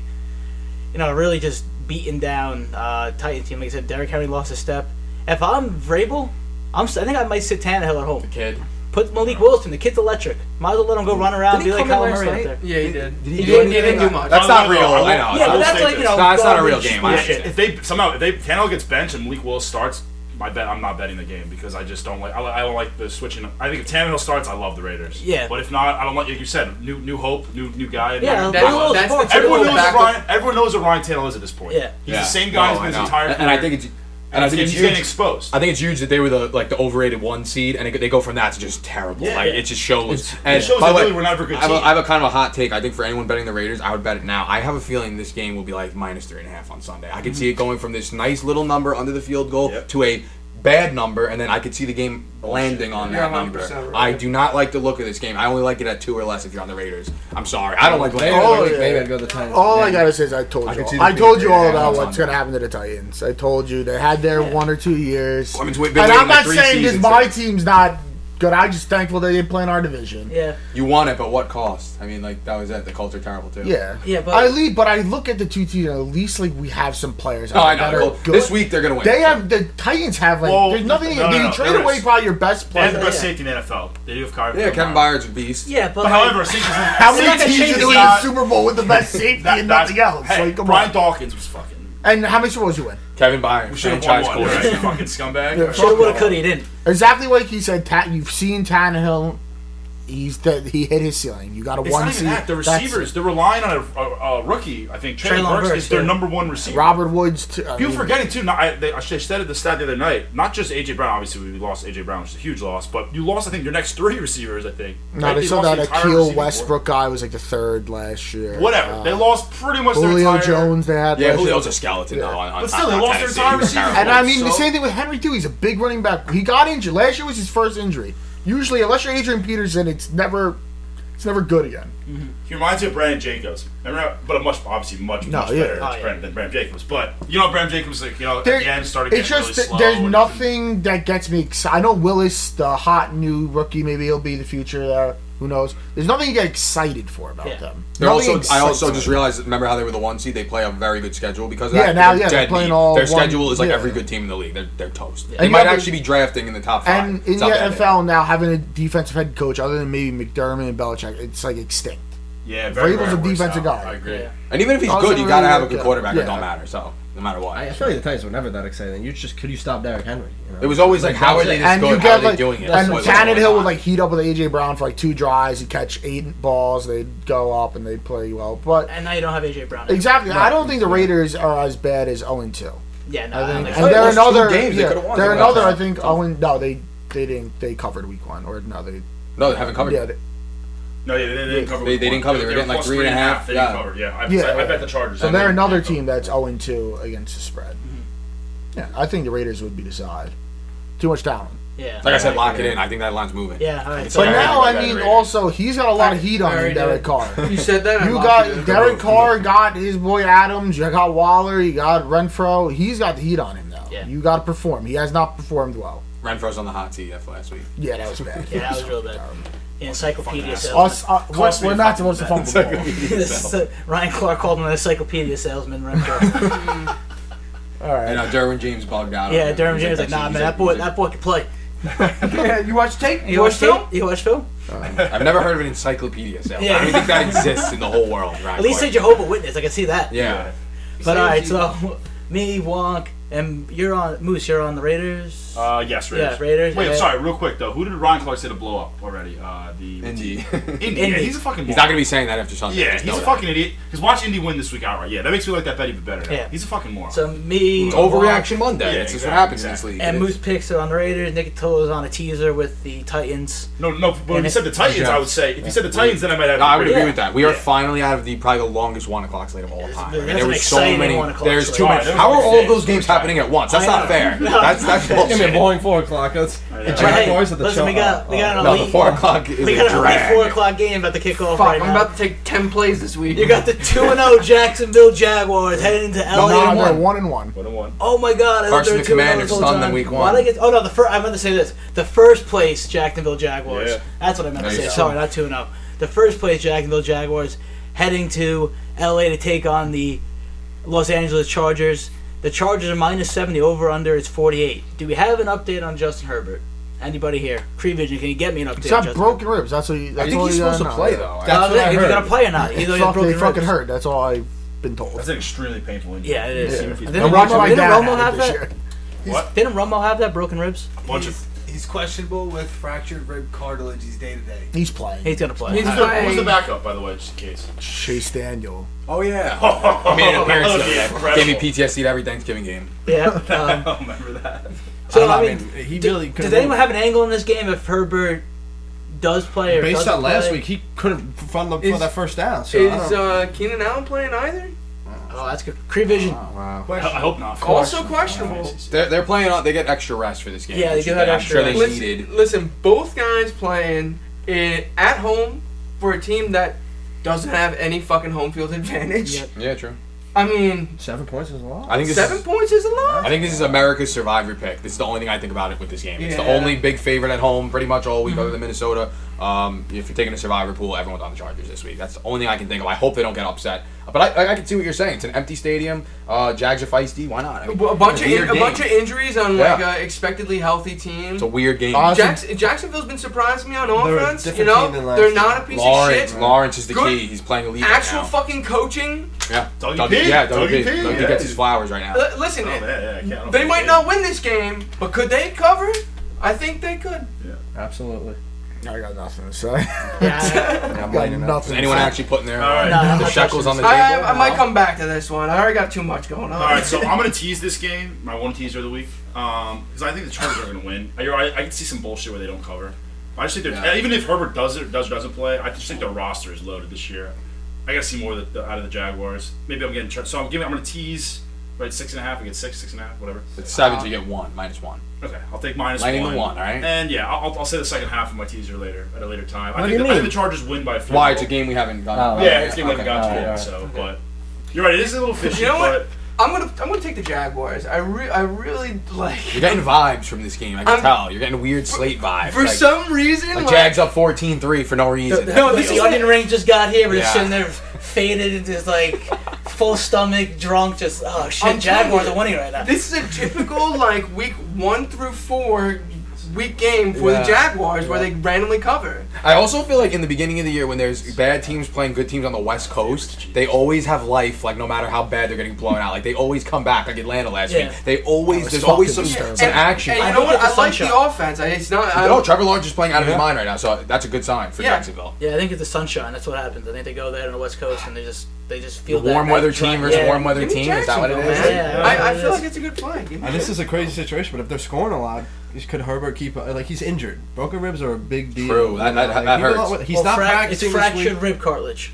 you know really just beaten down uh, Titans team. Like I said, Derrick Henry lost a step. If I'm Vrabel, I'm s- I think I might sit Tannehill at home. Kid. Put Malik Willis. The kid's electric. Might as well let him go run around. Did Be he like come in Kyler last Murray out night? there. Yeah, he did. Did he, he do didn't, he anything? didn't do much. That's not no, no, real. I I know. Yeah, but that's like you know. No, it's not a real game. I understand. If they somehow if they Tannehill gets benched and Malik Willis starts, my bet I'm not betting the game because I just don't like I, I don't like the switching. I think if Tannehill starts, I love the Raiders. Yeah. But if not, I don't like like you said, new new hope, new new guy. Yeah, New- That's- Will that's Sports. the Everyone knows, Back Ryan, everyone knows what Ryan Tannehill is at this point. Yeah. He's Yeah. the same guy No, as I his entire And, career. and I think it's and I think it's getting huge. exposed. I think it's huge that they were the like the overrated one seed, and it, they go from that to just terrible. Yeah, like yeah. it just shows. It and shows by that way, really we're not a good I have, a, have a kind of a hot take. I think for anyone betting the Raiders, I would bet it now. I have a feeling this game will be like minus three and a half on Sunday. I could mm-hmm. see it going from this nice little number under the field goal Yep. to a bad number, and then I could see the game landing on You're that number. 100% right. I do not like the look of this game. I only like it at two or less if you're on the Raiders. I'm sorry. I don't like Maybe, laying. Oh, maybe, yeah. maybe I'd go oh, the Titans. All I Yeah. gotta say is I told I you. can see All, this I told you all very about on what's gonna happen to the Titans. I told you they had their one or two years. I mean, it's been and waiting I'm not three saying this seasons. my team's not good. I'm just thankful they didn't play in our division. Yeah. You won it, but what cost? I mean, like that was it. The Colts are terrible too. Yeah, Yeah, but- I lead, but I look at the two teams. At least like we have some players. Oh, I there know. that are Well, good. This week they're gonna win. They have the Titans have like Well, there's nothing. no, no, they no, trade there away is. probably your best They have player. the best Yeah. safety in the NFL. They do have Kevin. Yeah, Kevin Byard's a beast. Yeah, but, But however, How many teams change are the in the Super Bowl with the best safety that, and nothing else? Hey, like, Brian. Dawkins was fucking. And how many Super Bowls you win? Kevin Byron, We should have won franchise one, right? quarterback. You fucking scumbag. Yeah, Shoulda, woulda, no. coulda, he didn't. Exactly like he said. Ta- you've seen Tannehill. He's that he hit his ceiling. You got a It's one not even seed. that. The receivers, it. they're relying on a, a, a rookie. I think Treylon Treylon Burks Burks, is their yeah. number one receiver. Robert Woods. T- I People mean, forgetting too. Not, I, they, I said it the stat the other night. Not just AJ Brown. Obviously, we lost AJ Brown, which is a huge loss. But you lost, I think, your next three receivers. I think. No, Right? they You said lost that the entire Akeel receiving corps. Westbrook guy was like the third last year. Whatever. Uh, they lost pretty much their Julio entire. Jones. They had. Yeah. Julio's a skeleton though. On, on But still, they lost their entire receiver. And I mean, the same thing with Henry too. He's a big running back. He got injured last year. Was his first injury. Usually, unless you're Adrian Peterson, it's never, it's never good again. Mm-hmm. He reminds me of Brandon Jacobs. Remember, how- but a much obviously much No, much yeah. better Oh, yeah. Brandon, than Brandon Jacobs. But you know, Brandon Jacobs like you know There- at the end started It's just really slow. there's nothing that gets me excited. I know Willis, the hot new rookie, maybe he'll be the future there. Who knows? There's nothing to get excited for about Yeah. them. They're also, I also just realized. Remember how they were the one seed? They play a very good schedule because of Yeah, that. now, They're yeah, they're playing meat. all Their one- schedule is like yeah. every good team in the league. They're they're toast. They And might yeah, actually be drafting in the top five. And in the not that bad. NFL now, having a defensive head coach other than maybe McDermott and Belichick, it's like extinct. Yeah, very Vrabel's a defensive guy. I agree. Yeah. And even if he's Also good, you gotta have a good, good yeah. quarterback. It Yeah. don't matter. So no matter what. I, I feel like the Titans were never that exciting. You just could you stop Derrick Henry? You know? It was always like, how are they this and good? you How get are they like, doing it? and Tannehill oh would like heat up with AJ Brown for like two drives. He'd catch eight balls. They'd go up and they'd play well. But And now you don't have AJ Brown. exactly, I don't think the Raiders are as bad as 0 2. Yeah, no. I I think, think and they're another. games they yeah, could've won. they're another. I think. Oh, no, they they didn't. They covered week one, or no, they. no, they haven't covered. Yeah, it. they, No, yeah, they, they didn't cover. They- week they didn't cover. They were getting, like, plus three and a half, They yeah. didn't cover. Yeah, I, Yeah, I, yeah. bet the Chargers. so they're another team covered. that's 0 2 against the spread. Mm-hmm. Yeah, I think the Raiders would be the side. Too much talent. Yeah. Like I said, lock it in. I think that line's moving. Yeah, all right. It's So But now, I mean, the also he's got a lot of heat on him, Derek. Carr. You said that. You got in. Derek Carr, got his boy Adams. You got Waller. You got Renfrow. He's got the heat on him though. Yeah. You got to perform. He has not performed well. Renfrow's on the hot seat after last week. Yeah, that was bad. Yeah, that was real bad. Encyclopedia Fucking salesman. Us, uh, we're, we're not fucking supposed to fumble the ball. This, Ryan Clark called him an encyclopedia salesman. Renfrow. All right. And uh, Derwin James bugged out. yeah, him. Derwin He's James like, he's nah, man, that boy, that boy can play. Yeah, you watch tape? You watch film? film? You watch film? I've never heard of an encyclopedia sale. Yeah. I don't think that exists in the whole world. Right? At least say Jehovah Witness. I can see that. Yeah. But all right, so me, Wonk, and you're on Moose. You're on the Raiders. Uh, yes, Raiders. Yeah, Raiders, Wait, yeah. sorry, real quick though. Who did Ryan Clark say to blow up already? Uh, the Indy. Indy. Indy. Yeah, he's a fucking. He's not gonna be saying that after Sunday. Yeah, Just he's a that. fucking idiot. Because watch Indy win this week outright. Yeah, that makes me like that bet even better. Now. Yeah. he's a fucking moron. so me, It's overreaction Monday. Yeah, It's just what happens in this league. and Moose picks are on the Raiders. Nick is on a teaser with the Titans. no, no. But when And you said the Titans, I would say if you said the Titans, then I might have. No, I would agree. agree Yeah. with that. We are Yeah. finally out of the probably the longest one o'clock slate of all time. I mean, there an was so many. There's too much. How are all of those games happening at once? That's not fair. That's that's Give me a boring four o'clock. Let's know. the But hey, Jaguars at the listen, we show. got we got an No, the four o'clock is we got an elite drag. four o'clock game about to kick off Fuck, right I'm now. about to take 10 plays this week. You got the two and zero Jacksonville Jaguars heading to LA. No, and they're one. one and one. One and one. Oh my god! I Carson they the 2 Commander stunned them time. week Why one. did I get? Oh no, the first. I meant to say this. The first place Jacksonville Jaguars. Yeah. That's what I meant to say. go. Sorry, not two and zero. The first place Jacksonville Jaguars heading to LA to take on the Los Angeles Chargers. The Chargers are minus seven. The over under is forty eight. Do we have an update on Justin Herbert? Anybody here? Cree Vision, can you get me an update? He's on got Justin broken ribs. That's what. You, that's I think all he's supposed to gotta play though. Herbert? That's Uh, what I if he's heard. gonna play or not? Either he Fuck, they broken fucking ribs. hurt. That's all I've been told. That's an extremely painful injury. Yeah, it is. Yeah. Didn't, And watch Romo, my didn't dad Romo have have this that? year. What? Didn't Romo have that broken ribs? Bunch of. He's, he's questionable with fractured rib cartilage. He's day to day. He's playing. He's gonna play. He's Who's playing. the, who's the backup, by the way, just in case? Chase Daniel. Oh yeah. I made an appearance the other day. Gave me PTSD to every Thanksgiving game. yeah. Um, I remember that. so I I don't know, mean, man. He d- really does couldn't anyone have an angle in this game if Herbert does play or Based doesn't on last play? week, he couldn't fund up for Is- that first down. So I Is don't- uh, Keenan Allen playing either? Oh, that's good. Cree Vision. wow. I, I hope not. Also questionable. They're, they're playing on. They get extra rest for this game. Yeah, they which do is- have I'm extra sure they rest. needed. Listen, listen, both guys playing in, at home for a team that doesn't have any fucking home field advantage. Yep. Yeah, true. I mean, Seven points is a lot. I think this seven is, points is a lot. I think this is America's survivor pick. This is the only thing I think about it with this game. It's the Yeah. only big favorite at home pretty much all week Mm-hmm. other than Minnesota. Um, if you're taking a survivor pool, everyone's on the Chargers this week. That's the only thing I can think of. I hope they don't get upset. But I, I, I can see what you're saying. It's an empty stadium. Uh, Jags are feisty. Why not? I mean, A bunch of in, a bunch of injuries on like Yeah. uh, expectedly healthy team. It's a weird game. Awesome. Jackson, Jacksonville's been surprising me on They're a offense. You know, team than last they're not a piece Lawrence, of shit. Lawrence is the Good- key. He's playing elite Actual right now. fucking coaching. yeah, Dougie Dougie- P. Yeah, Dougie, Dougie P. P, Dougie yeah. gets his flowers right now. L- listen, Oh, man, yeah, they might not win this game, but could they cover? I think they could. Yeah, Absolutely. I got nothing to say. Yeah, Yeah, I'm got lighting up. nothing. Anyone actually putting their All right. Uh, no, I'm the not shekels on the table? I, I might come back to this one. I already got too much going on. All right, so I'm gonna tease this game. My one teaser of the week, um, because I think the Chargers are gonna win. I, I, I can see some bullshit where they don't cover. I just think they're Yeah. even if Herbert does it, does or doesn't play, I just think their roster is loaded this year. I gotta see more of the, out of the Jaguars. Maybe I'm getting so I'm giving. I'm gonna tease right six and a half. I get six, six and a half, whatever. It's seven, so you get one, minus one. Okay, I'll take minus Lighting the one. one, all right? And yeah, I'll, I'll say the second half of my teaser later at a later time. I What do think you the, I think the Chargers win by. a field Why? It's a game we haven't gotten. Oh, Yeah, it's a game we haven't got to Alright, yet. alright. So, but you're right. It is a little fishy. You know what? but I'm gonna I'm gonna take the Jaguars. I re- I really like. You're getting vibes from this game. I can I'm- tell. You're getting weird slate vibes. For like, some reason, like like, Jags up 14-3 for no reason. no, this the is onion ring just got here. We're just Yeah. sitting there faded and just like full stomach, drunk. Just oh shit, I'm Jaguars are winning right now. This is a typical like week one through four week game for Yeah. the Jaguars where they randomly cover. I also feel like in the beginning of the year when there's bad teams playing good teams on the West Coast, they always have life. Like no matter how bad they're getting blown out, like they always come back. Like Atlanta last Yeah. week, they always there's always some some terrible. action. And I you know what? I like sunshine. the offense. I, it's not. I, no, Trevor Lawrence is playing out of his mind right now, so that's a good sign for Yeah. Jacksonville. Yeah, I think it's the sunshine. That's what happens. I think they go there on the West Coast and they just they just feel The warm that weather team versus yeah. warm weather team. Is that what it Jacksonville, is? man. Yeah, I, I feel like it's a good play. And this is a crazy situation, but if they're scoring a lot, could Herbert keep like he's injured? Broken ribs are a big deal. True, that- that- Like, that hurts. don't- He's Well, not frac- practicing It's this fractured week. rib cartilage.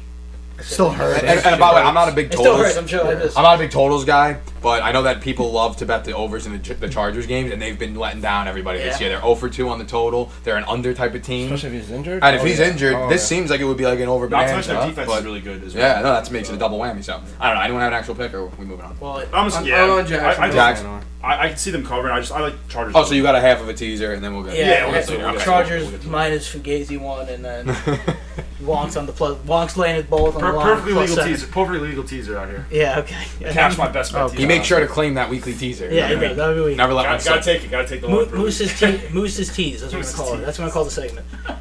Still hurt. And, and by the way, I'm not a big It still totals. hurts. I'm sure. I just, I'm not a big totals guy, but I know that people love to bet the overs in the, Ch- the Chargers games, and they've been letting down everybody this Yeah. year. They're 0 for 2 on the total. They're an under type of team. Especially if he's injured. And if Oh, he's yeah. injured, Oh, this yeah. seems like it would be like an over not to bonanza. mention their defense but- is really good as well. yeah, no, that makes it a double whammy. So I don't know. Anyone have an actual pick, or are we moving on? well, I'm just, I'm- yeah, I'm on I, I, Jacksonville. just- Jackson. I, I can see them covering. I just I like Chargers. Oh, so you got a half of a teaser, and then we'll go. yeah, Yeah, we'll yeah, get to it, we'll get to it, Chargers we'll get to it. minus Fugazi one, and then Wonk's on the plus. Wonk's landed both on Per- the line. perfectly legal seven. teaser. Perfectly legal teaser out here. Yeah, okay. And Cash my best bet. Oh, teaser. He makes sure to claim that weekly teaser. Yeah, he does. That would be weak. Never let one Gotta, gotta take it. Gotta take the Mo- one. Moose's, te- Moose's tease. That's what Moose's we're gonna call it. That's what I call the segment.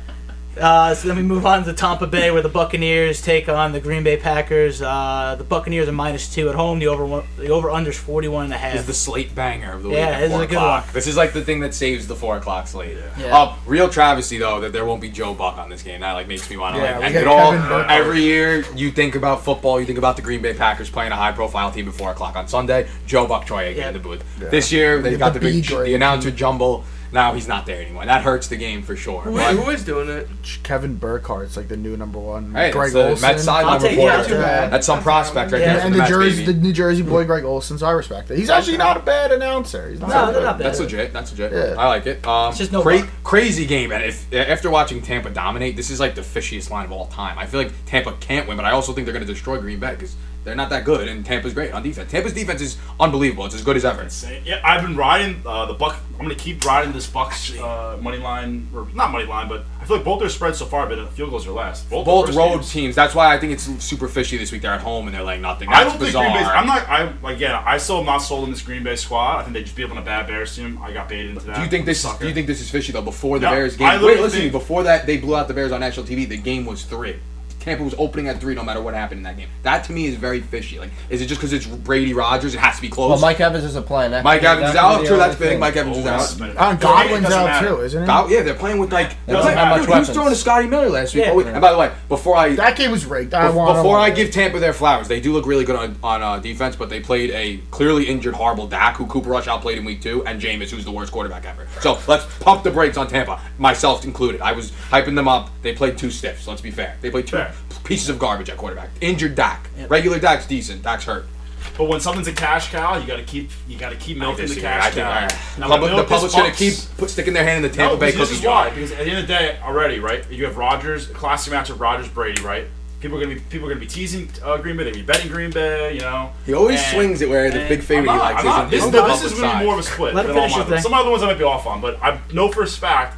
Uh, so then we move on to Tampa Bay, where the Buccaneers take on the Green Bay Packers. Uh, the Buccaneers are minus two at home. The over one, the over under is forty one and a half. This is the slate banger of the week Yeah, this is a good one. This is like the thing that saves the 4 o'clock slate. Yeah. Uh, real travesty, though, that there won't be Joe Buck on this game. That like makes me want to Yeah, like we end got it all. Kevin Burkhardt. Every year, you think about football, you think about the Green Bay Packers playing a high-profile team at 4 o'clock on Sunday. Joe Buck Troy again Yeah. in the booth. This year, they Get got the the, big, the announcer jumble. Now he's not there anymore. That hurts the game for sure. Who, But- who is doing it? Kevin Burkhardt's like the new number one. Hey, Greg it's Olsen. Met sideline reporter. yeah, not. That's some prospect right Yeah. there. and the the Mets, Jersey, the New Jersey boy Greg Olsen, so I respect it. He's actually not a bad announcer. He's not No, bad. they're not bad. That's legit. That's legit. Yeah. I like it. Um, It's just no cra- crazy game, and if after watching Tampa dominate, this is like the fishiest line of all time. I feel like Tampa can't win, but I also think they're going to destroy Green Bay because they're not that good, and Tampa's great on defense. Tampa's defense is unbelievable. It's as good as ever. Insane. Yeah, I've been riding uh, the Buck. I'm gonna keep riding this Bucks uh, money line, or not money line, but I feel like both their spreads so far but been field goals are last. Both, Both first road games. teams. That's why I think it's super fishy this week. They're at home and they're like nothing. I That's don't think bizarre. Green Bay's. I'm not. I again. I still am not sold in this Green Bay squad. I think they just beat up on a bad Bears team. I got baited into that. do you think this? Is, Sucker. do you think this is fishy though? Before the No, Bears game, wait, listen think- Before that, they blew out the Bears on national TV. The game was three. Tampa was opening at three, no matter what happened in that game. That to me is very fishy. Like, is it just because it's Brady Rodgers? It has to be close. Well, Mike Evans isn't playing. That Mike Evans is out. be True, that's big. Mike Evans is out. that's been- For me, it Godwin's out matter. too, isn't he? God, yeah, they're playing with like. They don't Dude, he was throwing to Scotty Miller last week. Yeah. Oh, wait, and by the way, before I That game was rigged. I Bef- Before I give Tampa their flowers, they do look really good on, on uh, defense, but they played a clearly injured, horrible Dak, who Cooper Rush outplayed in week two, and Jameis, who's the worst quarterback ever. So let's pump the brakes on Tampa, myself included. I was hyping them up. They played two stiffs. Let's be fair. They played two Fair. Pieces of garbage at quarterback. Injured Dak. Regular Dak's decent. Dak's hurt. But when something's a cash cow, you gotta keep. You gotta keep milking the cash I think, cow. Now, public- when the milk this public's gonna keep put, sticking their hand in the Tampa No, Bay because cookie this is jar. why. Because at the end of the day, already, right? You have Rodgers, a classic match of Rodgers Brady, right? People are gonna be people are gonna be teasing uh, Green Bay. They be betting Green Bay, you know. He always And- swings it where the big favorite I'm he likes I'm not- This, isn't this, is public gonna be more of a split. Let him than all finish mine. thing. Some other ones I might be off on, but I know for a fact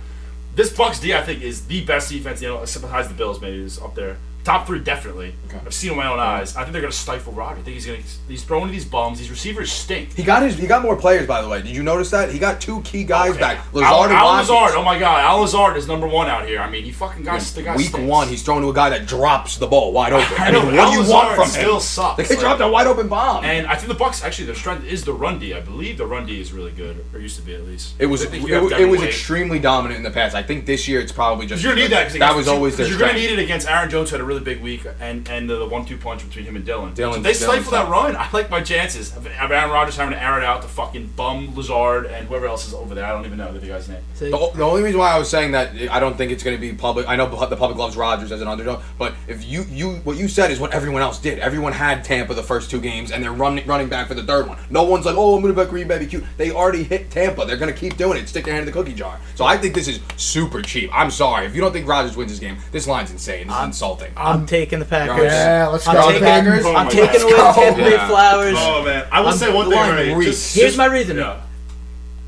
this Bucks D I think is the best defense. You know, besides the Bills, maybe is up there top three definitely. Okay. I've seen it with my own eyes. I think they're going to stifle Rodgers. I think he's going to he's throwing to these bums. These receivers stink. He got his. He got more players, by the way. Did you notice that? He got two key guys Okay. back. Al, Lazard and Al Watkins. Lazard, oh my god, Al Lazard is number one out here. I mean, he fucking got the guy Week stinks. one, he's throwing to a guy that drops the ball wide open. I I know, mean, what Al do you Lazard want from still him? sucks. They Like, dropped a wide open bomb. And I think the Bucks actually their strength is the run D. I believe the run D is really good, or used to be at least. It was I it, think you have it, Devin was White. extremely dominant in the past. I think this year it's probably just You're gonna need that. 'cause that against was always their You're gonna strength. need it against Aaron Jones, who had a really big week, and and the, the one-two punch between him and Dillon. Dillon- So they Dillon's stifle that run. I like my chances of, of Aaron Rodgers having to air it out to fucking bum Lazard and whoever else is over there. I don't even know the guy's name. The, the only reason why I was saying that I don't think it's going to be public. I know the public loves Rodgers as an underdog, but if you you what you said is what everyone else did. Everyone had Tampa the first two games, and they're running running back for the third one. No one's like, oh, I'm going to bet Green Bay be cute. They already hit Tampa. They're going to keep doing it. Stick their hand in the cookie jar. So I think this is super cheap. I'm sorry if you don't think Rodgers wins this game. This line's insane. This is insulting. I'm taking the Packers. Yeah, let's I'm go, taking, Packers. Oh I'm my taking God. away the Tampa Bay Yeah. Flowers. Oh man, I will I'm- say one the thing line already. reeks. Just, Here's just- my reason. Yeah.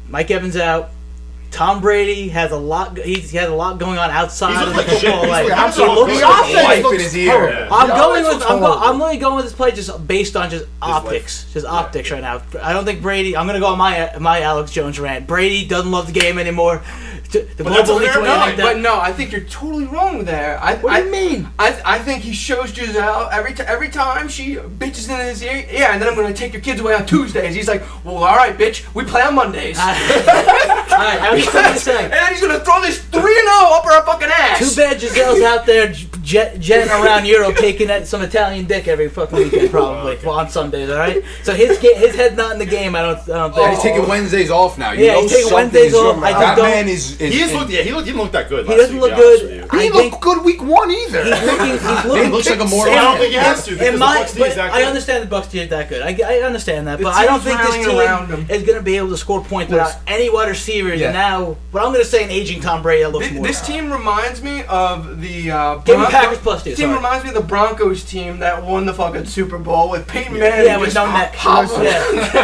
Mike Evans out. Tom Brady has a lot. He's, he has a lot going on outside He's of the looked like shit. football. He's Like, he looks The like like offense in looks his ear. Yeah. I'm The going with I'm, go. I'm literally going with this play just based on just optics, just optics right now. I don't think Brady. I'm gonna go on my my Alex Jones rant. Brady doesn't love the game anymore. The But that's a global fair league like that. But no, I think you're totally wrong there. I, What I, do you mean? I, I think he shows Gisele every t- every time she bitches in his ear. Yeah, and then I'm gonna take your kids away on Tuesdays. He's like, well, all right, bitch, we play on Mondays. All right, I was just saying. and then he's gonna throw this three and zero up her fucking ass. Too bad Giselle's out there jet, jetting around Europe, taking that, some Italian dick every fucking weekend, probably. Well, on Sundays, all right. So his his head's not in the game. I don't. I don't think. Yeah, he's taking Wednesdays off now. You Yeah, know he's taking Wednesdays off. I that don't- man is. is He is looked. Yeah, he, looked, he didn't look that good. He last doesn't week, look to be honest good. He I didn't look good week one either. He's looking. He's He looks like a moron. I don't think he has to because In the my, Bucks D is but that I understand the Bucks D is that good. I, I understand that, The but I don't think this team is going to be able to score points without any wide receivers. And now, but I'm going to say an aging Tom Brady that looks This, more. this team reminds me of the uh, Give Bron- Packers plus two, team sorry. reminds me of the Broncos team that won the fucking Super Bowl with Peyton Manning. yeah, with just no neck. Yeah.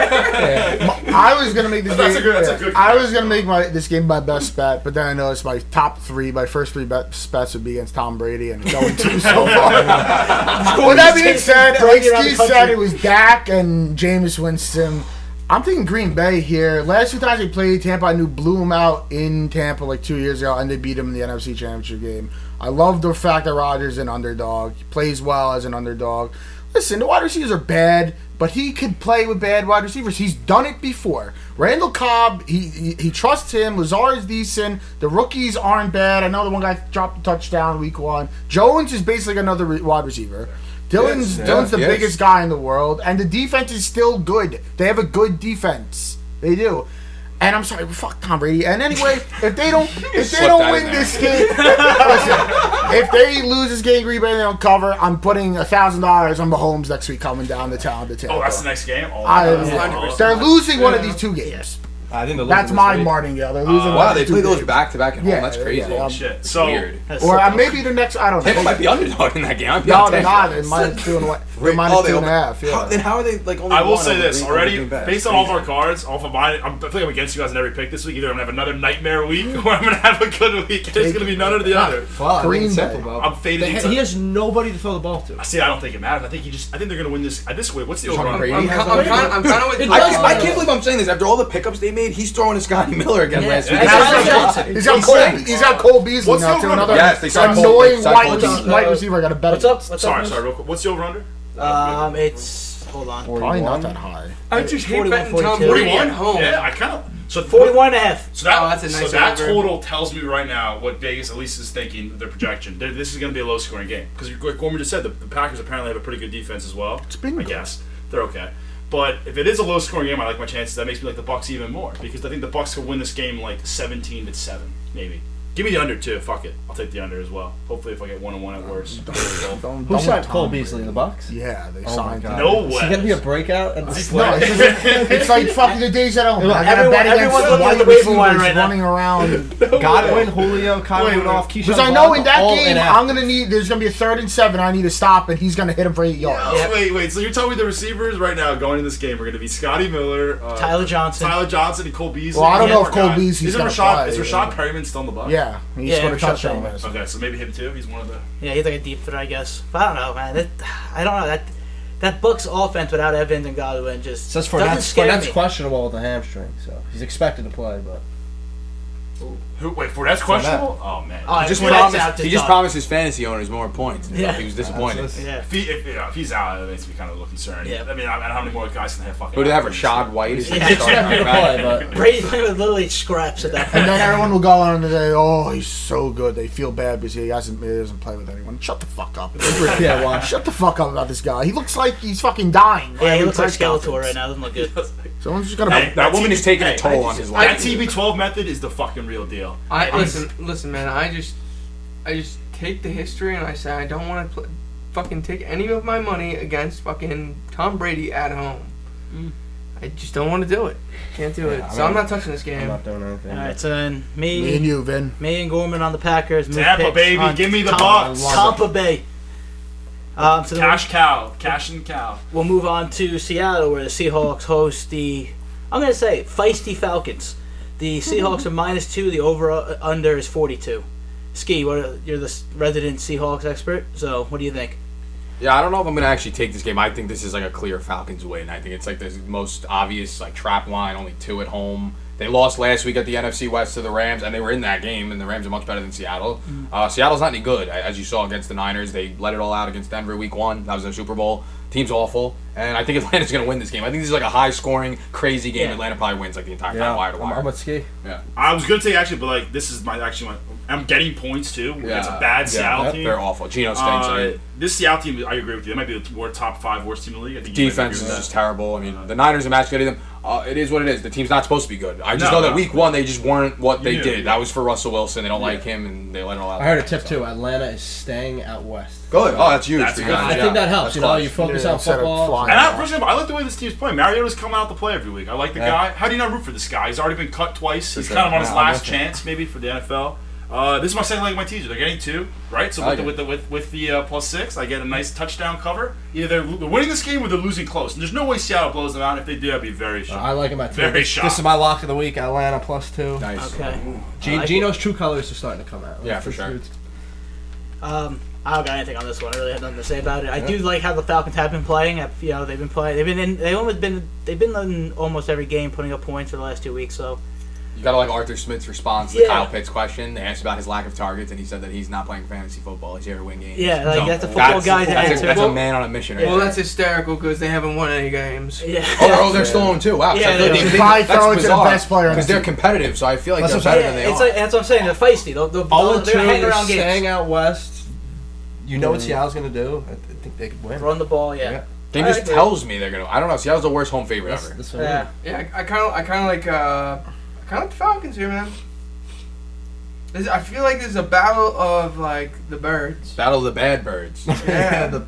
I was gonna make this That's game. a good- that's a good I was gonna make my this game my best bet, but then I noticed my top three, my first three best bets would be against Tom Brady and going two so far. With that being said, like Brady around the Steve said, it was Dak and Jameis Winston. I'm thinking Green Bay here. Last two times they played Tampa, I knew blew them out in Tampa like two years ago, and they beat them in the NFC Championship game. I love the fact that Rodgers is an underdog. He plays well as an underdog. Listen, the wide receivers are bad, but he could play with bad wide receivers. He's done it before. Randall Cobb, he he, he trusts him. Lazar is decent. The rookies aren't bad. I know the one guy dropped a touchdown week one. Jones is basically another re- wide receiver. Dillon's Yes, Dillon's yeah, the yes. biggest guy in the world, and the defense is still good. They have a good defense. They do. And I'm sorry, fuck Tom Brady. And anyway, if they don't, if they don't win this game, listen, if they lose this game, Green Bay they don't cover, I'm putting a thousand dollars on Mahomes next week coming down the town to Tampa. Oh, that's the next game. Oh, I, that's- they're losing one of these two games. I think they're That's my this week. martingale. They're losing. Uh, one Wow, they the two play those games. back to back at home. Yeah, That's yeah, crazy. yeah. Shit. So Weird. That's Or so- uh, maybe the next. I don't Tampa know. might be underdog in that game. I'm No, they're not. that. They're minus two and what? They're Wait, minus oh, they two and a only- half. Yeah. How, then how are they like only? One I will one say this already, based on all of our cards, off of mine, I'm, I feel like I'm against you guys in every pick this week. Either I'm gonna have another nightmare week, or I'm gonna have a good week. It's gonna be none or the other. Well, I think Green it's Bay. I'm faded They ha- into- he has nobody to throw the ball to. I see, I don't think it matters. I think he just. I think they're gonna win this. At this way, what's the Tom over? I'm, has ki- I'm kind of I'm kind of with It I, does can't, I can't believe I'm saying this. After all the pickups they made, he's throwing to Scotty Miller again Yeah. last week. That's He's got- I'm. He's got Cole. He's got Cole Beasley What's now the too. over- Another Yes, they signed Cole- annoying they signed white, Cole receiver- Beasley. white receiver. I got to bet. What's up? What's Sorry, up? sorry. Real quick. What's the over under? Um, it's hold on. Probably not that high. I just hate 41, betting Tom 42. Brady at home. Yeah, I kind of. So 41 and a half. So that, Oh, that's a so nice that over. total tells me right now what Vegas at least is thinking their projection. They're, this is going to be a low scoring game because like Gorman just said the, the Packers apparently have a pretty good defense as well. bingo. I guess they're okay. But if it is a low scoring game, I like my chances. That makes me like the Bucks even more because I think the Bucks could win this game like 17 to seven, maybe. Give me the under too. Fuck it, I'll take the under as well. Hopefully, if I get one on one at worst. Don't, Who don't signed Cole Tom Beasley in the Brady. Bucks? Yeah, they Oh my signed God. him. No Is way. he gonna be a breakout? At the No, it's, just- it's like fucking the days at home. I got to Everyone- bet against everyone's looking at white the waiver receivers wire right now. running around. Godwin, Julio, Kyle Wait, wait. Rudolph, Keyshawn Because I know in that all game, inactive. I'm gonna need. There's gonna be a third and seven. I need to stop, and he's gonna hit him for eight yards. Oh, Wait, wait. So you're telling me the receivers right now going in this game are going to be Scotty Miller, uh, Tyler Johnson. Tyler Johnson, and Cole Beasley? Well, I don't know if Cole guy. Beasley's Isn't gonna Rashad, play, Is yeah. Rashad Perriman still in the Bucks? Yeah, Yeah, he Yeah, scored a Rashad touchdown Bateman. last. Okay, so maybe him too. He's one of the. Yeah, he's like a deep threat, I guess. But I don't know, man. That, I don't know that that Bucks offense without Evans and Godwin just It says for doesn't that's scare Fournette's me. questionable with the hamstring, so he's expected to play, but Who? Wait, Fournette's questionable. Oh man. Oh, He just, Fournette's out promised, to he just done. promised his fantasy owners more points. and Yeah. He was disappointed. Yeah. If, he, if, you know, if he's out, it makes me kind of a little concerned. Yeah. I mean, I, I don't know how many more guys can they have fucking. Who do they have? out. Rachaad White is Yeah. starting expected to right play, but Brady's playing with literally scraps at that point. And then everyone will go on and say, "Oh, he's so good." They feel bad because he hasn't he doesn't play with anyone. Shut the fuck up. yeah, why? Shut the fuck up about this guy. He looks like he's fucking dying. yeah, he Every looks like Skeletor right now. Doesn't look good. Someone's just gonna. That woman is taking a toll on his life. That life. TB12 method is the fucking real deal. I I'm- listen, listen, man. I just, I just take the history and I say I don't want to pl- fucking take any of my money against fucking Tom Brady at home. Mm. I just don't want to do it. Can't do it. Yeah, I so I'm not touching this game. I'm game. not doing anything. All right, so then me, me and you, Vin. me and Gorman on the Packers. Tampa, baby, give me the Tom- Bucks. Tampa Bay. Um, so then Cash cow, cash and cow. we'll move on to Seattle, where the Seahawks host the. I'm gonna say feisty Falcons. The Seahawks are minus two. The over under is 42. Ski, what are, you're the resident Seahawks expert. So what do you think? Yeah, I don't know if I'm gonna actually take this game. I think this is like a clear Falcons win. I think it's like the most obvious like trap line. Only two at home. They lost last week at the NFC West to the Rams, and they were in that game, and the Rams are much better than Seattle. Uh, Seattle's not any good, as you saw against the Niners. They let it all out against Denver week one. That was their Super Bowl. Team's awful, and I think Atlanta's going to win this game. I think this is like a high-scoring, crazy game. Yeah. Atlanta probably wins like the entire Yeah, time, wire to I'm, wire. I'm with Ski. I was gonna say, actually, but like this is my actually my. I'm getting points too. Yeah. It's a bad Seattle yep, team. They're awful. Geno stinks. Uh, this Seattle team, I agree with you. They might be the worst top five worst team in the league. I think defense is just terrible. I mean, the Niners are match getting them. Uh, it is what it is. The team's not supposed to be good. I just No, know that no. week one they just weren't what they Yeah. did. That was for Russell Wilson. They don't like him, and they let it all out. I heard a tip too. Atlanta is staying out west. Good. Oh, that's huge That's you good. I yeah. think that helps. That's You know, clutch. you focus Yeah, on football. flying. And I, personally, I like the way this team's playing. Mariota's coming out to play every week. I like the Yeah. guy. How do you not root for this guy? He's already been cut twice. He's kind of on his last chance, maybe for the NFL. Uh, this is my second leg of my teaser. They're getting two, right? So with, like the, with the with with the uh, plus six, I get a nice touchdown cover. Either they're, they're winning this game or they're losing close. And there's no way Seattle blows them out. If they do, I'd be very Uh, shocked. I like him at three. Very This, shocked. this is my lock of the week. Atlanta plus two. Nice. Okay. G- I like Geno's true colors are starting to come out. Yeah, for sure. Um, I don't got anything on this one. I really have nothing to say about it. I do like how the Falcons have been playing. I- You know, they've been playing. They've been in. They almost been. They've been in almost every game, putting up points for the last two weeks. So You gotta like Arthur Smith's response to Yeah. Kyle Pitts question. They asked about his lack of targets, and he said that he's not playing fantasy football. He's here to win games. yeah, like No, that's a football That's, guy's that's, a, that's a man on a mission. Right Well, there. that's hysterical because they haven't won any games. yeah. Oh, oh, they're still on too. Wow. Yeah, I feel like they- they- they that's throw to the best player because they're competitive. So I feel like That's they're better Yeah, than they it's are. like that's what I'm saying. They're feisty. They'll, they'll, All they're hanging around staying games. out west. You know what Seattle's going to do? I, th- I think they could win. Run the ball. Yeah. Yeah. Game just tells me they're gonna. I don't know. Seattle's the worst home favorite ever. that's what I Yeah. Yeah, I kind of, I kind of like, uh, I kind of like the Falcons here, man. This, I feel like this is a battle of like the birds. Battle of the bad birds. Yeah. the,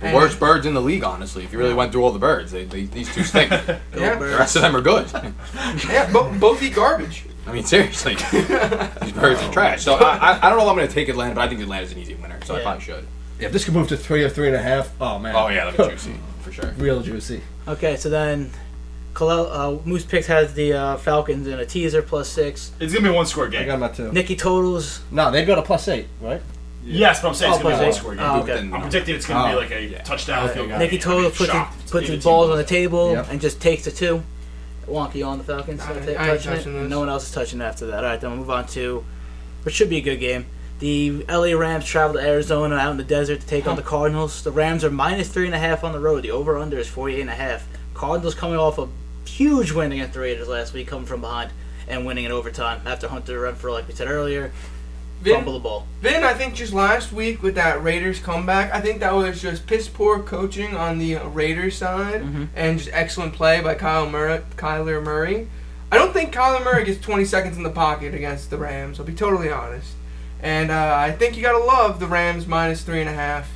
And- worst birds in the league, honestly. If you really went through all the birds, they, they, these two stink. the Yeah, rest of them are good. yeah, bo- both eat garbage. I mean, seriously, these birds are oh. trash. So I, I, I don't know if I'm going to take Atlanta, but I think Atlanta's an easy winner. So I probably should. Yeah, if this could move to three or three and a half, oh man. Oh yeah, that'd be juicy for sure. Real juicy. Okay, so then, Kalel, uh, Moose Picks has the uh, Falcons in a teaser plus six. It's gonna be a one score game. I got my two. Nikki totals. No, they've got a plus eight, right? Yes, but I'm saying it's Oh, gonna be a one score game. Oh, okay. Within, I'm predicting it's gonna be Oh. like a touchdown field. Nikki. Totals puts, shocked his, puts his balls on the table Yep. and just takes the two. Wonky on the Falcons. I not I ain't touching it. touching this. No one else is touching it after that. All right, then we'll move on to what should be a good game. The LA Rams travel to Arizona out in the desert to take on the Cardinals. The Rams are minus three and a half on the road. The over under is 48 and a half. Cardinals coming off a huge win against the Raiders last week, coming from behind and winning in overtime after Hunter Renfrow, like we said earlier, fumble Vin, the ball. Vin, I think just last week with that Raiders comeback, I think that was just piss poor coaching on the Raiders side Mhm. and just excellent play by Kyle Murray, Kyler Murray. I don't think Kyler Murray gets 20 seconds in the pocket against the Rams. I'll be totally honest. And uh, I think you gotta love the Rams minus three and a half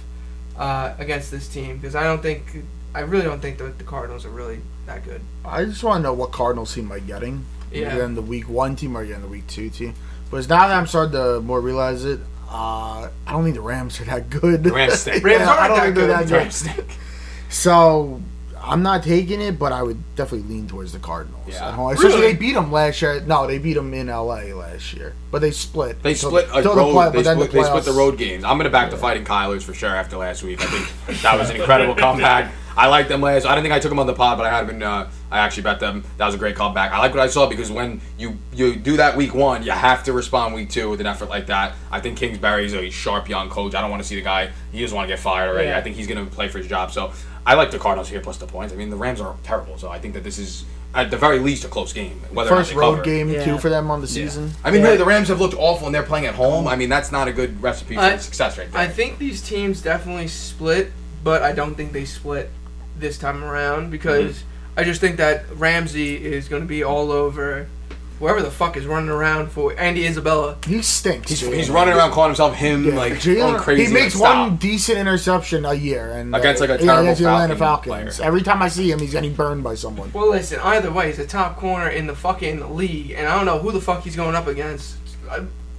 uh, against this team because I don't think, I really don't think that the Cardinals are really that good. I just want to know what Cardinals team am I getting. Yeah. Again, the week one team or again the week two team. But it's now that I'm starting to more realize it, uh, I don't think the Rams are that good. The Rams stink. Rams Yeah, aren't I don't that think they're good. that The good. Rams stink. So I'm not taking it, but I would definitely lean towards the Cardinals. Yeah. At home. Especially Really? they beat them last year. No, they beat them in LA last year, but they split. They Until- split a until the road. play- they, split, the they split the road games. I'm gonna back the fighting Kylers for sure after last week. I think that was an incredible comeback. I liked them last. I didn't think I took them on the pod, but I had been. Uh, I actually bet them. That was a great comeback. I like what I saw because when you you do that week one, you have to respond week two with an effort like that. I think Kingsbury is a sharp young coach. I don't want to see the guy. He doesn't want to get fired already. Yeah. I think he's gonna play for his job. So I like the Cardinals here plus the points. I mean the Rams are terrible, so I think that this is at the very least a close game. Whether First road cover. game Yeah. too for them on the Yeah. season. I mean, Yeah. really, the Rams have looked awful, and they're playing at home. I mean, that's not a good recipe for I- success, right there. I think these teams definitely split, but I don't think they split this time around because Mm-hmm. I just think that Ramsey is going to be all over whoever the fuck is running around for Andy Isabella. He stinks. he's, he's running around calling himself him, Yeah, like Jalen- going crazy. He makes like, one decent interception a year, and Against, like, a terrible against the Atlanta Falcon Falcons. player. Every time I see him, he's getting burned by someone. Well, listen, either way, he's a top corner in the fucking league, and I don't know who the fuck he's going up against.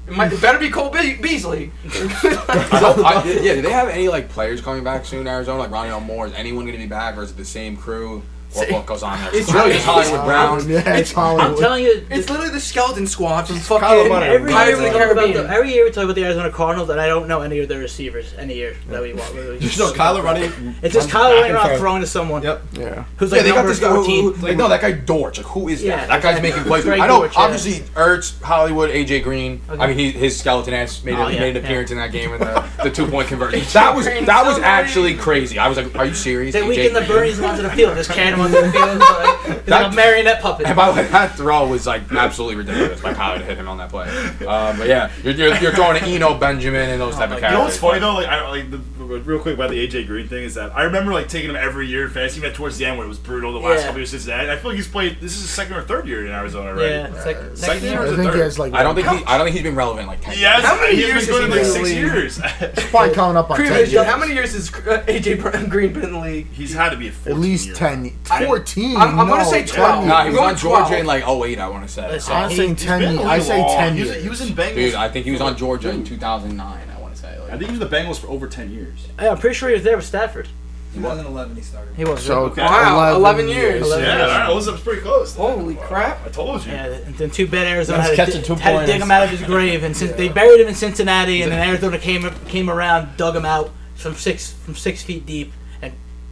It, might, it better be Cole Be- Beasley. I- yeah, do they have any like players coming back soon? Arizona, like Rondale Moore. Is anyone going to be back, or is it the same crew? What, what goes on there? It's It's really just really- Hollywood Brown. Yeah, it's Hollywood. I'm telling you, it's literally the skeleton squad from fucking Murray. every year, we of the talk about the, every year we talk about the Arizona Cardinals, and I don't know any of their receivers any year that we want. Just know Kyler running. It's just runs Kyler back running around throwing to someone Yep. yeah. who's Yeah, like they got number this guy. Who, 14. who, like, no, that guy Dortch. Like, who is that? Yeah, that guy's exactly. making plays. I know, Dortch, yeah. obviously, Ertz, Hollywood, AJ Green. Okay. I mean, he, his skeleton ass made, Oh, a, yeah, made an yeah. appearance in that game in the, the two point conversion. That was Green's that was so actually crazy. I was like, are you serious? They AJ weakened the Green? Bernies onto the field, just carrying them onto the field. Like, it's like a marionette puppet. And by the way, that throw was like absolutely ridiculous by Kyler to hit him on that play. Um, but yeah, you're, you're, you're throwing to Eno Benjamin and those type my of God. characters. You know what's funny though? Like, I, like the, real quick about the AJ Green thing is that I remember like taking him every year in fantasy. Even towards the end where it was brutal the last Yeah. couple years since that. I feel like he's played. This is his second or third year in Arizona, right? Yeah, it's like Second second year year. or I is it think he third? has like. I don't think he. I don't think he's been relevant like ten. Yes, How many years been has going like six years. He's probably coming up on ten Previous, years. how many years has AJ Green been in the league? he's had to be a At least year. 10. I- 14. I'm- I'm gonna say 10 12. Nah, he I'm was going on Georgia 12. in like 08, I want to say. Listen, I'm he- saying He's 10 been a I little say long. 10 He was, years. he was in Bengals. Dude, I think he was on Georgia in 2009. I want to say. Like, I think he was in the Bengals for over 10 years. Yeah, I'm pretty sure he was there with Stafford. 2011 he started. He was. So, Okay. Wow, 11 years. Eleven Yeah, years. all right, Elizabeth's pretty close. Holy crap. I told you. Yeah, and then too bad Arizona That's had to, catching di- two had to dig pointers. him out of his grave, and since they buried him in Cincinnati, and then Arizona came came around, dug him out from six from six feet deep, and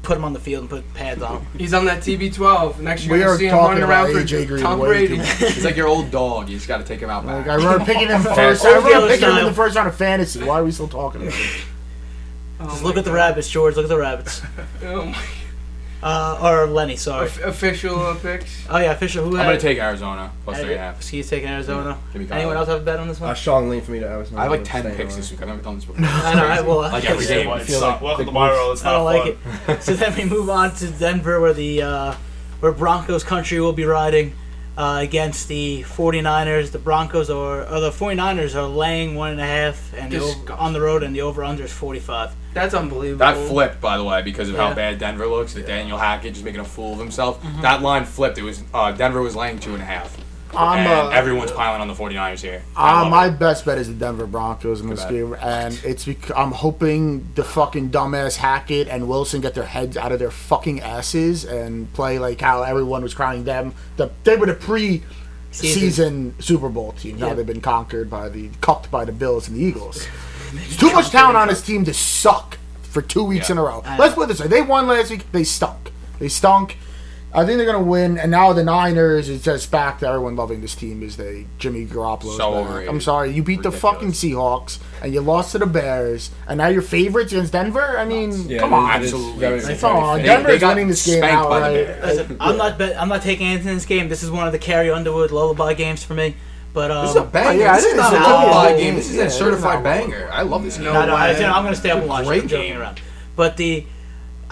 put him on the field and put pads on. He's on that TB12. Next year, We you're gonna see him talking running around about for AJ Green Tom Brady. he's like your old dog. You just got to take him out back. Like, I remember picking him first. I Old remember picking him in the first round of fantasy. Why are we still talking about him? Oh Just my look at the rabbits, George. Look at the rabbits. Oh my- Uh, or Lenny, sorry. Of- official uh, picks. Oh yeah, Fisher. Who I'm gonna take Arizona plus three and a half. He's taking Arizona. Give me Kyler. Anyone else have a bet on this Uh, one? strong lean for me to Arizona. I have like 10 picks this week. I've never done this before. I know. I, well, Like every game. Well, I feel like Welcome big to my world. It's I don't not like fun. it. so then we move on to Denver, where the uh, where Broncos country will be riding uh, against the 49ers. The Broncos are, or the 49ers are laying one and a half, and the over, on the road, and the over under is 45. That's unbelievable. That flipped, by the way, because of Yeah. how bad Denver looks. That Nathaniel Hackett just making a fool of himself. Mm-hmm. That line flipped. It was uh, Denver was laying two and a half. I'm, and uh, everyone's piling on the 49ers here. Uh, my it. best bet is the Denver Broncos in this game, and it's because I'm hoping the fucking dumbass Hackett and Wilson get their heads out of their fucking asses and play like how everyone was crowning them. The, they were the pre-season Super Bowl team. Now Yep. they've been conquered by the cucked by the Bills and the Eagles. Too much talent on this team to suck for two weeks Yeah. in a row. Let's put it this way: they won last week. They stunk. They stunk. I think they're gonna win, and now the Niners. It's just back to everyone loving this team. Is they Jimmy Garoppolo? So. I'm sorry, you beat the fucking Seahawks, and you lost to the Bears, and now you're favorites against Denver. I mean, Yeah, come on, Absolutely. very- Come come on. They- fair. Denver's they winning this game spanked by outright. Listen, I'm not bet, I'm not taking anything in this game. This is one of the Carrie Underwood lullaby games for me. But um, This is a banger. yeah, this it is is not a a lullaby game. game. This is Yeah, a certified not banger. I love this game. No No, no, I, am going to stay up and watch. it. Great I'm joking game. around. But the,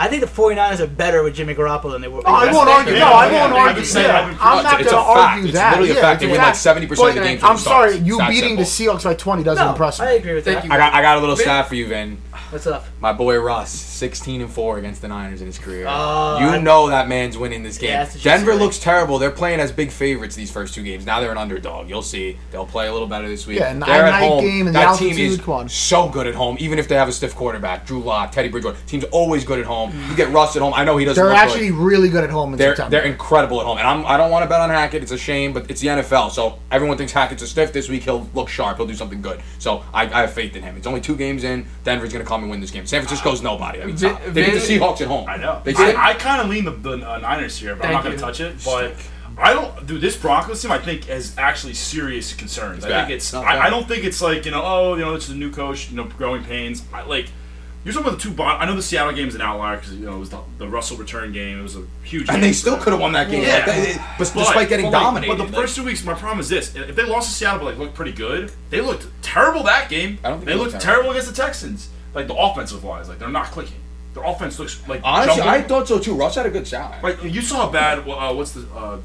I think the 49ers are better with Jimmy Garoppolo than they were. Oh, I won't argue. No, I won't yeah, argue. I've Yeah, I'm not going to fact. argue It's that. literally a fact. They a win like 70% of the games I'm from the start. sorry, you It's that beating the. Seahawks by 20 doesn't No, impress me. I agree with Thank that. you. I got, I got a little stat for you, Vin. What's up? My boy Russ, 16 and 4 against the Niners in his career. Oh, you I- know that man's winning this game. Yeah, Denver looks terrible. They're playing as big favorites these first two games. Now they're an underdog. You'll see. They'll play a little better this week. Yeah, and they're at at night home. game and the that team is come so good at home, even if they have a stiff quarterback. Drew Lock, Teddy Bridgewater. Team's always good at home. You get Russ at home. I know he doesn't They're actually good. really good at home in They're, September. they're incredible at home, and I'm, I don't want to bet on Hackett. It's a shame, but it's the NFL, so everyone thinks Hackett's a stiff. This week he'll look sharp. He'll do something good. So I, I have faith in him. It's only two games in. Denver's going to come and win this game. San Francisco's nobody. I mean, Vin- they beat the Vin- Seahawks at home. I know. They I, did. I kind of lean the, the uh, Niners here, but I'm not going to touch it. But I don't. Dude, this Broncos team, I think, has actually serious concerns. I bad. think it's. I. I don't think it's like you know. Oh, you know, it's a new coach. You know, growing pains. I, like. You're talking about the two. Bon- I know the Seattle game is an outlier because you know it was the, the Russell return game. It was a huge. and game they still could have won that game. Yeah. Like, they- they- but But- despite getting but like- dominated. But the first two weeks, my problem is this: if they lost to Seattle, but like looked pretty good, they looked terrible that game. I don't think they they looked looked terrible against the Texans. Like the offensive wise, like they're not clicking. Their offense looks like honestly, jumbled. I thought so too. Russ had a good shot. Like you saw how bad. Uh, what's the uh,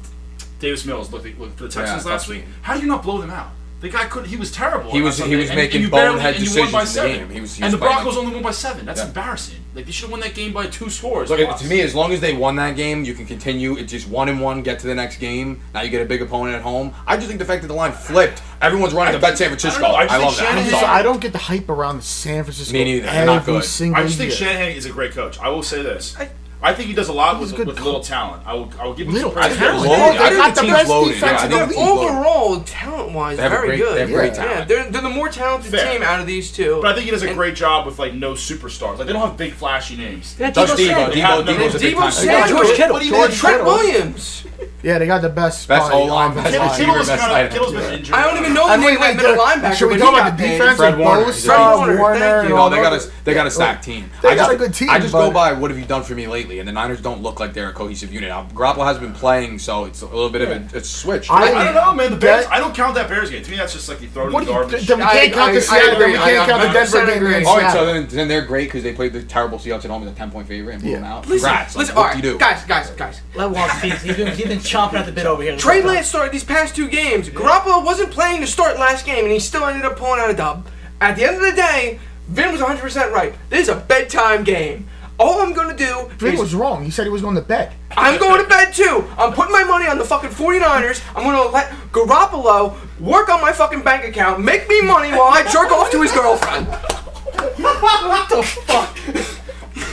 Davis Mills looked, looked for the Texans Yeah, last week? How do you not blow them out? The guy could. He was terrible. He was- he was and- making and you barely- bonehead and you won by decisions in the seven. game. He was- he was and the Broncos like- only won by seven. That's Yeah. embarrassing. Like they should have won that game by two scores. Look, plus. to me, as long as they won that game, you can continue. It's just one and one. Get to the next game. Now you get a big opponent at home. I just think the fact that the line flipped. Everyone's running to bet San Francisco. I don't I I, love think that. I'm Shanahan- So sorry. I don't get the hype around the San Francisco. Me neither. Every not good. single I just think year. Shanahan is a great coach. I will say this. I, think he does a lot with, good with little talent. I will. I will give him Little some praise. talent. for Loaded. that. I think the the best loaded. defense Yeah, I in think the the league. team's loaded. Overall, talent wise, They very great- good. they have yeah, great yeah. talent. They're, they're the more talented Fair. team out of these two. But I think he does a And- great job with like no superstars. Like they don't have big flashy names. Yeah, Does Deebo Deebo. Samuel. They have Deebo, no- Deebo's a big Debo Yeah, George Kittle. What do you George mean? Trent Williams. Yeah, they got the best. Best O-line, best line. receiver, Kittle best kind tight of end. Kittle's been injured. I don't even know I the mean, name of middle the- linebacker. should we but talk about the defense? Fred with Warner. Fred Warner, Warner, you. all they got a they got a stacked oh, team. They I got just, a good team, I just go by what have you done for me lately, and the Niners don't look like they're a cohesive unit. Now, Garoppolo has been playing, so it's a little bit of a, a switch. I- I don't know, man. The Bears. That- I don't count that Bears game. To me, that's just like you throw it in What the do garbage. then we can't count I- the Seattle. Then we can't count the 100% Denver game agree. All right, so then, then they're great because they played the terrible Seahawks at home as a ten point favorite and blew Yeah. them out. Listen, Congrats. listen, Like, all what right, do you do? guys, guys, guys. Let Wonk speak. He's been, he's been chomping at the bit over here. Trey Lance started these past two games. Garoppolo wasn't playing to start last game, and he still ended up pulling out a dub. At the end of the day, Vin was 100% right. This is a bedtime game. All I'm gonna do Vin is was wrong. He said he was going to bed. I'm going to bed too. I'm putting my money on the fucking 49ers. I'm gonna let Garoppolo work on my fucking bank account, make me money while I jerk off to his girlfriend. what the fuck?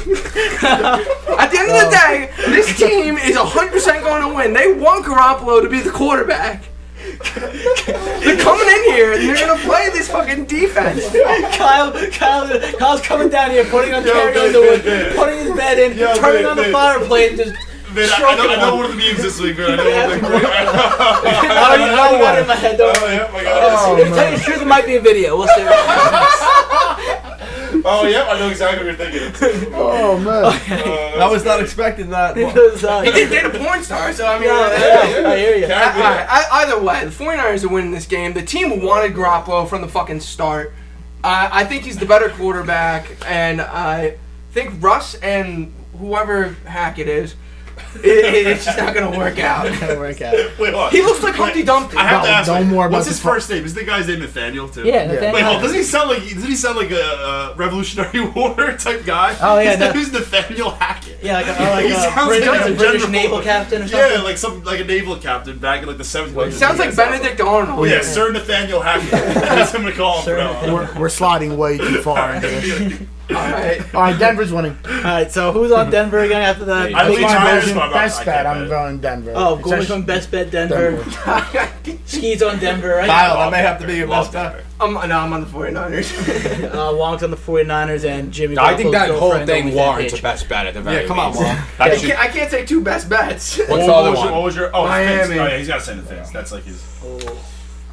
At the end of the day, this team is 100% going to win. They want Garoppolo to be the quarterback. They're coming in here and they're gonna play this fucking defense. Kyle, Kyle, Kyle's coming down here, putting on Carrie man, Underwood, man, man. putting his bed in, Yo, turning man, on the man. fireplace, and just. Man, I, I, know, I know one of the memes this week, man. I know one of the I already, I already got it in my head. Don't Oh, worry. yeah, my God. To tell you the truth, it might be a video. We'll see. Oh, yeah, I know exactly what you're thinking. Oh man. I was not expecting that. It was, uh, He did date a porn star, so I mean. yeah, uh, yeah, I hear you. I- I- I- either way, the 49ers are winning this game. The team wanted Garoppolo from the fucking start. Uh, I think he's the better quarterback, and I think Russ and whoever Hackett is, it, it- it's just not going to work out. Gonna work out. Wait, hold on. He looks like Humpty Dumpty. I have to ask. don't you, worry about What's the his fu- first name? Is the guy's name Nathaniel too? Yeah, Nathaniel. Wait, hold. on, Doesn't he sound like? Doesn't he sound like a uh, Revolutionary War type guy? Oh, yeah, His no. name is Nathaniel Hackett. Yeah, like a, like He a, sounds British, like a a British general. naval captain or something. Yeah, like some like a naval captain back in like the 1700s. Sounds like Benedict Arnold. Oh yeah, Sir Nathaniel Hackett. That's what I'm gonna call him. Sir from now on. We're, we're sliding way too far into this. All right. All right, Denver's winning. All right, so who's on Denver again after that? I Big lean line Niners, version, but I'm not- best bet. can't I'm going Denver. Oh, It's going actually- from best bet Denver. Skis on Denver, right? Kyle, that may have to be your Love best bet. Denver. I'm, no, I'm on the 49ers. Uh, Wonk's on the 49ers and Jimmy. I think Garoppolo's that whole girlfriend thing only warrants fan a best bet at the very Yeah, come on, least. Wong. I, That should- can't, I can't take two best bets. What's What, the what other was your, one? what was your? Oh, Miami. Miami. Oh, yeah, he's got to say the things. That's like his.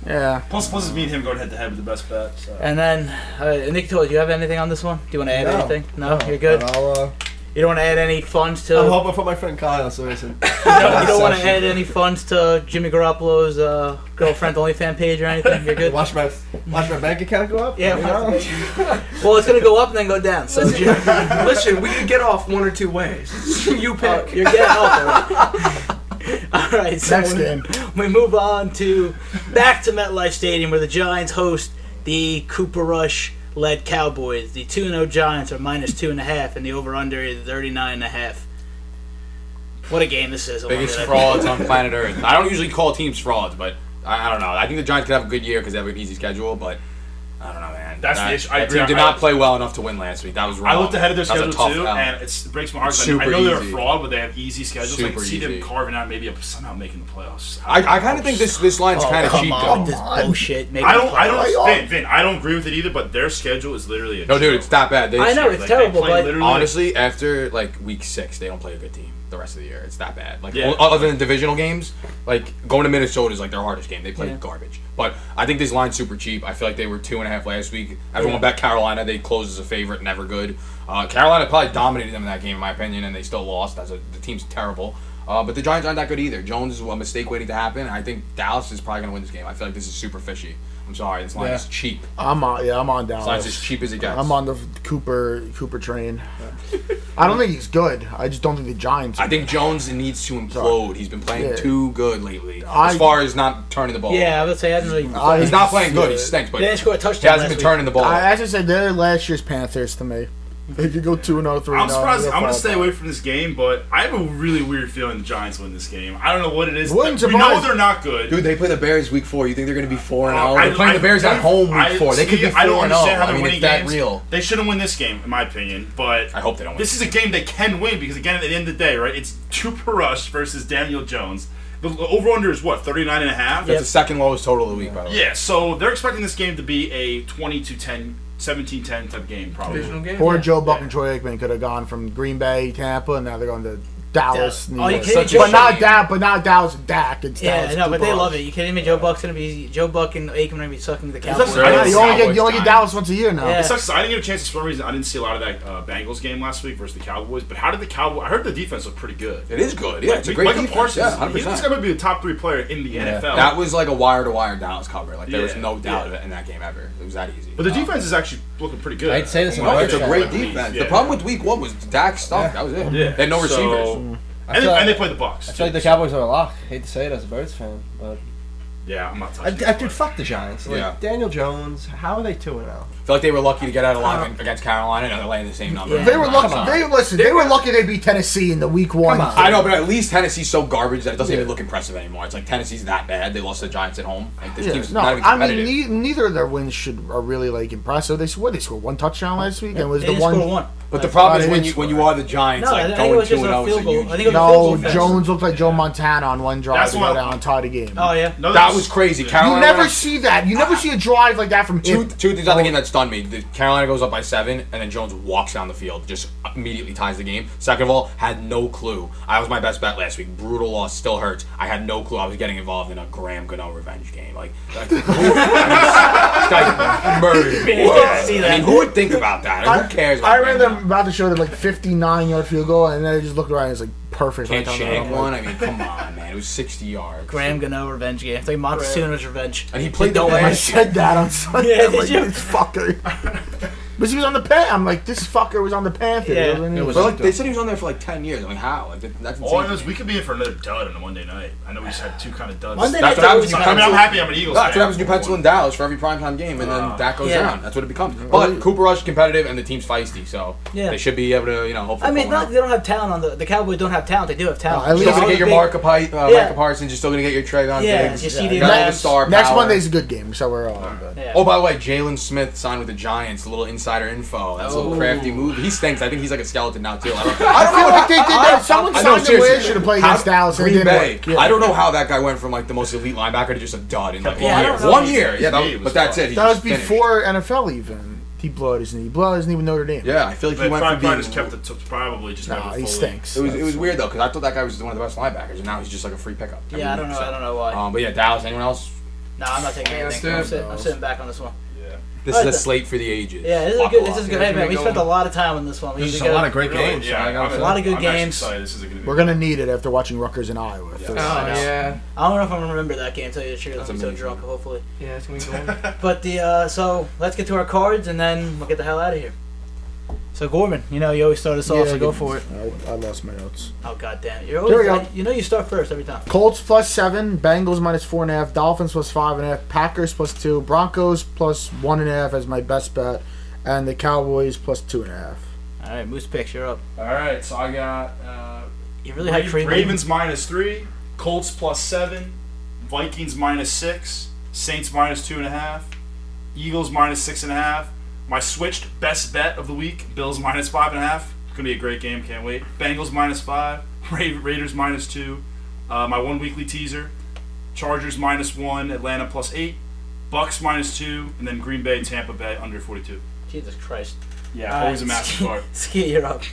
Yeah. Plus, plus, it's me and him going head to head with the best bet. So. And then, uh, Nick, do you have anything on this one? Do you want to add No. anything? No, you're good. I'll, uh, You don't want to add any funds to. I'm hoping for my friend Kyle, so listen. you don't, you don't want to add any funds to Jimmy Garoppolo's uh, girlfriend OnlyFans page or anything. You're good. Watch my watch my bank account go up. Yeah, you know? Well, it's gonna go up and then go down. So Jimmy, Listen, we can get off one or two ways. you uh, pick. you're getting off already. All right, so next we, game. We move on to back to MetLife Stadium where the Giants host the Cooper Rush led Cowboys. The 2 0 Giants are minus 2.5, and the over under is 39.5. What a game this is. Biggest frauds on planet Earth. I don't usually call teams frauds, but I, I, don't know. I think the Giants could have a good year because they have an easy schedule, but I don't know, man. That's that, the issue. I agree. Team did not play well enough to win last week. That was wrong. I looked ahead of their schedule too, and it breaks my heart. I, know they're easy. a fraud, but they have easy schedules. Super I can see easy. them carving out maybe a, somehow making the playoffs. I, I, I kind of think this this line's oh, kind of cheap. On. This bullshit. I don't. I don't. Vin, Vin, I don't agree with it either. But their schedule is literally a no, joke. dude. It's not bad. They I know it's like, terrible, but honestly, after like week six, they don't play a good team the rest of the year. It's that bad. Like yeah. other than divisional games, like going to Minnesota is like their hardest game. They play yeah. garbage. But I think this line's super cheap. I feel like they were two and a half last week. Everyone bet Carolina. They closed as a favorite. Never good. Uh, Carolina probably dominated them in that game, in my opinion, and they still lost. As a, the team's terrible. Uh, but the Giants aren't that good either. Jones is a mistake waiting to happen. I think Dallas is probably going to win this game. I feel like this is super fishy. I'm sorry, this line yeah. is cheap. I'm on. Yeah, I'm on Dallas. This line's as cheap as it gets. I'm on the Cooper Cooper train. Yeah. I don't think he's good. I just don't think the Giants. I think good. Jones needs to implode. Sorry. He's been playing yeah. too good lately. I, as far as not turning the ball. Yeah, I would say I hasn't really. he's not playing good. He stinks, but they scored a touchdown. He hasn't been week. turning the ball. I, as I said, they're last year's Panthers to me. They could go two and oh, three. I'm oh, surprised. I'm gonna stay away from this game, but I have a really weird feeling the Giants win this game. I don't know what it is. We know they're not good, dude. They play the Bears week four. You think they're gonna be four and oh, all? They're playing the Bears at home week four. They could be four I don't understand how they're winning games. Real. They shouldn't win this game, in my opinion. But I hope they don't. This is a game they can win because again, at the end of the day, right? It's Cooper Rush versus Daniel Jones. The over under is what 39 and a half. That's yep. the second lowest total of the week, by the way. Yeah, so they're expecting this game to be a 20 to 10 17-10 type game, probably. Game. Or yeah. Joe Buck yeah. and Troy Aikman could have gone from Green Bay, Tampa, and now they're going to Dallas, New oh, York. Oh, but, but not but not Dallas and Dak. It's yeah, Dallas no, but they love it. You kidding me? Joe Buck's gonna be Joe Buck and Aikman are gonna be sucking the Cowboys. Like, yeah, you only get you only get Dallas once a year now. Yeah. It sucks. I didn't get a chance for some reason. I didn't see a lot of that uh, Bengals game last week versus the Cowboys. But how did the Cowboys? I heard the defense look pretty good. It is good. Yeah, like, it's a great Micah defense. Parsons. Yeah, 100%. he's gonna be a top three player in the yeah. NFL. That was like a wire to wire Dallas cover. Like there yeah. was no doubt yeah. in that game ever. It was that easy. But the um, defense is actually looking pretty good. I'd say this in No, it's a great defense. The problem with Week One was Dak stopped. That was it. Yeah. They had no receivers. And, they, like- and they played the Bucs. I feel like the Cowboys are a lock. Hate to say it as a Birds fan, but yeah, I'm not touching. I, dude, fuck the Giants. Like, Yeah. Daniel Jones, how are they two and zero? Feel like they were lucky to get out of alive against Carolina, and they're laying the same number. They were lucky. They listen. They were lucky they beat Tennessee in the week one. on. I know, but at least Tennessee's so garbage that it doesn't even look impressive anymore. It's like Tennessee's that bad. They lost to the Giants at home. Like this Yeah, team's no, not even I mean ne- neither of their wins should are really like impressive. They scored. They scored one touchdown last week and was They the one. But the problem is when you when you are the Giants, No, like going two and zero. Oh, no. Jones looked like Joe Montana on one drive to go down and tie the game. Oh yeah. No, That was crazy. Carolina you never see that. You never ah. see a drive like that from two him. two things on the game that stunned me. The Carolina goes up by seven, and then Jones walks down the field, just immediately ties the game. Second of all, had no clue. I was my best bet last week. Brutal loss still hurts. I had no clue I was getting involved in a Graham Gano revenge game. Like, like, who, I murdered me. I mean, who would think about that? Who cares? I remember about to show the like 59 yard field goal, and then I just looked around and it's like perfect. Can't right one. I mean, come on, man. It was 60 yards. Graham Gano revenge game. It's like Montezuma's revenge. And he played the I said that on Sunday. Yeah, like, you? Fucker. But he was on the Pan. I'm like, this fucker was on the Panthers. Yeah, you it was But like they said he was on there for like ten years. I'm like how? Like that's insane. All I know is we could be in for another dud on a Monday night. I know we just had two kind of duds. Monday That's night, what happens I mean, I'm happy I'm an Eagles. No, that's what happens New pencil Dallas for every primetime game, and then ah. that goes Yeah. down. That's what it becomes. But Cooper Rush competitive, and the team's feisty, so Yeah. they should be able to, you know, hopefully. I mean, not, they don't have talent on the the Cowboys. Don't have talent. They do have talent. at You're still gonna get your Mark uh, Parsons. You're still gonna get your Trevon Yeah, you see the Next. Monday's a good game, so we're all good. Oh, by the way, Jaylon Smith signed with the Giants. A little inside insider info. That's oh. a crafty move. He stinks. I think he's like a skeleton now too. I don't, I don't know. Think they did. Someone I signed him should have played against Dallas. Green Bay. Yeah. I don't know how that guy went from like the most elite linebacker to just a dud in like yeah, one year. One year. Yeah, that, but that's it. He that was before finished. NFL even. He blew out his knee. He blew out his knee with Notre Dame. Yeah, I feel like but he went from being. Just kept it probably just. Nah, he stinks. It was, it was weird though because I thought that guy was one of the best linebackers, and now he's just like a free pickup. yeah, I don't know. I don't know why. Um, but yeah, Dallas. Anyone else? No, I'm not taking anything. I'm, sitting back on this one. This is a slate for the ages. Yeah, this is a good. This is a good. Hey man, we spent a lot of time on this one. We There's a lot of great games. Yeah, a lot of good games. We're gonna need it after watching Rutgers in Iowa. Yeah. Oh yeah, I don't know if I'm gonna remember that game. Tell you the truth, I'm so drunk. Hopefully, yeah, it's gonna be cool. but the uh, so let's get to our cards and then we'll get the hell out of here. So Gorman, you know, you always start us off, so go for it. I, I lost my notes. Oh god damn it! You're always, There we go. you know you start first every time. Colts plus seven, Bengals minus four and a half, Dolphins plus five and a half, Packers plus two, Broncos plus one and a half as my best bet, and the Cowboys plus two and a half. All right, Moose picks, you're up. All right, so I got uh, You really had Ra- Ravens, Ravens minus three, Colts plus seven, Vikings minus six, Saints minus two and a half, Eagles minus six and a half, my switched best bet of the week, Bills minus five and a half. It's gonna be a great game. Can't wait. Bengals minus five, Ra- Raiders minus two. Uh, my one weekly teaser, Chargers minus one, Atlanta plus eight, Bucs minus two, and then Green Bay, Tampa Bay under forty-two. Jesus Christ. Yeah, All always a right, massive card. Ski, you're up.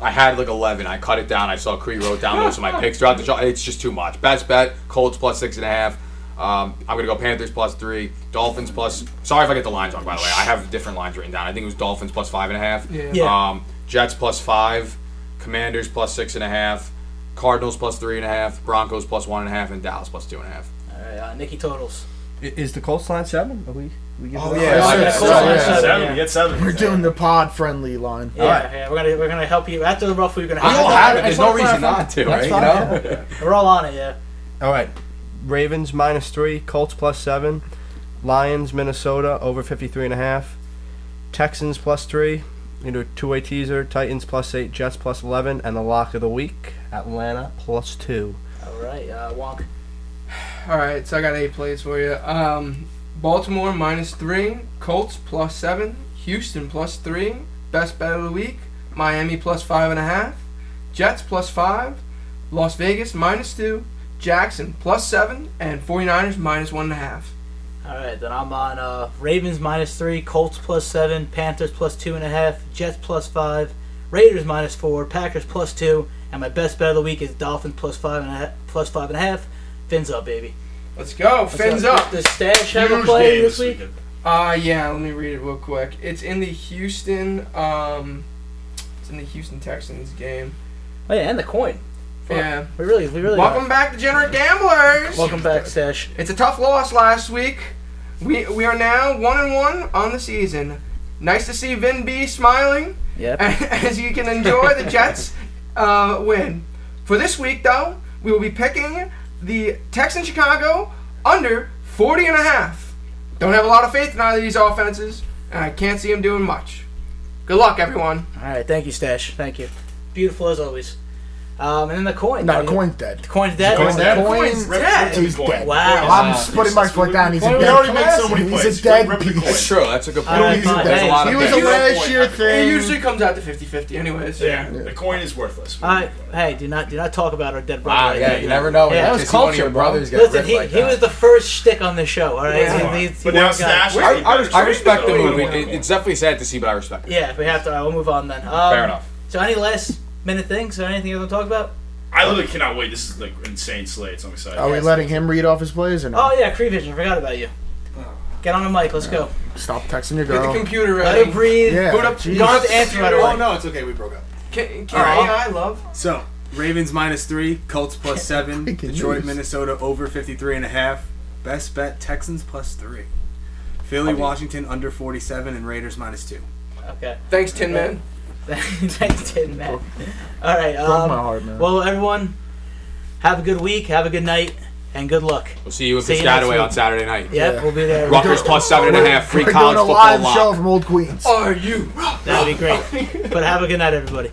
I had like 11. I cut it down. I saw Cree wrote down most of my picks throughout the show. It's just too much. Best bet: Colts plus six and a half. Um, I'm gonna go Panthers plus three, Dolphins plus. Sorry if I get the lines wrong. By the way, I have different lines written down. I think it was Dolphins plus five and a half. Yeah. Yeah. Um, Jets plus five, Commanders plus six and a half, Cardinals plus three and a half, Broncos plus one and a half, and Dallas plus two and a half. All right, uh, Nikki totals. is the Colts line seven? Are we? we give Oh, it- yeah, yeah, yeah, so- Colts line yeah. seven, Seven, yeah. we get seven. We're doing the pod friendly line. Yeah, Alright. yeah, we're gonna we're gonna help you after the rough. We're gonna We help all have it. There's no reason not to, right? You fine, know? We're all on it, yeah. All right, Ravens minus three, Colts plus seven, Lions Minnesota over 53 and a half, Texans plus three. You know, two-way teaser. Titans plus eight, Jets plus 11, and the lock of the week, Atlanta plus two. All right, uh, Wonk. All right, so I got eight plays for you. Um, Baltimore minus three, Colts plus seven, Houston plus three, best bet of the week, Miami plus five and a half, Jets plus five, Las Vegas minus two, Jackson plus seven, and 49ers minus one and a half. All right, then I'm on uh, Ravens minus three, Colts plus seven, Panthers plus two and a half, Jets plus five, Raiders minus four, Packers plus two, and my best bet of the week is Dolphins plus five and a half. Plus five and a half. Fins up, baby. Let's go, What's fins up. Does Stash have a play this week? weekend. Uh, yeah, let me read it real quick. It's in the Houston, um, it's in the Houston Texans game. Oh yeah, and the coin. Fuck. Yeah. We really, we really. Welcome are. back, degenerate gamblers. Welcome back, Stash. It's a tough loss last week. We we are now one and one on the season. Nice to see Vin B smiling Yep. as you can enjoy the Jets uh, win. For this week, though, we will be picking the Texans Chicago under 40 and a half. Don't have a lot of faith in either of these offenses, and I can't see them doing much. Good luck, everyone. All right, thank you, Stash. Thank you. Beautiful as always. Um, and then the coin. No, I the coin's dead. The coin's dead. Coin's dead. The coin's dead. He's dead. Wow. I'm putting my foot down. He's a We dead. already made so many He's plays. a dead Rip the piece. coin. That's true. That's a good point. fine. That's a lot He of was a picks. last year It usually comes out to 50-50 anyways. Yeah, the coin is worthless. All right, hey, do not do not talk about our dead brother. Wow, like yeah, that. you never know. Yeah, Yeah, that was to see one of culture, your brothers Listen, he, he was the first shtick on the show. All right, Yeah. He- he- he But now worked. I, I, I respect the Wait, move. wait, It, wait. it- it's definitely sad to see, but I respect it. Yeah, we have to. Uh, we'll move on then. Um, Fair enough. So, any last minute things or anything you want to talk about? I literally cannot wait. This is like insane slate. So I'm excited. Are we letting him read off his plays or no? Oh yeah, Cree Vision. I forgot about you. Get on the mic. Let's go. Stop texting your girl. Get the girl. computer Let ready. her breathe. Yeah, Boot up- jeez. You don't have to answer right Oh away. no, it's okay. We broke up. Can, can Aw. AI love? So Ravens minus three, Colts plus seven, Breaking Detroit, news. Minnesota over 53 and a half. Best bet Texans plus three. Philly, Washington under 47 and Raiders minus two. Okay. Thanks, Tin Man. Thanks, Tin Man. All right. Broke my Um, heart, man. well, everyone, have a good week. Have a good night, and good luck. We'll see you in See you next Piscataway week. on Saturday night. Yep, Yeah. we'll be there. Rutgers plus seven and a half. Free We're college a football live lock. show from Old Queens. Are you? That'd be great. but have a good night, everybody.